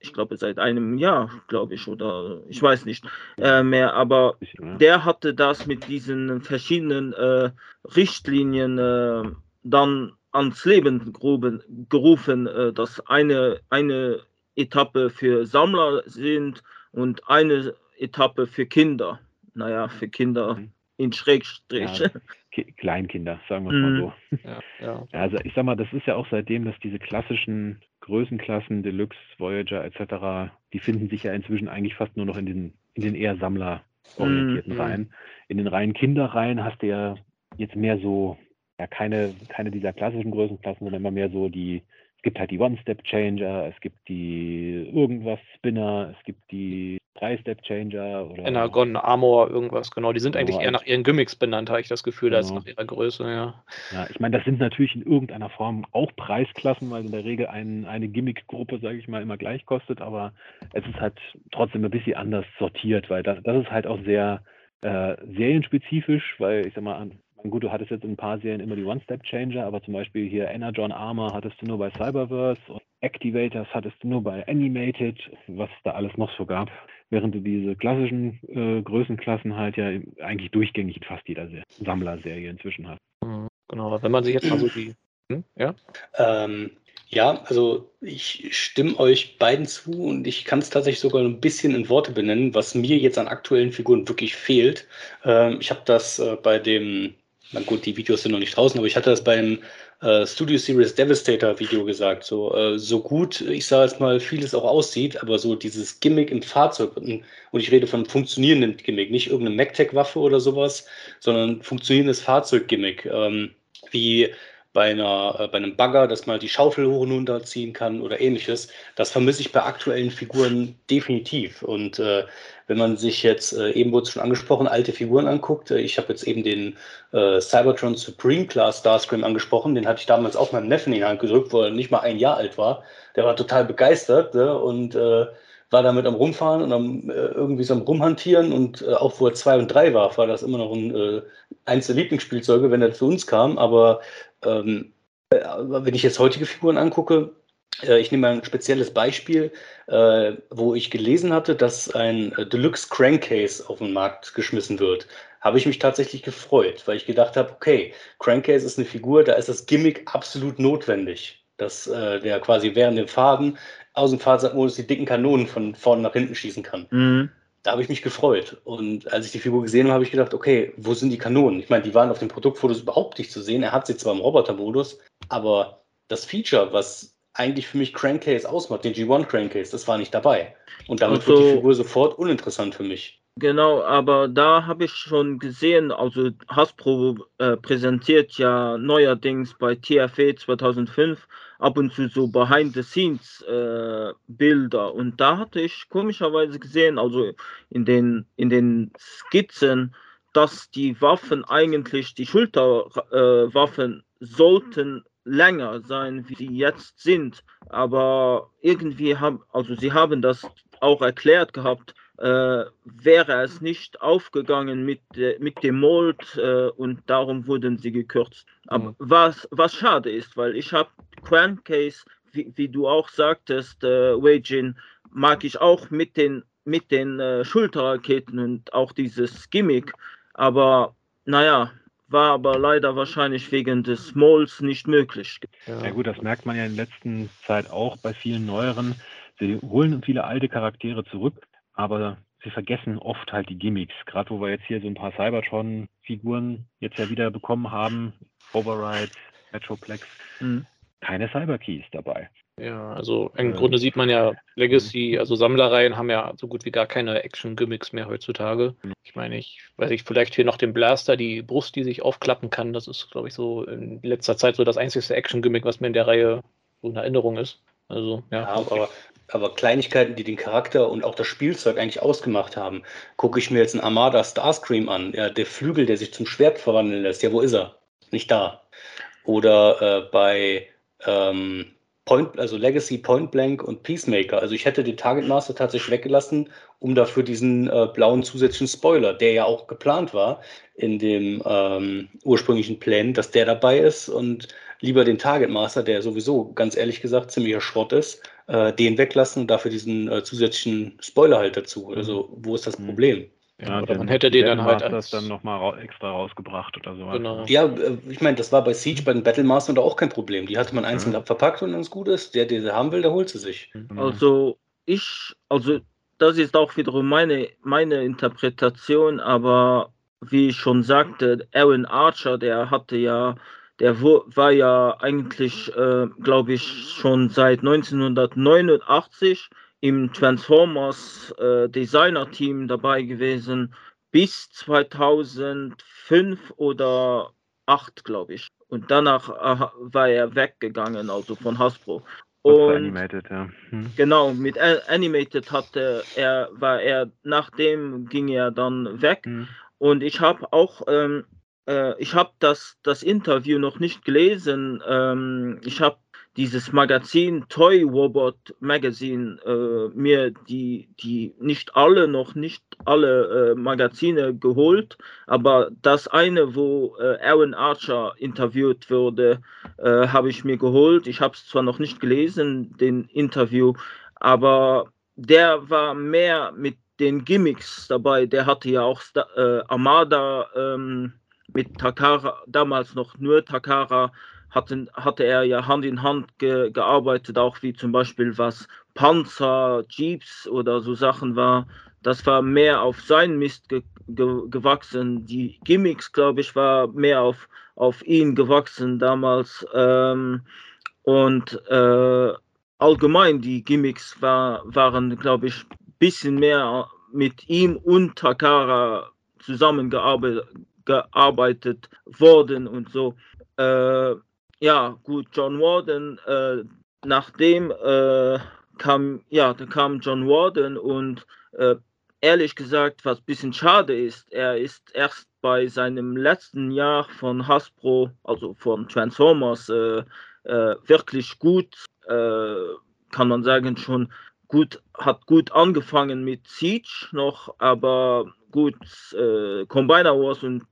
ich glaube, seit einem Jahr, glaube ich, oder ich weiß nicht äh, mehr, aber der hatte das mit diesen verschiedenen äh, Richtlinien äh, dann ans Leben gerufen, gerufen äh, dass eine, eine Etappe für Sammler sind und eine Etappe für Kinder. Naja, für Kinder mhm. in Schrägstrich. Ja, [laughs] Kleinkinder, sagen wir es mal so. Ja, ja. [laughs] Also ich sag mal, das ist ja auch seitdem, dass diese klassischen Größenklassen, Deluxe, Voyager etc., die finden sich ja inzwischen eigentlich fast nur noch in den, in den eher sammlerorientierten mhm. Reihen. In den Reihen Kinderreihen hast du ja jetzt mehr so, ja keine, keine dieser klassischen Größenklassen, sondern immer mehr so die, es gibt halt die One-Step-Changer, es gibt die irgendwas Spinner, es gibt die drei Step Changer oder. Energon, Armor, irgendwas, genau. Die sind eigentlich eher nach ihren Gimmicks benannt, habe ich das Gefühl, genau. als nach ihrer Größe, ja. Ja, ich meine, das sind natürlich in irgendeiner Form auch Preisklassen, weil in der Regel ein, eine Gimmick-Gruppe, sage ich mal, immer gleich kostet, aber es ist halt trotzdem ein bisschen anders sortiert, weil das, das ist halt auch sehr äh, serienspezifisch, weil ich sag mal, gut, du hattest jetzt in ein paar Serien immer die One-Step-Changer, aber zum Beispiel hier Energon Armor hattest du nur bei Cyberverse und Activators hattest du nur bei Animated, was es da alles noch so gab während du diese klassischen äh, Größenklassen halt ja eigentlich durchgängig in fast jeder Sammlerserie inzwischen hast. Mhm, genau, wenn man sich jetzt mal so die. Hm, ja? Ähm, ja, also ich stimme euch beiden zu und ich kann es tatsächlich sogar ein bisschen in Worte benennen, was mir jetzt an aktuellen Figuren wirklich fehlt. Ähm, ich habe das äh, bei dem, na gut, die Videos sind noch nicht draußen, aber ich hatte das beim äh, Studio Series Devastator Video gesagt. So, äh, so gut, ich sage jetzt mal, vieles auch aussieht, aber so dieses Gimmick im Fahrzeug, und, ich rede von funktionierenden Gimmick, nicht irgendeine MacTech-Waffe oder sowas, sondern funktionierendes Fahrzeug-Gimmick, ähm, wie bei, einer, äh, bei einem Bagger, dass man die Schaufel hoch und runter ziehen kann oder ähnliches. Das vermisse ich bei aktuellen Figuren definitiv. Und äh, wenn man sich jetzt, äh, eben wurde es schon angesprochen, alte Figuren anguckt, äh, ich habe jetzt eben den äh, Cybertron Supreme Class Starscream angesprochen, den hatte ich damals auch meinem Neffen in die Hand gedrückt, wo er nicht mal ein Jahr alt war. Der war total begeistert ne? und äh, war damit am Rumfahren und am, äh, irgendwie so am Rumhantieren und auch wo er zwei und drei war, war das immer noch ein, eins der Lieblingsspielzeuge, wenn er zu uns kam. Aber ähm, äh, wenn ich jetzt heutige Figuren angucke, ich nehme mal ein spezielles Beispiel, äh, wo ich gelesen hatte, dass ein Deluxe Crankcase auf den Markt geschmissen wird. Habe ich mich tatsächlich gefreut, weil ich gedacht habe, okay, Crankcase ist eine Figur, da ist das Gimmick absolut notwendig dass äh, der quasi während dem Faden aus dem Fahrzeugmodus die dicken Kanonen von vorne nach hinten schießen kann. Mhm. Da habe ich mich gefreut. Und als ich die Figur gesehen habe, habe ich gedacht, okay, wo sind die Kanonen? Ich meine, die waren auf den Produktfotos überhaupt nicht zu sehen. Er hat sie zwar im Robotermodus, aber das Feature, was eigentlich für mich Crankcase ausmacht, den G1 Crankcase, das war nicht dabei. Und damit also, wird die Figur sofort uninteressant für mich. Genau, aber da habe ich schon gesehen, also Hasbro äh, präsentiert ja neuerdings bei TFE 2005 ab und zu so Behind-the-Scenes-Bilder. Äh, und da hatte ich komischerweise gesehen, also in den, in den Skizzen, dass die Waffen eigentlich, die Schulterwaffen, äh, sollten länger sein, wie sie jetzt sind. Aber irgendwie haben, also sie haben das auch erklärt gehabt, äh, wäre es nicht aufgegangen mit, äh, mit dem Mold äh, und darum wurden sie gekürzt. Aber mhm. was, was schade ist, weil ich habe Crankcase, wie, wie du auch sagtest, äh, Wagin, mag ich auch mit den, mit den äh, Schulterraketen und auch dieses Gimmick, aber naja, war aber leider wahrscheinlich wegen des Molds nicht möglich. Ja. ja gut, das merkt man ja in letzter Zeit auch bei vielen neueren. Sie holen viele alte Charaktere zurück, aber sie vergessen oft halt die Gimmicks. Gerade wo wir jetzt hier so ein paar Cybertron-Figuren jetzt ja wieder bekommen haben, Override, Metroplex, mhm. keine Cyberkeys dabei. Ja, also im ähm, Grunde sieht man ja, Legacy, also Sammlereien haben ja so gut wie gar keine Action-Gimmicks mehr heutzutage. Mhm. Ich meine, ich weiß nicht, vielleicht hier noch den Blaster, die Brust, die sich aufklappen kann. Das ist, glaube ich, so in letzter Zeit so das einzige Action-Gimmick, was mir in der Reihe so in Erinnerung ist. Also, ja. ja aber aber Kleinigkeiten, die den Charakter und auch das Spielzeug eigentlich ausgemacht haben. Gucke ich mir jetzt einen Armada Starscream an, ja, der Flügel, der sich zum Schwert verwandeln lässt, ja, wo ist er? Nicht da. Oder äh, bei, ähm, Point, also Legacy, Point Blank und Peacemaker. Also ich hätte den Target Master tatsächlich weggelassen, um dafür diesen äh, blauen zusätzlichen Spoiler, der ja auch geplant war in dem ähm, ursprünglichen Plan, dass der dabei ist und lieber den Target Master, der sowieso ganz ehrlich gesagt ziemlicher Schrott ist, äh, den weglassen und dafür diesen äh, zusätzlichen Spoiler halt dazu. Also wo ist das Mhm. Problem? Ja, oder man hätte den dann halt das als, dann nochmal ra extra rausgebracht oder sowas. Genau. Ja, äh, ich meine, das war bei Siege, bei den Battlemaster auch kein Problem. Die hatte man einzeln Mhm. verpackt und wenn es gut ist, der, der sie haben will, der holt sie sich. Genau. Also ich, also das ist auch wiederum meine, meine Interpretation, aber wie ich schon sagte, Aaron Archer, der hatte ja, der war ja eigentlich, äh, glaube ich, schon seit 1989 im Transformers äh, Designer Team dabei gewesen bis 2005 oder 8, glaube ich. Und danach äh, war er weggegangen, also von Hasbro. Und Animated, ja. Hm. Genau, mit Animated hatte er, war er, nachdem ging er dann weg. Hm. Und ich habe auch, ähm, äh, ich habe das, das Interview noch nicht gelesen. Ähm, ich habe dieses Magazin Toy Robot Magazine äh, mir die, die nicht alle, noch nicht alle äh, Magazine geholt, aber das eine, wo äh, Aaron Archer interviewt wurde, äh, habe ich mir geholt. Ich habe es zwar noch nicht gelesen, den Interview, aber der war mehr mit den Gimmicks dabei. Der hatte ja auch äh, Armada ähm, mit Takara, damals noch nur Takara, hatten, hatte er ja Hand in Hand ge gearbeitet, auch wie zum Beispiel was Panzer, Jeeps oder so Sachen war. Das war mehr auf sein Mist ge ge gewachsen. Die Gimmicks, glaube ich, war mehr auf, auf ihn gewachsen damals. Ähm, und äh, allgemein die Gimmicks war, waren, glaube ich, ein bisschen mehr mit ihm und Takara zusammengearbeitet gearbeitet worden und so. Äh, ja, gut, John Warden, äh, nachdem äh, kam, ja, da kam John Warden und äh, ehrlich gesagt, was ein bisschen schade ist, er ist erst bei seinem letzten Jahr von Hasbro, also von Transformers, äh, äh, wirklich gut, äh, kann man sagen, schon gut, hat gut angefangen mit Siege noch, aber gut, Combiner Wars und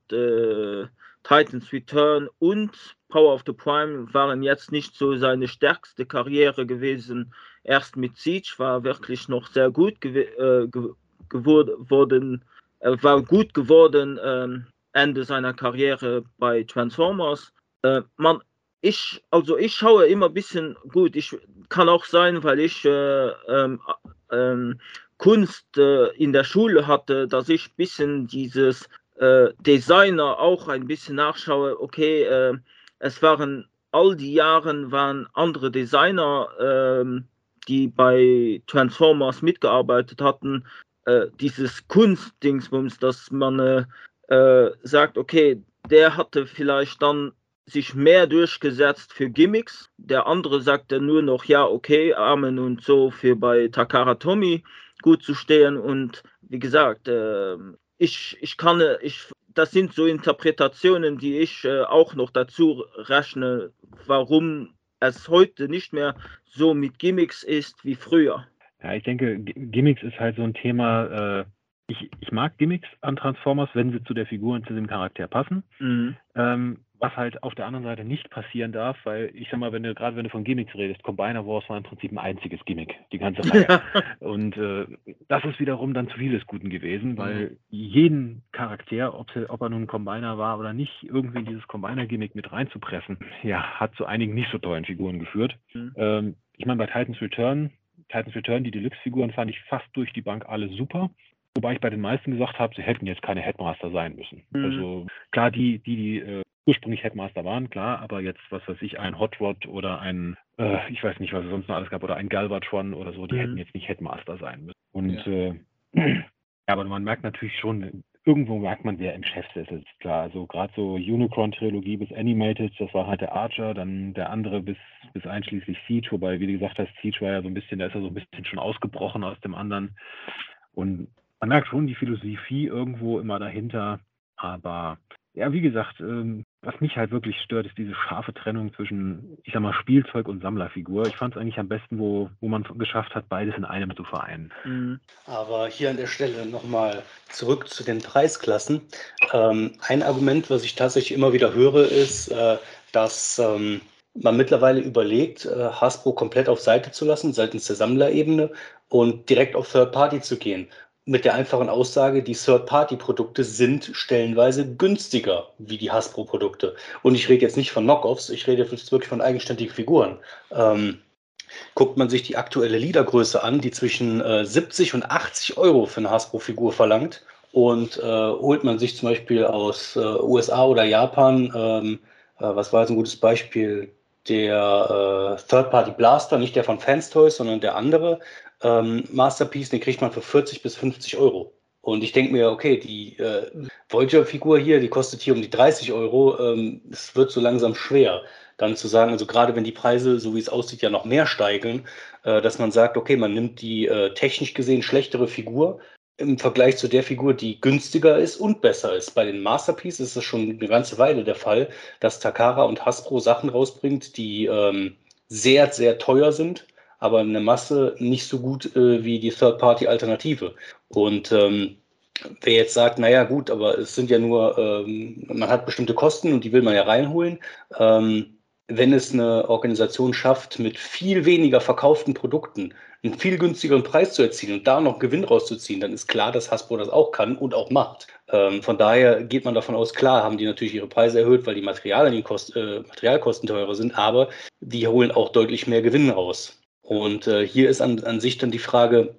Titans Return und Power of the Prime waren jetzt nicht so seine stärkste Karriere gewesen. Erst mit Siege war wirklich noch sehr gut gew äh, ge geworden, äh, war gut geworden ähm, Ende seiner Karriere bei Transformers. Äh, man, ich, also ich schaue immer ein bisschen gut. Ich kann auch sein, weil ich äh, ähm, ähm, Kunst äh, in der Schule hatte, dass ich ein bisschen dieses äh, Designer auch ein bisschen nachschaue. Okay, äh, es waren all die Jahren waren andere Designer, ähm, die bei Transformers mitgearbeitet hatten. Äh, dieses Kunstdingsbums, dass man äh, äh, sagt, okay, der hatte vielleicht dann sich mehr durchgesetzt für Gimmicks. Der andere sagte nur noch, ja, okay, Amen und so für bei Takara Tomy gut zu stehen. Und wie gesagt, äh, ich, ich kann, ich, das sind so Interpretationen, die ich äh, auch noch dazu rechne, warum es heute nicht mehr so mit Gimmicks ist wie früher. Ja, ich denke, Gimmicks ist halt so ein Thema. Äh, ich, ich mag Gimmicks an Transformers, wenn sie zu der Figur und zu dem Charakter passen. Mhm. Ähm, was halt auf der anderen Seite nicht passieren darf, weil ich sag mal, wenn du gerade wenn du von Gimmicks redest, Combiner Wars war im Prinzip ein einziges Gimmick, die ganze [laughs] Reihe. und äh, das ist wiederum dann zu viel des Guten gewesen, weil mhm. jeden Charakter, ob, ob, er nun ein Combiner war oder nicht, irgendwie in dieses Combiner-Gimmick mit reinzupressen, ja, hat zu einigen nicht so tollen Figuren geführt. Mhm. Ähm, ich meine, bei Titans Return, Titans Return, die Deluxe-Figuren fand ich fast durch die Bank alle super. Wobei ich bei den meisten gesagt habe, sie hätten jetzt keine Headmaster sein müssen. Mhm. Also klar, die, die, die äh, ursprünglich Headmaster waren, klar, aber jetzt, was weiß ich, ein Hot Rod oder ein, äh, ich weiß nicht, was es sonst noch alles gab, oder ein Galvatron oder so, die mhm. hätten jetzt nicht Headmaster sein müssen. Und ja. Äh, [clears throat] ja, aber man merkt natürlich schon, irgendwo merkt man, wer im Chef sitzt, klar. Also gerade so Unicron-Trilogie bis Animated, das war halt der Archer, dann der andere bis, bis einschließlich Siege, wobei, wie du gesagt hast, Siege war ja so ein bisschen, da ist er so ein bisschen schon ausgebrochen aus dem anderen. Und man merkt schon die Philosophie irgendwo immer dahinter, aber ja, wie gesagt, ähm, was mich halt wirklich stört, ist diese scharfe Trennung zwischen, ich sag mal, Spielzeug und Sammlerfigur. Ich fand es eigentlich am besten, wo, wo man geschafft hat, beides in einem zu vereinen. Mhm. Aber hier an der Stelle nochmal zurück zu den Preisklassen. Ähm, ein Argument, was ich tatsächlich immer wieder höre, ist, äh, dass ähm, man mittlerweile überlegt, äh, Hasbro komplett auf Seite zu lassen, seitens der Sammlerebene und direkt auf Third Party zu gehen mit der einfachen Aussage, die Third-Party-Produkte sind stellenweise günstiger wie die Hasbro-Produkte. Und ich rede jetzt nicht von Knockoffs, ich rede jetzt wirklich von eigenständigen Figuren. Ähm, guckt man sich die aktuelle Liedergröße an, die zwischen äh, 70 und 80 Euro für eine Hasbro-Figur verlangt, und äh, holt man sich zum Beispiel aus äh, USA oder Japan, ähm, äh, was war jetzt ein gutes Beispiel, der äh, Third-Party Blaster, nicht der von Fans Toys, sondern der andere, ähm, Masterpiece, den kriegt man für 40 bis 50 Euro. Und ich denke mir, okay, die äh, Voyager-Figur hier, die kostet hier um die 30 Euro. Ähm, es wird so langsam schwer, dann zu sagen, also gerade wenn die Preise, so wie es aussieht, ja noch mehr steigen, äh, dass man sagt, okay, man nimmt die äh, technisch gesehen schlechtere Figur im Vergleich zu der Figur, die günstiger ist und besser ist. Bei den Masterpiece ist es schon eine ganze Weile der Fall, dass Takara und Hasbro Sachen rausbringt, die ähm, sehr, sehr teuer sind aber eine Masse nicht so gut äh, wie die Third-Party-Alternative. Und ähm, wer jetzt sagt, naja gut, aber es sind ja nur, ähm, man hat bestimmte Kosten und die will man ja reinholen. Ähm, wenn es eine Organisation schafft, mit viel weniger verkauften Produkten einen viel günstigeren Preis zu erzielen und da noch Gewinn rauszuziehen, dann ist klar, dass Hasbro das auch kann und auch macht. Ähm, von daher geht man davon aus, klar haben die natürlich ihre Preise erhöht, weil die Materialien, Kost, äh, Materialkosten teurer sind, aber die holen auch deutlich mehr Gewinn raus. Und äh, hier ist an, an sich dann die Frage,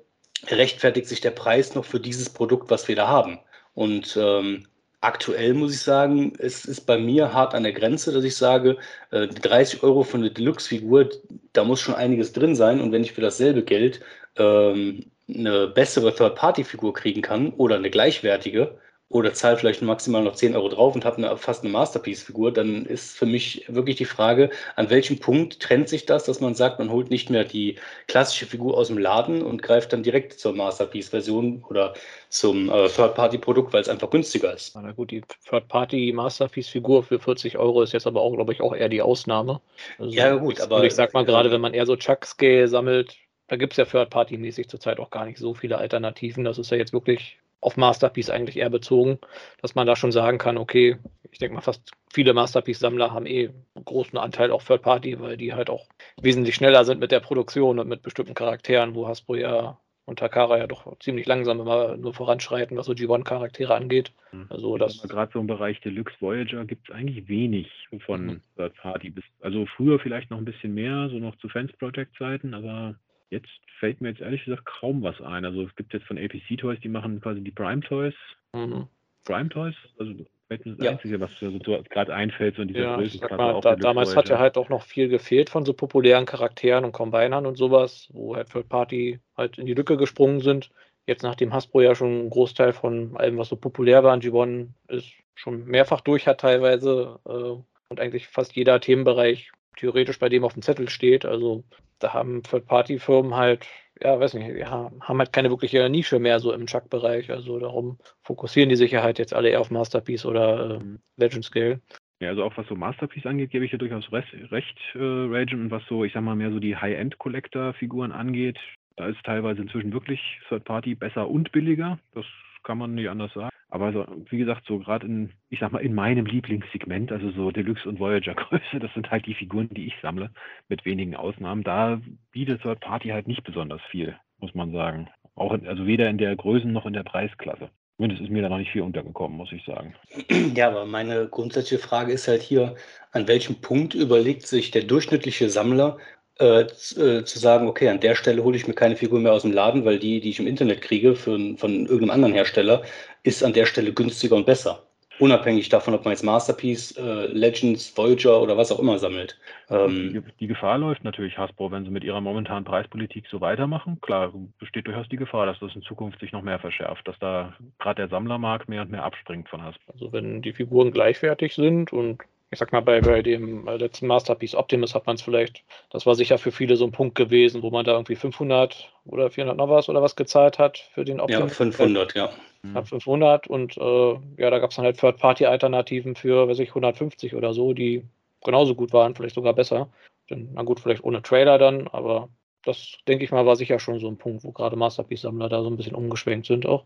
rechtfertigt sich der Preis noch für dieses Produkt, was wir da haben? Und ähm, aktuell muss ich sagen, es ist bei mir hart an der Grenze, dass ich sage, äh, 30 Euro für eine Deluxe-Figur, da muss schon einiges drin sein. Und wenn ich für dasselbe Geld ähm, eine bessere Third-Party-Figur kriegen kann oder eine gleichwertige, oder zahle vielleicht maximal noch 10 Euro drauf und habe eine, fast eine Masterpiece-Figur, dann ist für mich wirklich die Frage, an welchem Punkt trennt sich das, dass man sagt, man holt nicht mehr die klassische Figur aus dem Laden und greift dann direkt zur Masterpiece-Version oder zum äh, Third-Party-Produkt, weil es einfach günstiger ist. Na gut, die Third-Party-Masterpiece-Figur für 40 Euro ist jetzt aber auch, glaube ich, auch eher die Ausnahme. Also, ja, gut, aber. Ich sag mal, gerade wenn man eher so Chuck-Scale sammelt, da gibt es ja Third-Party-mäßig zurzeit auch gar nicht so viele Alternativen. Das ist ja jetzt wirklich auf Masterpiece eigentlich eher bezogen, dass man da schon sagen kann, okay, ich denke mal, fast viele Masterpiece-Sammler haben eh großen Anteil auch Third Party, weil die halt auch wesentlich schneller sind mit der Produktion und mit bestimmten Charakteren, wo Hasbro ja und Takara ja doch ziemlich langsam immer nur voranschreiten, was so G1-Charaktere angeht. Mhm. Also das gerade so im Bereich Deluxe Voyager gibt es eigentlich wenig von mhm. Third Party. Also früher vielleicht noch ein bisschen mehr, so noch zu Fans Project Zeiten, aber Jetzt fällt mir jetzt ehrlich gesagt kaum was ein. Also es gibt jetzt von APC Toys, die machen quasi die Prime Toys. Mhm. Prime Toys? Also fällt mir das ja. Einzige, was mir so gerade einfällt, so in dieser ja, Größe. Mal, da, damals hat ja halt auch noch viel gefehlt von so populären Charakteren und Combinern und sowas, wo halt Third Party halt in die Lücke gesprungen sind. Jetzt nachdem Hasbro ja schon ein Großteil von allem, was so populär war in G1 ist, schon mehrfach durch hat teilweise äh, und eigentlich fast jeder Themenbereich theoretisch bei dem auf dem Zettel steht. Also da haben Third-Party-Firmen halt, ja, weiß nicht, ja, haben halt keine wirkliche Nische mehr so im Chuck-Bereich. Also darum fokussieren die Sicherheit jetzt alle eher auf Masterpiece oder äh, Legend Scale. Ja, also auch was so Masterpiece angeht, gebe ich hier durchaus recht, äh, Ragen. Und was so, ich sag mal, mehr so die High-End-Collector-Figuren angeht, da ist teilweise inzwischen wirklich Third-Party besser und billiger. Das kann man nicht anders sagen. Aber so, wie gesagt, so gerade in, ich sag mal, in meinem Lieblingssegment, also so Deluxe und Voyager Größe, [laughs] das sind halt die Figuren, die ich sammle, mit wenigen Ausnahmen. Da bietet Third Party halt nicht besonders viel, muss man sagen. Auch in, also weder in der Größen noch in der Preisklasse. Zumindest ist mir da noch nicht viel untergekommen, muss ich sagen. [clears throat] Ja, aber meine grundsätzliche Frage ist halt hier, an welchem Punkt überlegt sich der durchschnittliche Sammler, äh, äh, zu sagen, okay, an der Stelle hole ich mir keine Figur mehr aus dem Laden, weil die, die ich im Internet kriege für, von irgendeinem anderen Hersteller, ist an der Stelle günstiger und besser. Unabhängig davon, ob man jetzt Masterpiece, äh, Legends, Voyager oder was auch immer sammelt. Ähm, die, die, Gefahr läuft natürlich Hasbro, wenn sie mit ihrer momentanen Preispolitik so weitermachen. Klar, besteht durchaus die Gefahr, dass das in Zukunft sich noch mehr verschärft, dass da gerade der Sammlermarkt mehr und mehr abspringt von Hasbro. Also wenn die Figuren gleichwertig sind und ich sag mal, bei, bei dem äh, letzten Masterpiece Optimus hat man es vielleicht, das war sicher für viele so ein Punkt gewesen, wo man da irgendwie 500 oder 400 noch was oder was gezahlt hat für den Optimus. Ja, 500, ja. knapp 500 und äh, ja, da gab es dann halt Third-Party-Alternativen für, weiß ich, 150 oder so, die genauso gut waren, vielleicht sogar besser. Denn, na gut, vielleicht ohne Trailer dann, aber das denke ich mal war sicher schon so ein Punkt, wo gerade Masterpiece-Sammler da so ein bisschen umgeschwenkt sind auch.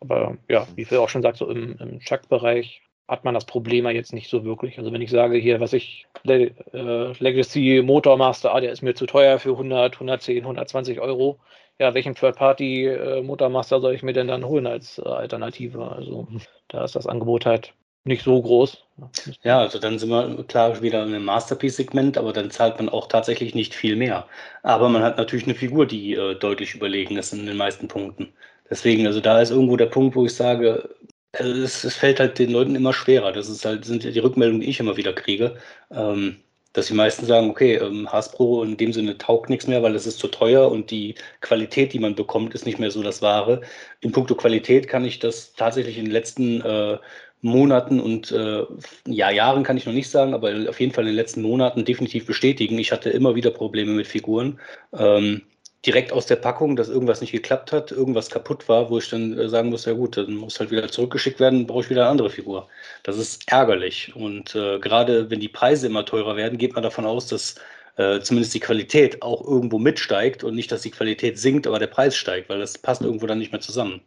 Aber ja, wie Phil auch schon sagt, so im, im Chuck-Bereich hat man das Problem ja jetzt nicht so wirklich. Also wenn ich sage hier, was ich, äh, Legacy Motormaster, ah, der ist mir zu teuer für 100, 110, 120 Euro. Ja, welchen Third-Party äh, soll ich mir denn dann holen als äh, Alternative? Also da ist das Angebot halt nicht so groß. Ja, also dann sind wir klar wieder einem Masterpiece-Segment, aber dann zahlt man auch tatsächlich nicht viel mehr. Aber man hat natürlich eine Figur, die äh, deutlich überlegen ist in den meisten Punkten. Deswegen, also da ist irgendwo der Punkt, wo ich sage, also es, es, fällt halt den Leuten immer schwerer. Das ist halt, sind die Rückmeldungen, die ich immer wieder kriege. Ähm, dass die meisten sagen, okay, ähm, Hasbro in dem Sinne taugt nichts mehr, weil es ist zu teuer und die Qualität, die man bekommt, ist nicht mehr so das Wahre. In puncto Qualität kann ich das tatsächlich in den letzten äh, Monaten und äh, ja, Jahren kann ich noch nicht sagen, aber auf jeden Fall in den letzten Monaten definitiv bestätigen. Ich hatte immer wieder Probleme mit Figuren. Ähm, direkt aus der Packung, dass irgendwas nicht geklappt hat, irgendwas kaputt war, wo ich dann äh, sagen muss, ja gut, dann muss halt wieder zurückgeschickt werden, brauche ich wieder eine andere Figur. Das ist ärgerlich. Und äh, gerade wenn die Preise immer teurer werden, geht man davon aus, dass äh, zumindest die Qualität auch irgendwo mitsteigt und nicht, dass die Qualität sinkt, aber der Preis steigt, weil das passt irgendwo dann nicht mehr zusammen.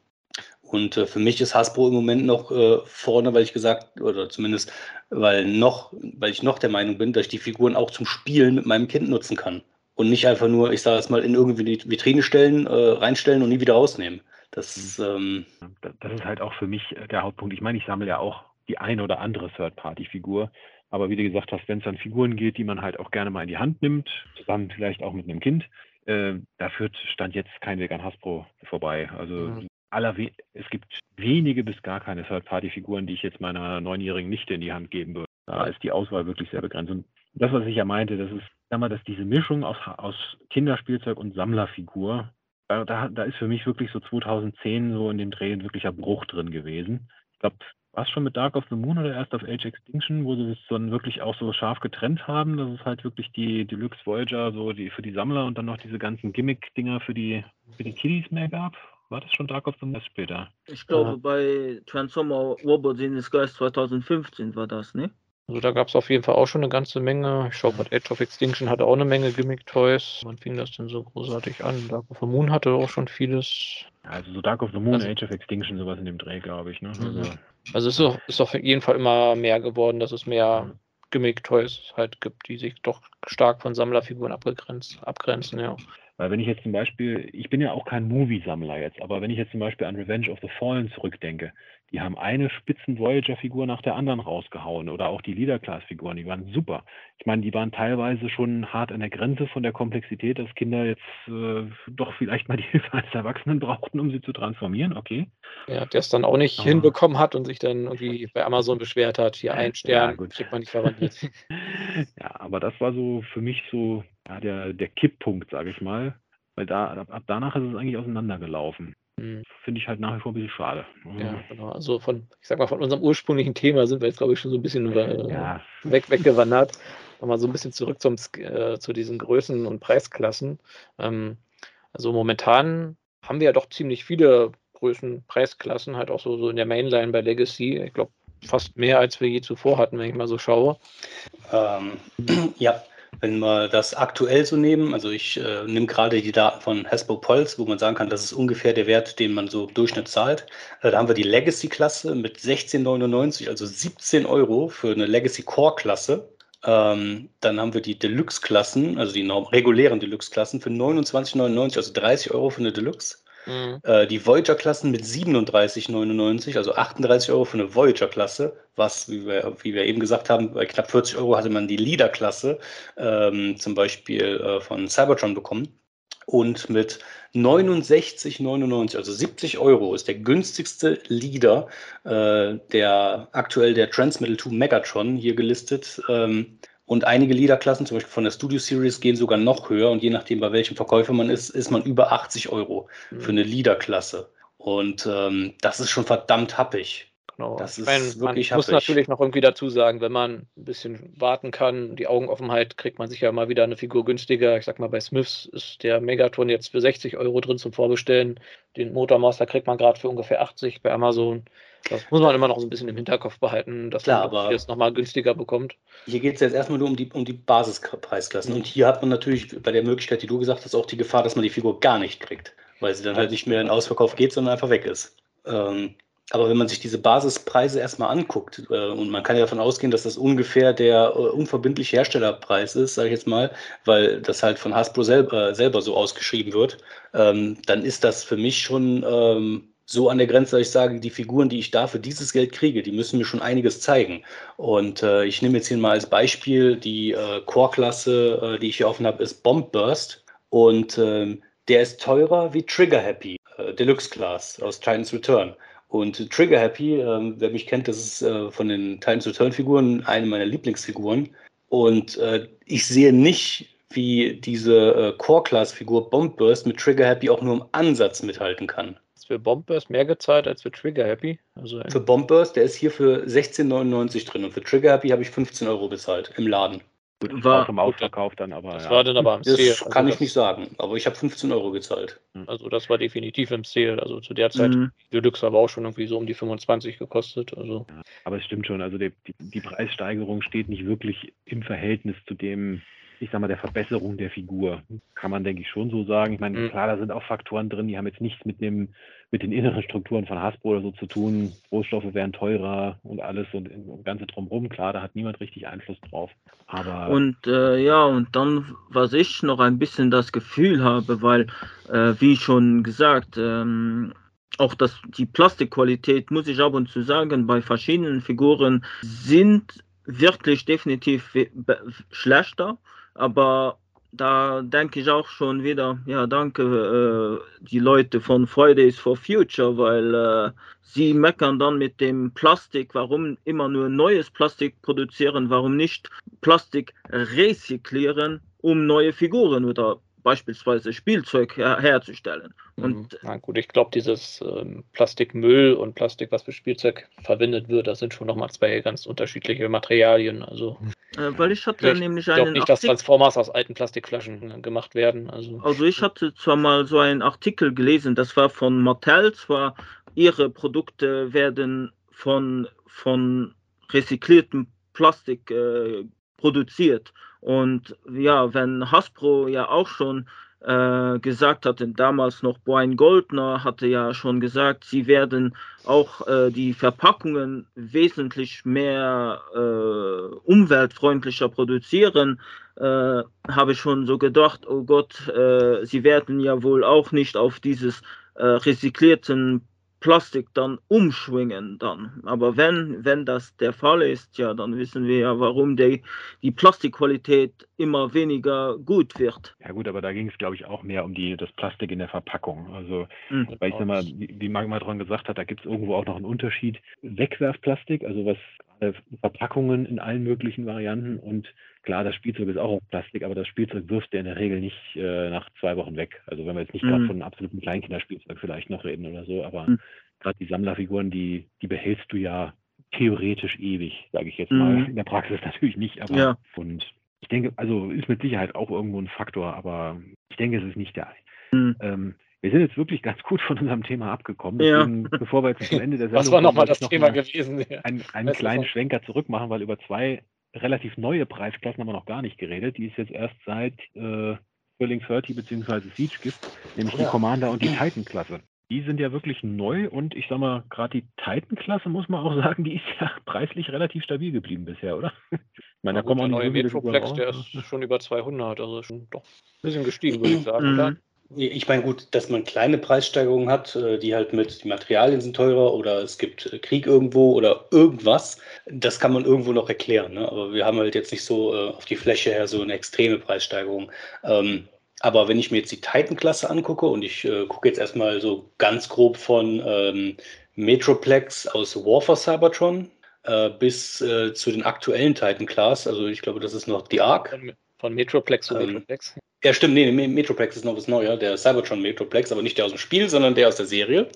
Und äh, für mich ist Hasbro im Moment noch äh, vorne, weil ich gesagt, oder zumindest, weil noch, weil ich noch der Meinung bin, dass ich die Figuren auch zum Spielen mit meinem Kind nutzen kann. Und nicht einfach nur, ich sage es mal, in irgendwie die Vitrine stellen, äh, reinstellen und nie wieder rausnehmen. Das, mhm. ähm, das ist halt auch für mich äh, der Hauptpunkt. Ich meine, ich sammle ja auch die eine oder andere Third-Party-Figur. Aber wie du gesagt hast, wenn es an Figuren geht, die man halt auch gerne mal in die Hand nimmt, zusammen vielleicht auch mit einem Kind, äh, da führt Stand jetzt kein Weg an Hasbro vorbei. Also mhm allerwe es gibt wenige bis gar keine Third-Party-Figuren, die ich jetzt meiner neunjährigen Nichte in die Hand geben würde. Da ist die Auswahl wirklich sehr begrenzt. Und das, was ich ja meinte, das ist, sag mal, dass diese Mischung aus, aus Kinderspielzeug und Sammlerfigur, da, da, da ist für mich wirklich so 2010 so in dem Dreh ein wirklicher Bruch drin gewesen. Ich glaube, war es schon mit Dark of the Moon oder erst auf Age Extinction, wo sie es dann wirklich auch so scharf getrennt haben, dass es halt wirklich die Deluxe Voyager so die für die Sammler und dann noch diese ganzen Gimmick-Dinger für die, für die Kiddies mehr gab? War das schon Dark of the Moon später? Ich glaube, äh, bei Transformer Robots in Disguise 2015 war das, ne? Also da gab es auf jeden Fall auch schon eine ganze Menge. Ich schaue gerade, Age of Extinction hatte auch eine Menge Gimmick-Toys. Wann fing das denn so großartig an? Dark of the Moon hatte auch schon vieles. Also so Dark of the Moon, also, Age of Extinction, sowas in dem Dreh, glaube ich. Ne? Mhm. Also, also es ist, auch, ist auf jeden Fall immer mehr geworden, dass es mehr mhm. Gimmick-Toys halt gibt, die sich doch stark von Sammlerfiguren abgegrenzt, abgrenzen, ja. Weil wenn ich jetzt zum Beispiel, ich bin ja auch kein Movie-Sammler jetzt, aber wenn ich jetzt zum Beispiel an Revenge of the Fallen zurückdenke, die haben eine spitzen Voyager-Figur nach der anderen rausgehauen oder auch die Leader-Class-Figuren, die waren super. Ich meine, die waren teilweise schon hart an der Grenze von der Komplexität, dass Kinder jetzt äh, doch vielleicht mal die [laughs] Hilfe eines Erwachsenen brauchten, um sie zu transformieren, okay. Ja, der es dann auch nicht aber hinbekommen hat und sich dann irgendwie bei Amazon beschwert hat, hier ein Stern, ja, kriegt man nicht verwandelt. [laughs] [laughs] ja, aber das war so für mich so ja, der, der Kipppunkt, sage ich mal. Weil da, ab danach ist es eigentlich auseinandergelaufen. Mhm. Finde ich halt nach wie vor ein bisschen schade. Ja, genau. Also von, ich sag mal, von unserem ursprünglichen Thema sind wir jetzt, glaube ich, schon so ein bisschen äh, ja. weg, weggewandert. Nochmal so ein bisschen zurück zum, äh, zu diesen Größen und Preisklassen. Ähm, also momentan haben wir ja doch ziemlich viele Größen, Preisklassen, halt auch so, so in der Mainline bei Legacy. Ich glaube, fast mehr als wir je zuvor hatten, wenn ich mal so schaue. Ähm, [clears throat] ja, wenn wir das aktuell so nehmen, also ich äh, nehme gerade die Daten von Hasbro Pulse, wo man sagen kann, das ist ungefähr der Wert, den man so im Durchschnitt zahlt. Äh, da haben wir die Legacy-Klasse mit 16,99, also 17 Euro für eine Legacy Core-Klasse. Ähm, dann haben wir die Deluxe-Klassen, also die regulären Deluxe-Klassen für 29,99, also 30 Euro für eine Deluxe. Mhm. Äh, die Voyager-Klassen mit 37,99, also 38 Euro für eine Voyager-Klasse, was, wie wir, wie wir eben gesagt haben, bei knapp 40 Euro hatte man die Leader-Klasse ähm, zum Beispiel äh, von Cybertron bekommen. Und mit 69,99, also 70 Euro, ist der günstigste Leader, äh, der aktuell der Transmetal 2 Megatron hier gelistet. Ähm, und einige Liederklassen, zum Beispiel von der Studio Series, gehen sogar noch höher. Und je nachdem, bei welchem Verkäufer man ist, ist man über 80 Euro mhm. für eine Liederklasse. Und ähm, das ist schon verdammt happig. Genau. Das Ich ist meine, man wirklich muss happig. natürlich noch irgendwie dazu sagen, wenn man ein bisschen warten kann, die Augenoffenheit, kriegt man sich ja mal wieder eine Figur günstiger. Ich sag mal, bei Smiths ist der Megatron jetzt für 60 Euro drin zum Vorbestellen. Den Motormaster kriegt man gerade für ungefähr 80 bei Amazon. Das muss man immer noch so ein bisschen im Hinterkopf behalten, dass Klar, man aber- jetzt nochmal günstiger bekommt. Hier geht es jetzt erstmal nur um die, um die Basispreisklassen. Und hier hat man natürlich bei der Möglichkeit, die du gesagt hast, auch die Gefahr, dass man die Figur gar nicht kriegt, weil sie dann halt nicht mehr in Ausverkauf geht, sondern einfach weg ist. Ähm, aber wenn man sich diese Basispreise erstmal anguckt, äh, und man kann ja davon ausgehen, dass das ungefähr der äh, unverbindliche Herstellerpreis ist, sage ich jetzt mal, weil das halt von Hasbro selber, selber so ausgeschrieben wird, ähm, dann ist das für mich schon ähm, so an der Grenze, dass ich sage, die Figuren, die ich da für dieses Geld kriege, die müssen mir schon einiges zeigen. Und äh, ich nehme jetzt hier mal als Beispiel die äh, Core-Klasse, äh, die ich hier offen habe, ist Bomb Burst. Und ähm, der ist teurer wie Trigger Happy, äh, Deluxe Class aus Titans Return. Und Trigger Happy, ähm, wer mich kennt, das ist äh, von den Titans Return Figuren eine meiner Lieblingsfiguren. Und äh, ich sehe nicht, wie diese Core-Class-Figur Bomb Burst mit Trigger Happy auch nur im Ansatz mithalten kann. Für Bombburst mehr gezahlt als für Trigger Happy. Also Für Bomb Burst, der ist hier für 16,99 drin und für Trigger Happy habe ich 15 Euro bezahlt im Laden. Gut, War- auch im Ausverkauf dann, aber das ja. war dann aber im Das Sale. Also kann ich das, nicht sagen, aber ich habe 15 Euro gezahlt. Also das war definitiv im Sale. Also zu der Zeit, Mhm. Deluxe aber auch schon irgendwie so um die 25 gekostet. Also Aber es stimmt schon, also die, die, die Preissteigerung steht nicht wirklich im Verhältnis zu dem, ich sag mal, der Verbesserung der Figur. Kann man, denke ich, schon so sagen. Ich meine, Mhm. klar, da sind auch Faktoren drin, die haben jetzt nichts mit dem, mit den inneren Strukturen von Hasbro oder so zu tun. Rohstoffe werden teurer und alles und das Ganze drumherum. Klar, da hat niemand richtig Einfluss drauf. Aber Und äh, ja, und dann, was ich noch ein bisschen das Gefühl habe, weil, äh, wie schon gesagt, ähm, auch das, die Plastikqualität, muss ich ab und zu sagen, bei verschiedenen Figuren sind wirklich definitiv schlechter, aber da denke ich auch schon wieder, ja, danke äh, die Leute von Fridays for Future, weil äh, sie meckern dann mit dem Plastik, warum immer nur neues Plastik produzieren, warum nicht Plastik rezyklieren, um neue Figuren oder beispielsweise Spielzeug her herzustellen. Und Und na gut, ich glaube, dieses ähm, Plastikmüll und Plastik, was für Spielzeug verwendet wird, das sind schon nochmal zwei ganz unterschiedliche Materialien. Also äh, weil ich hatte nämlich ich glaube einen nicht, dass Artikel, Transformers aus alten Plastikflaschen äh, gemacht werden. Also also ich hatte zwar mal so einen Artikel gelesen, das war von Mattel, zwar ihre Produkte werden von, von recyceltem Plastik äh, produziert. Und ja, wenn Hasbro ja auch schon äh, gesagt hatte, damals noch Brian Goldner hatte ja schon gesagt, sie werden auch äh, die Verpackungen wesentlich mehr äh, umweltfreundlicher produzieren, äh, habe ich schon so gedacht, oh Gott, äh, sie werden ja wohl auch nicht auf dieses äh, recycelten Plastik dann umschwingen dann. Aber wenn, wenn das der Fall ist, ja, dann wissen wir ja, warum die, die Plastikqualität immer weniger gut wird. ja gut, aber da ging es, glaube ich, auch mehr um die, das Plastik in der Verpackung. Also Hm. Weil ich sag mal, wie wie Magmatron gesagt hat, da gibt es irgendwo auch noch einen Unterschied. Wegwerfplastik, also was gerade Verpackungen in allen möglichen Varianten und klar, das Spielzeug ist auch aus Plastik, aber das Spielzeug wirft er in der Regel nicht äh, nach zwei Wochen weg. Also wenn wir jetzt nicht gerade Mhm. von einem absoluten Kleinkinderspielzeug vielleicht noch reden oder so, aber Mhm. gerade die Sammlerfiguren, die, die behältst du ja theoretisch ewig, sage ich jetzt mal. Mhm. In der Praxis [laughs] natürlich nicht, aber Ja. und ich denke, also ist mit Sicherheit auch irgendwo ein Faktor, aber ich denke, es ist nicht der Hm. ähm, wir sind jetzt wirklich ganz gut von unserem Thema abgekommen. Ja. Bevor wir jetzt zum [laughs] Ende der Sendung was war nochmal das noch Thema gewesen? Ja. einen, einen kleinen? Schwenker zurück machen, weil über zwei relativ neue Preisklassen haben wir noch gar nicht geredet, die es jetzt erst seit äh, Thrilling 30 bzw. Siege gibt, nämlich die Ja. Commander und die Titan-Klasse. Die sind ja wirklich neu und ich sag mal, gerade die Titan-Klasse, muss man auch sagen, die ist ja [laughs] preislich relativ stabil geblieben bisher, oder? Ich meine, da Na gut, kommen auch neue Metroplex, der ist schon über 200, also schon doch ein bisschen gestiegen, würde ich [clears throat] sagen. Ich meine, gut, dass man kleine Preissteigerungen hat, äh, die halt mit, die Materialien sind teurer oder es gibt äh, Krieg irgendwo oder irgendwas, das kann man irgendwo noch erklären. Ne? Aber wir haben halt jetzt nicht so äh, auf die Fläche her so eine extreme Preissteigerung. Ähm, aber wenn ich mir jetzt die Titan-Klasse angucke und ich gucke jetzt erstmal so ganz grob von ähm, Metroplex aus War for Cybertron bis zu den aktuellen Titan-Class, also ich glaube, das ist noch die Arc. Von, Metroplex zu Ähm, Metroplex. Ja, stimmt, nee, Metroplex ist noch was Neuer, der Cybertron Metroplex, aber nicht der aus dem Spiel, sondern der aus der Serie.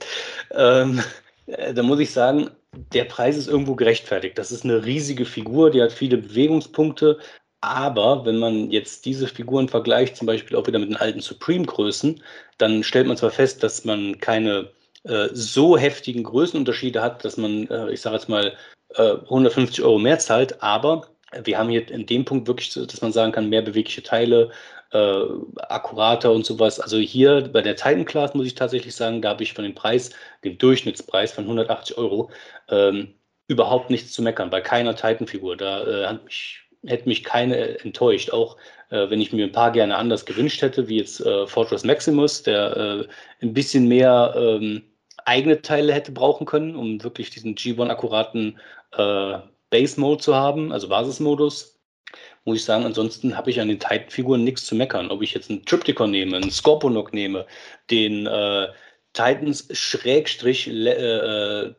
Ähm, äh, da muss ich sagen, der Preis ist irgendwo gerechtfertigt. Das ist eine riesige Figur, die hat viele Bewegungspunkte. Aber wenn man jetzt diese Figuren vergleicht, zum Beispiel auch wieder mit den alten Supreme-Größen, dann stellt man zwar fest, dass man keine äh, so heftigen Größenunterschiede hat, dass man, äh, ich sage jetzt mal, äh, 150 Euro mehr zahlt, aber wir haben hier in dem Punkt wirklich, dass man sagen kann, mehr bewegliche Teile, äh, akkurater und sowas. Also hier bei der Titan Class muss ich tatsächlich sagen, da habe ich von dem Preis, dem Durchschnittspreis von 180 Euro, ähm, überhaupt nichts zu meckern, bei keiner Titan-Figur. Da äh, mich, hätte mich keine enttäuscht. Auch äh, wenn ich mir ein paar gerne anders gewünscht hätte, wie jetzt äh, Fortress Maximus, der äh, ein bisschen mehr ähm, eigene Teile hätte brauchen können, um wirklich diesen G1-akkuraten äh, Base-Mode zu haben, also Basismodus muss ich sagen, ansonsten habe ich an den Titan-Figuren nichts zu meckern. Ob ich jetzt einen Triptychon nehme, einen Scorponok nehme, den äh, Titans Schrägstrich äh, äh,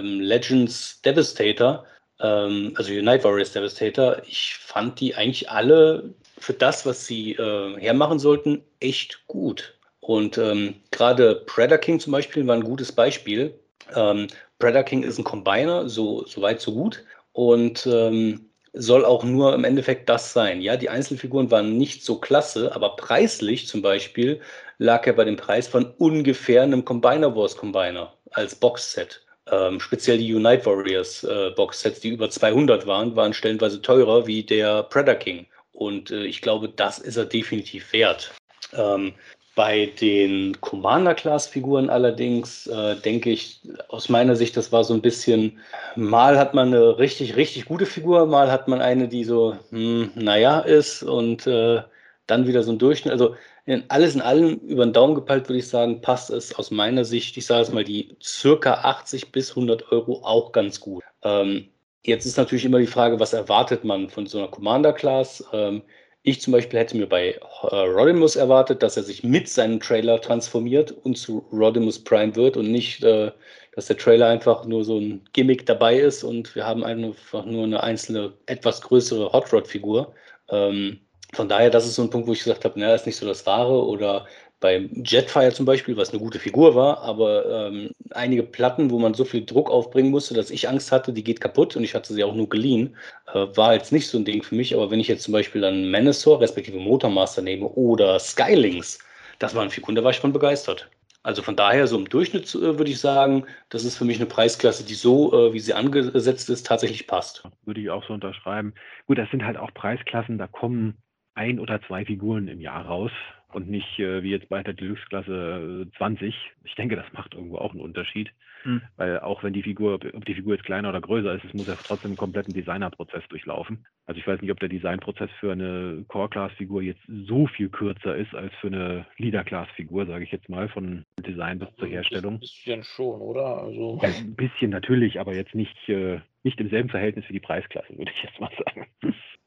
Legends Devastator, ähm, also Unite Warriors Devastator, ich fand die eigentlich alle für das, was sie äh, hermachen sollten, echt gut. Und ähm, gerade Predator King zum Beispiel war ein gutes Beispiel. Ähm, Predator King ist ein Combiner, so, so weit, so gut. Und ähm, soll auch nur im Endeffekt das sein. Ja, die Einzelfiguren waren nicht so klasse, aber preislich zum Beispiel lag er bei dem Preis von ungefähr einem Combiner Wars Combiner als Boxset. Ähm, speziell die Unite Warriors äh, Boxsets, die über 200 waren, waren stellenweise teurer wie der Predator King. Und äh, ich glaube, das ist er definitiv wert. Ähm, bei den Commander-Class-Figuren allerdings äh, denke ich, aus meiner Sicht, das war so ein bisschen, mal hat man eine richtig, richtig gute Figur, mal hat man eine, die so, hm, naja, ist und äh, dann wieder so ein Durchschnitt. Also in, alles in allem über den Daumen gepeilt, würde ich sagen, passt es aus meiner Sicht, ich sage es mal, die circa 80 bis 100 Euro auch ganz gut. Ähm, jetzt ist natürlich immer die Frage, was erwartet man von so einer Commander-Class? Ähm, ich zum Beispiel hätte mir bei äh, Rodimus erwartet, dass er sich mit seinem Trailer transformiert und zu Rodimus Prime wird und nicht, äh, dass der Trailer einfach nur so ein Gimmick dabei ist und wir haben einfach nur eine einzelne, etwas größere Hot Rod-Figur. Ähm, von daher, das ist so ein Punkt, wo ich gesagt habe, naja, ist nicht so das Wahre oder beim Jetfire zum Beispiel, was eine gute Figur war, aber ähm, einige Platten, wo man so viel Druck aufbringen musste, dass ich Angst hatte, die geht kaputt und ich hatte sie auch nur geliehen, äh, war jetzt nicht so ein Ding für mich. Aber wenn ich jetzt zum Beispiel dann Manasor, respektive Motormaster nehme oder Skylings, das waren Figuren, da war ich von begeistert. Also von daher, so im Durchschnitt äh, würde ich sagen, das ist für mich eine Preisklasse, die so, äh, wie sie angesetzt ist, tatsächlich passt. Würde ich auch so unterschreiben. Gut, das sind halt auch Preisklassen, da kommen ein oder zwei Figuren im Jahr raus und nicht äh, wie jetzt bei der Deluxe-Klasse 20. Äh, ich denke, das macht irgendwo auch einen Unterschied, mhm. weil auch wenn die Figur, ob die Figur jetzt kleiner oder größer ist, es muss ja trotzdem einen kompletten Designerprozess durchlaufen. Also ich weiß nicht, ob der Designprozess für eine Core-Class-Figur jetzt so viel kürzer ist als für eine Leader-Class-Figur, sage ich jetzt mal, von Design bis zur Herstellung. Ein bisschen schon, oder? Also ja, ein bisschen natürlich, aber jetzt nicht, äh, nicht im selben Verhältnis wie die Preisklasse, würde ich jetzt mal sagen.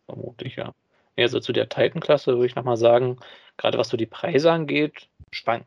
Vermutlich, ja. Also zu der Titan-Klasse würde ich nochmal sagen, gerade was so die Preise angeht,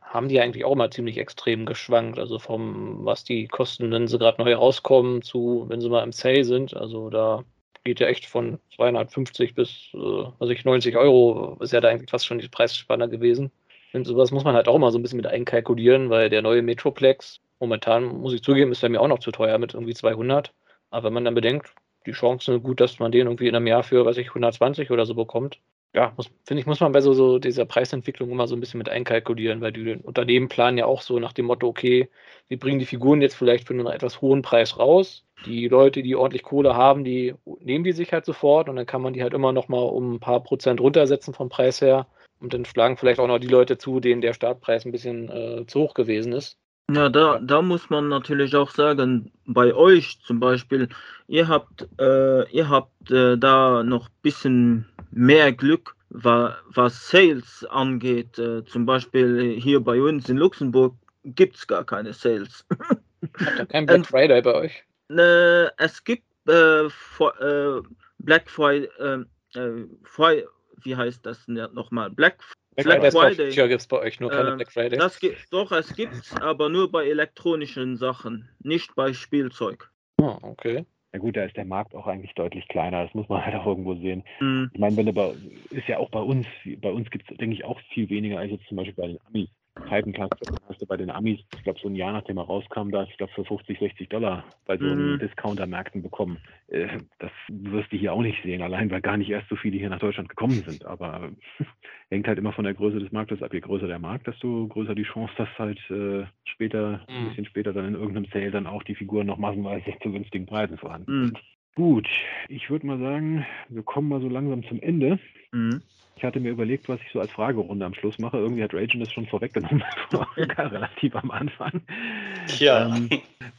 haben die eigentlich auch mal ziemlich extrem geschwankt. Also vom, was die kosten, wenn sie gerade neu rauskommen, zu, wenn sie mal im Sale sind. Also da geht ja echt von 250 bis, äh, also ich 90 Euro, ist ja da eigentlich fast schon die Preisspanne gewesen. Und sowas muss man halt auch mal so ein bisschen mit einkalkulieren, weil der neue Metroplex, momentan muss ich zugeben, ist der mir auch noch zu teuer mit irgendwie 200. Aber wenn man dann bedenkt, die Chancen gut, dass man den irgendwie in einem Jahr für, weiß ich, 120 oder so bekommt. Ja, finde ich, muss man bei so, so dieser Preisentwicklung immer so ein bisschen mit einkalkulieren, weil die Unternehmen planen ja auch so nach dem Motto, okay, wir bringen die Figuren jetzt vielleicht für einen etwas hohen Preis raus. Die Leute, die ordentlich Kohle haben, die nehmen die sich halt sofort und dann kann man die halt immer noch mal um ein paar Prozent runtersetzen vom Preis her. Und dann schlagen vielleicht auch noch die Leute zu, denen der Startpreis ein bisschen äh, zu hoch gewesen ist. Ja, da, da muss man natürlich auch sagen, bei euch zum Beispiel, ihr habt, äh, ihr habt äh, da noch ein bisschen mehr Glück, wa, was Sales angeht. Äh, zum Beispiel hier bei uns in Luxemburg gibt es gar keine Sales. Habt ihr kein [laughs] Black Friday bei euch? Äh, es gibt äh, äh, Black Friday, wie heißt das nochmal? Black Friday. Black, Black Friday gibt es bei euch nur keine äh, Black Friday. Das gibt, doch, es gibt aber nur bei elektronischen Sachen, nicht bei Spielzeug. Ah, okay. Ja gut, da ist der Markt auch eigentlich deutlich kleiner, das muss man halt auch irgendwo sehen. Mhm. Ich meine, wenn aber ist ja auch bei uns, bei uns gibt es, denke ich, auch viel weniger als jetzt zum Beispiel bei den Amis. Titan-Klasse hast du bei den Amis, ich glaube, so ein Jahr nachdem er rauskam, da, ich glaube, für 50, 60 Dollar bei so Mhm. Discounter-Märkten bekommen. Äh, das wirst du hier auch nicht sehen, allein weil gar nicht erst so viele hier nach Deutschland gekommen sind. Aber [laughs] hängt halt immer von der Größe des Marktes ab. Je größer der Markt, desto größer die Chance, dass halt äh, später, ein Mhm. bisschen später dann in irgendeinem Sale dann auch die Figuren noch massenweise [laughs] zu günstigen Preisen vorhanden Mhm. Gut, ich würde mal sagen, wir kommen mal so langsam zum Ende. Mhm. Ich hatte mir überlegt, was ich so als Fragerunde am Schluss mache. Irgendwie hat Ragen das schon vorweggenommen, [laughs] relativ am Anfang. Tja. Ähm,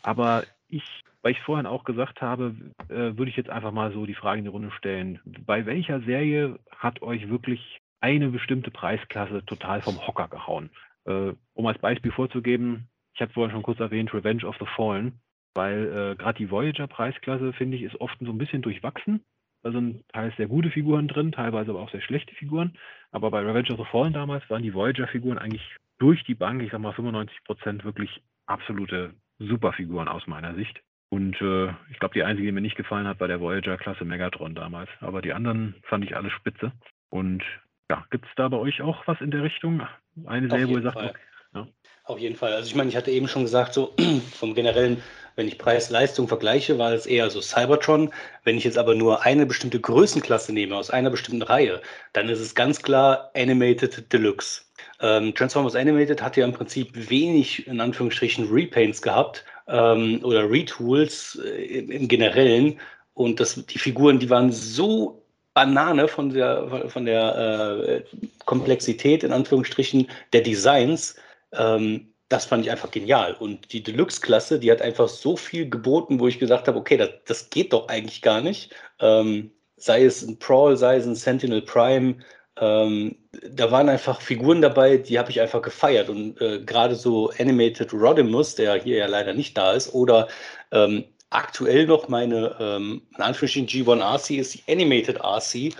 aber ich, weil ich vorhin auch gesagt habe, äh, würde ich jetzt einfach mal so die Frage in die Runde stellen. Bei welcher Serie hat euch wirklich eine bestimmte Preisklasse total vom Hocker gehauen? Äh, um als Beispiel vorzugeben, ich habe vorhin schon kurz erwähnt, Revenge of the Fallen, weil äh, gerade die Voyager-Preisklasse, finde ich, ist oft so ein bisschen durchwachsen. Da sind teils sehr gute Figuren drin, teilweise aber auch sehr schlechte Figuren. Aber bei Revenge of the Fallen damals waren die Voyager-Figuren eigentlich durch die Bank, ich sag mal 95 Prozent, wirklich absolute Superfiguren aus meiner Sicht. Und äh, ich glaube, die einzige, die mir nicht gefallen hat, war der Voyager-Klasse Megatron damals. Aber die anderen fand ich alle spitze. Und ja, gibt es da bei euch auch was in der Richtung? Eine Serie, wo ihr sagt, okay, ja. Auf jeden Fall. Also ich meine, ich hatte eben schon gesagt, so [clears throat] vom generellen, wenn ich Preis-Leistung vergleiche, war es eher so Cybertron. Wenn ich jetzt aber nur eine bestimmte Größenklasse nehme aus einer bestimmten Reihe, dann ist es ganz klar Animated Deluxe. Ähm, Transformers Animated hat ja im Prinzip wenig, in Anführungsstrichen, Repaints gehabt ähm, oder Retools äh, im, Generellen. Und das, die Figuren, die waren so Banane von der, von der äh, Komplexität, in Anführungsstrichen, der Designs. Ähm, das fand ich einfach genial. Und die Deluxe-Klasse, die hat einfach so viel geboten, wo ich gesagt habe, okay, das, das geht doch eigentlich gar nicht. Ähm, sei es ein Prawl, sei es ein Sentinel Prime. Ähm, da waren einfach Figuren dabei, die habe ich einfach gefeiert. Und äh, gerade so Animated Rodimus, der hier ja leider nicht da ist, oder ähm, aktuell noch meine, ähm, in Anführungsstrichen G1 RC ist die Animated RC.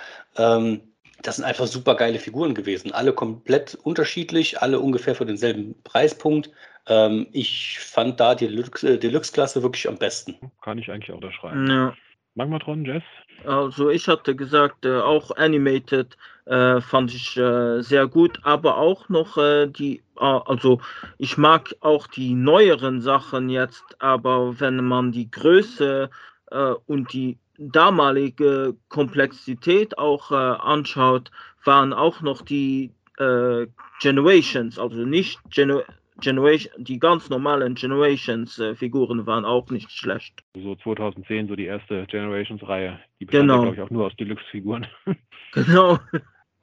Das sind einfach super geile Figuren gewesen. Alle komplett unterschiedlich, alle ungefähr für denselben Preispunkt. Ähm, ich fand da die äh, Deluxe-Klasse wirklich am besten. kann ich eigentlich auch unterschreiben. Ja. Magmatron, Jess? Also ich hatte gesagt, äh, auch Animated äh, fand ich äh, sehr gut, aber auch noch äh, die, äh, also ich mag auch die neueren Sachen jetzt, aber wenn man die Größe äh, und die damalige Komplexität auch äh, anschaut, waren auch noch die äh, Generations, also nicht Genu Generation, die ganz normalen Generations-Figuren waren auch nicht schlecht. So 2010, so die erste Generations-Reihe. Die bestand Genau. glaube ich, auch nur aus Deluxe-Figuren. [laughs] Genau.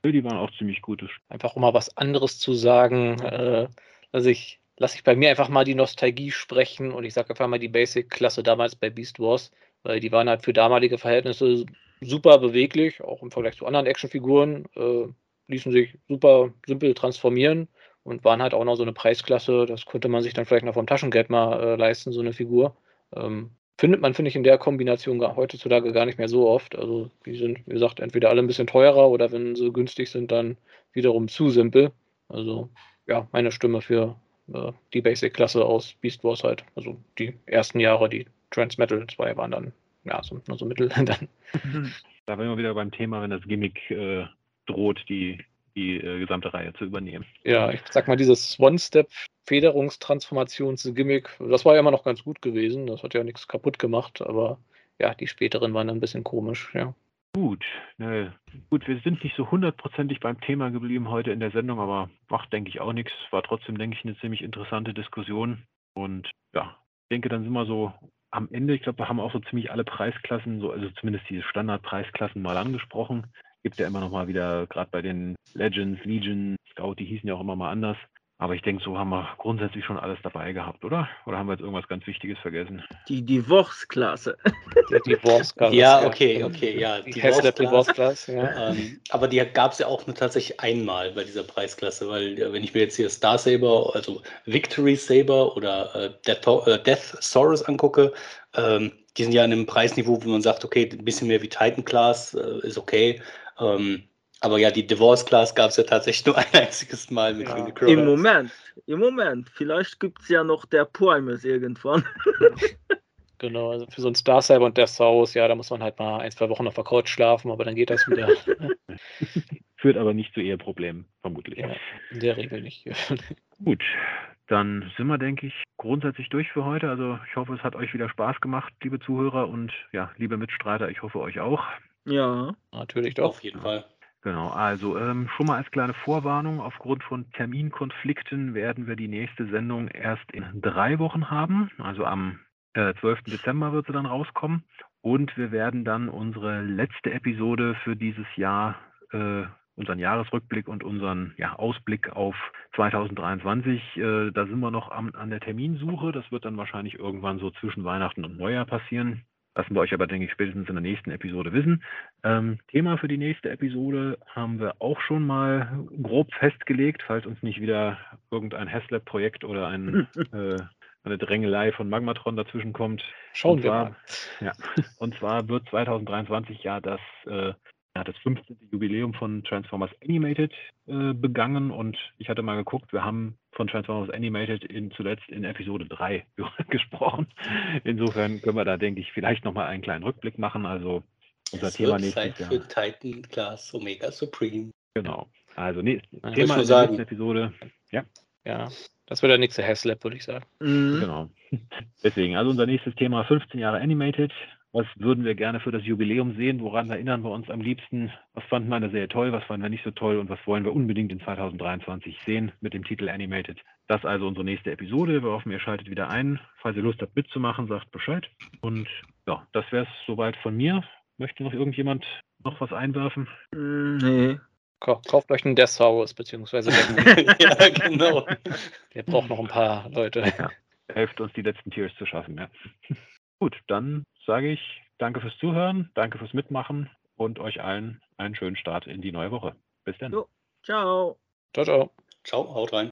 die waren auch ziemlich gut. Einfach um mal was anderes zu sagen, äh, lasse ich, lass ich bei mir einfach mal die Nostalgie sprechen und ich sage einfach mal die Basic-Klasse damals bei Beast Wars, weil die waren halt für damalige Verhältnisse super beweglich, auch im Vergleich zu anderen Actionfiguren, äh, ließen sich super simpel transformieren und waren halt auch noch so eine Preisklasse, das konnte man sich dann vielleicht noch vom Taschengeld mal äh, leisten, so eine Figur. Ähm, findet man, finde ich, in der Kombination gar, heutzutage gar nicht mehr so oft. Also die sind, wie gesagt, entweder alle ein bisschen teurer oder wenn sie günstig sind, dann wiederum zu simpel. Also ja, meine Stimme für äh, die Basic-Klasse aus Beast Wars halt. Also die ersten Jahre, die Transmetal 2 waren dann, ja, so, nur so mittel [laughs] dann. Da wären wir wieder beim Thema, wenn das Gimmick äh, droht, die, die äh, gesamte Reihe zu übernehmen. Ja, ich sag mal, dieses One-Step-Federungstransformations-Gimmick, das war ja immer noch ganz gut gewesen. Das hat ja nichts kaputt gemacht, aber ja, die späteren waren dann ein bisschen komisch, ja. Gut, ne, gut, wir sind nicht so hundertprozentig beim Thema geblieben heute in der Sendung, aber macht, denke ich, auch nichts. War trotzdem, denke ich, eine ziemlich interessante Diskussion. Und ja, ich denke, dann sind wir so am Ende. Ich glaube, wir haben auch so ziemlich alle Preisklassen, so, also zumindest diese Standardpreisklassen mal angesprochen. Gibt ja immer noch mal wieder, gerade bei den Legends, Legion, Scout, die hießen ja auch immer mal anders. Aber ich denke, so haben wir grundsätzlich schon alles dabei gehabt, oder? Oder haben wir jetzt irgendwas ganz Wichtiges vergessen? Die Divorce-Klasse. Die Divorce-Klasse. Ja, okay, okay, ja. Die. Divorce-Klasse, ja. Ähm, aber die gab es ja auch nur tatsächlich einmal bei dieser Preisklasse, weil äh, wenn ich mir jetzt hier Star Saber, also Victory Saber oder äh, Death, äh, Death Saurus angucke, ähm, die sind ja an einem Preisniveau, wo man sagt, okay, ein bisschen mehr wie Titan Class äh, ist okay. Ähm, aber ja, die Divorce Class gab es ja tatsächlich nur [laughs] ein einziges Mal mit Ja. Unicron. Im Moment, im Moment. Vielleicht gibt es ja noch der Primus irgendwann. [laughs] Genau, also für so ein Star Cyber und Death House, ja, da muss man halt mal ein, zwei Wochen auf der Couch schlafen, aber dann geht das wieder. [laughs] führt aber nicht zu Eheproblemen, vermutlich. Ja, in der Regel nicht. Gut, dann sind wir, denke ich, grundsätzlich durch für heute. Also ich hoffe, es hat euch wieder Spaß gemacht, liebe Zuhörer und ja, liebe Mitstreiter, ich hoffe euch auch. Ja. Natürlich doch. Auf jeden Fall. Genau, also ähm, schon mal als kleine Vorwarnung, aufgrund von Terminkonflikten werden wir die nächste Sendung erst in drei Wochen haben. Also am äh, 12. Dezember wird sie dann rauskommen. Und wir werden dann unsere letzte Episode für dieses Jahr, äh, unseren Jahresrückblick und unseren ja, Ausblick auf 2023, äh, da sind wir noch am, an der Terminsuche. Das wird dann wahrscheinlich irgendwann so zwischen Weihnachten und Neujahr passieren. Lassen wir euch aber, denke ich, spätestens in der nächsten Episode wissen. Ähm, Thema für die nächste Episode haben wir auch schon mal grob festgelegt, falls uns nicht wieder irgendein Haslab-Projekt oder ein, [laughs] äh, eine Drängelei von Magmatron dazwischen kommt. Schauen und wir zwar, mal. Ja, [laughs] und zwar wird 2023 ja das, äh, ja, das 15. Jubiläum von Transformers Animated äh, begangen und ich hatte mal geguckt, wir haben von Transformers Animated in, zuletzt in Episode 3 [laughs] gesprochen. Insofern können wir da, denke ich, vielleicht nochmal einen kleinen Rückblick machen. Also unser Es Thema nächstes Zeit Jahr. für Titan Class Omega Supreme. Genau. Also nee, Ja, Thema der sagen. nächsten Episode. Ja, das wird der nächste Haslab, würde ich sagen. Mhm. Genau. [laughs] Deswegen, also unser nächstes Thema 15 Jahre Animated. Was würden wir gerne für das Jubiläum sehen? Woran erinnern wir uns am liebsten? Was fanden wir an der Serie toll? Was fanden wir nicht so toll? Und was wollen wir unbedingt in 2023 sehen mit dem Titel Animated? Das ist also unsere nächste Episode. Wir hoffen, ihr schaltet wieder ein. Falls ihr Lust habt mitzumachen, sagt Bescheid. Und ja, das wäre es soweit von mir. Möchte noch irgendjemand noch was einwerfen? Mm, Nee. Kau- Kauft euch einen Deathsaurus, beziehungsweise [laughs] der, ja, genau. der braucht noch ein paar Leute. Helft uns, die letzten Tiers zu schaffen. Ja. Gut, dann sage ich danke fürs Zuhören, danke fürs Mitmachen und euch allen einen schönen Start in die neue Woche. Bis dann. Ciao. Ciao, ciao. Ciao, haut rein.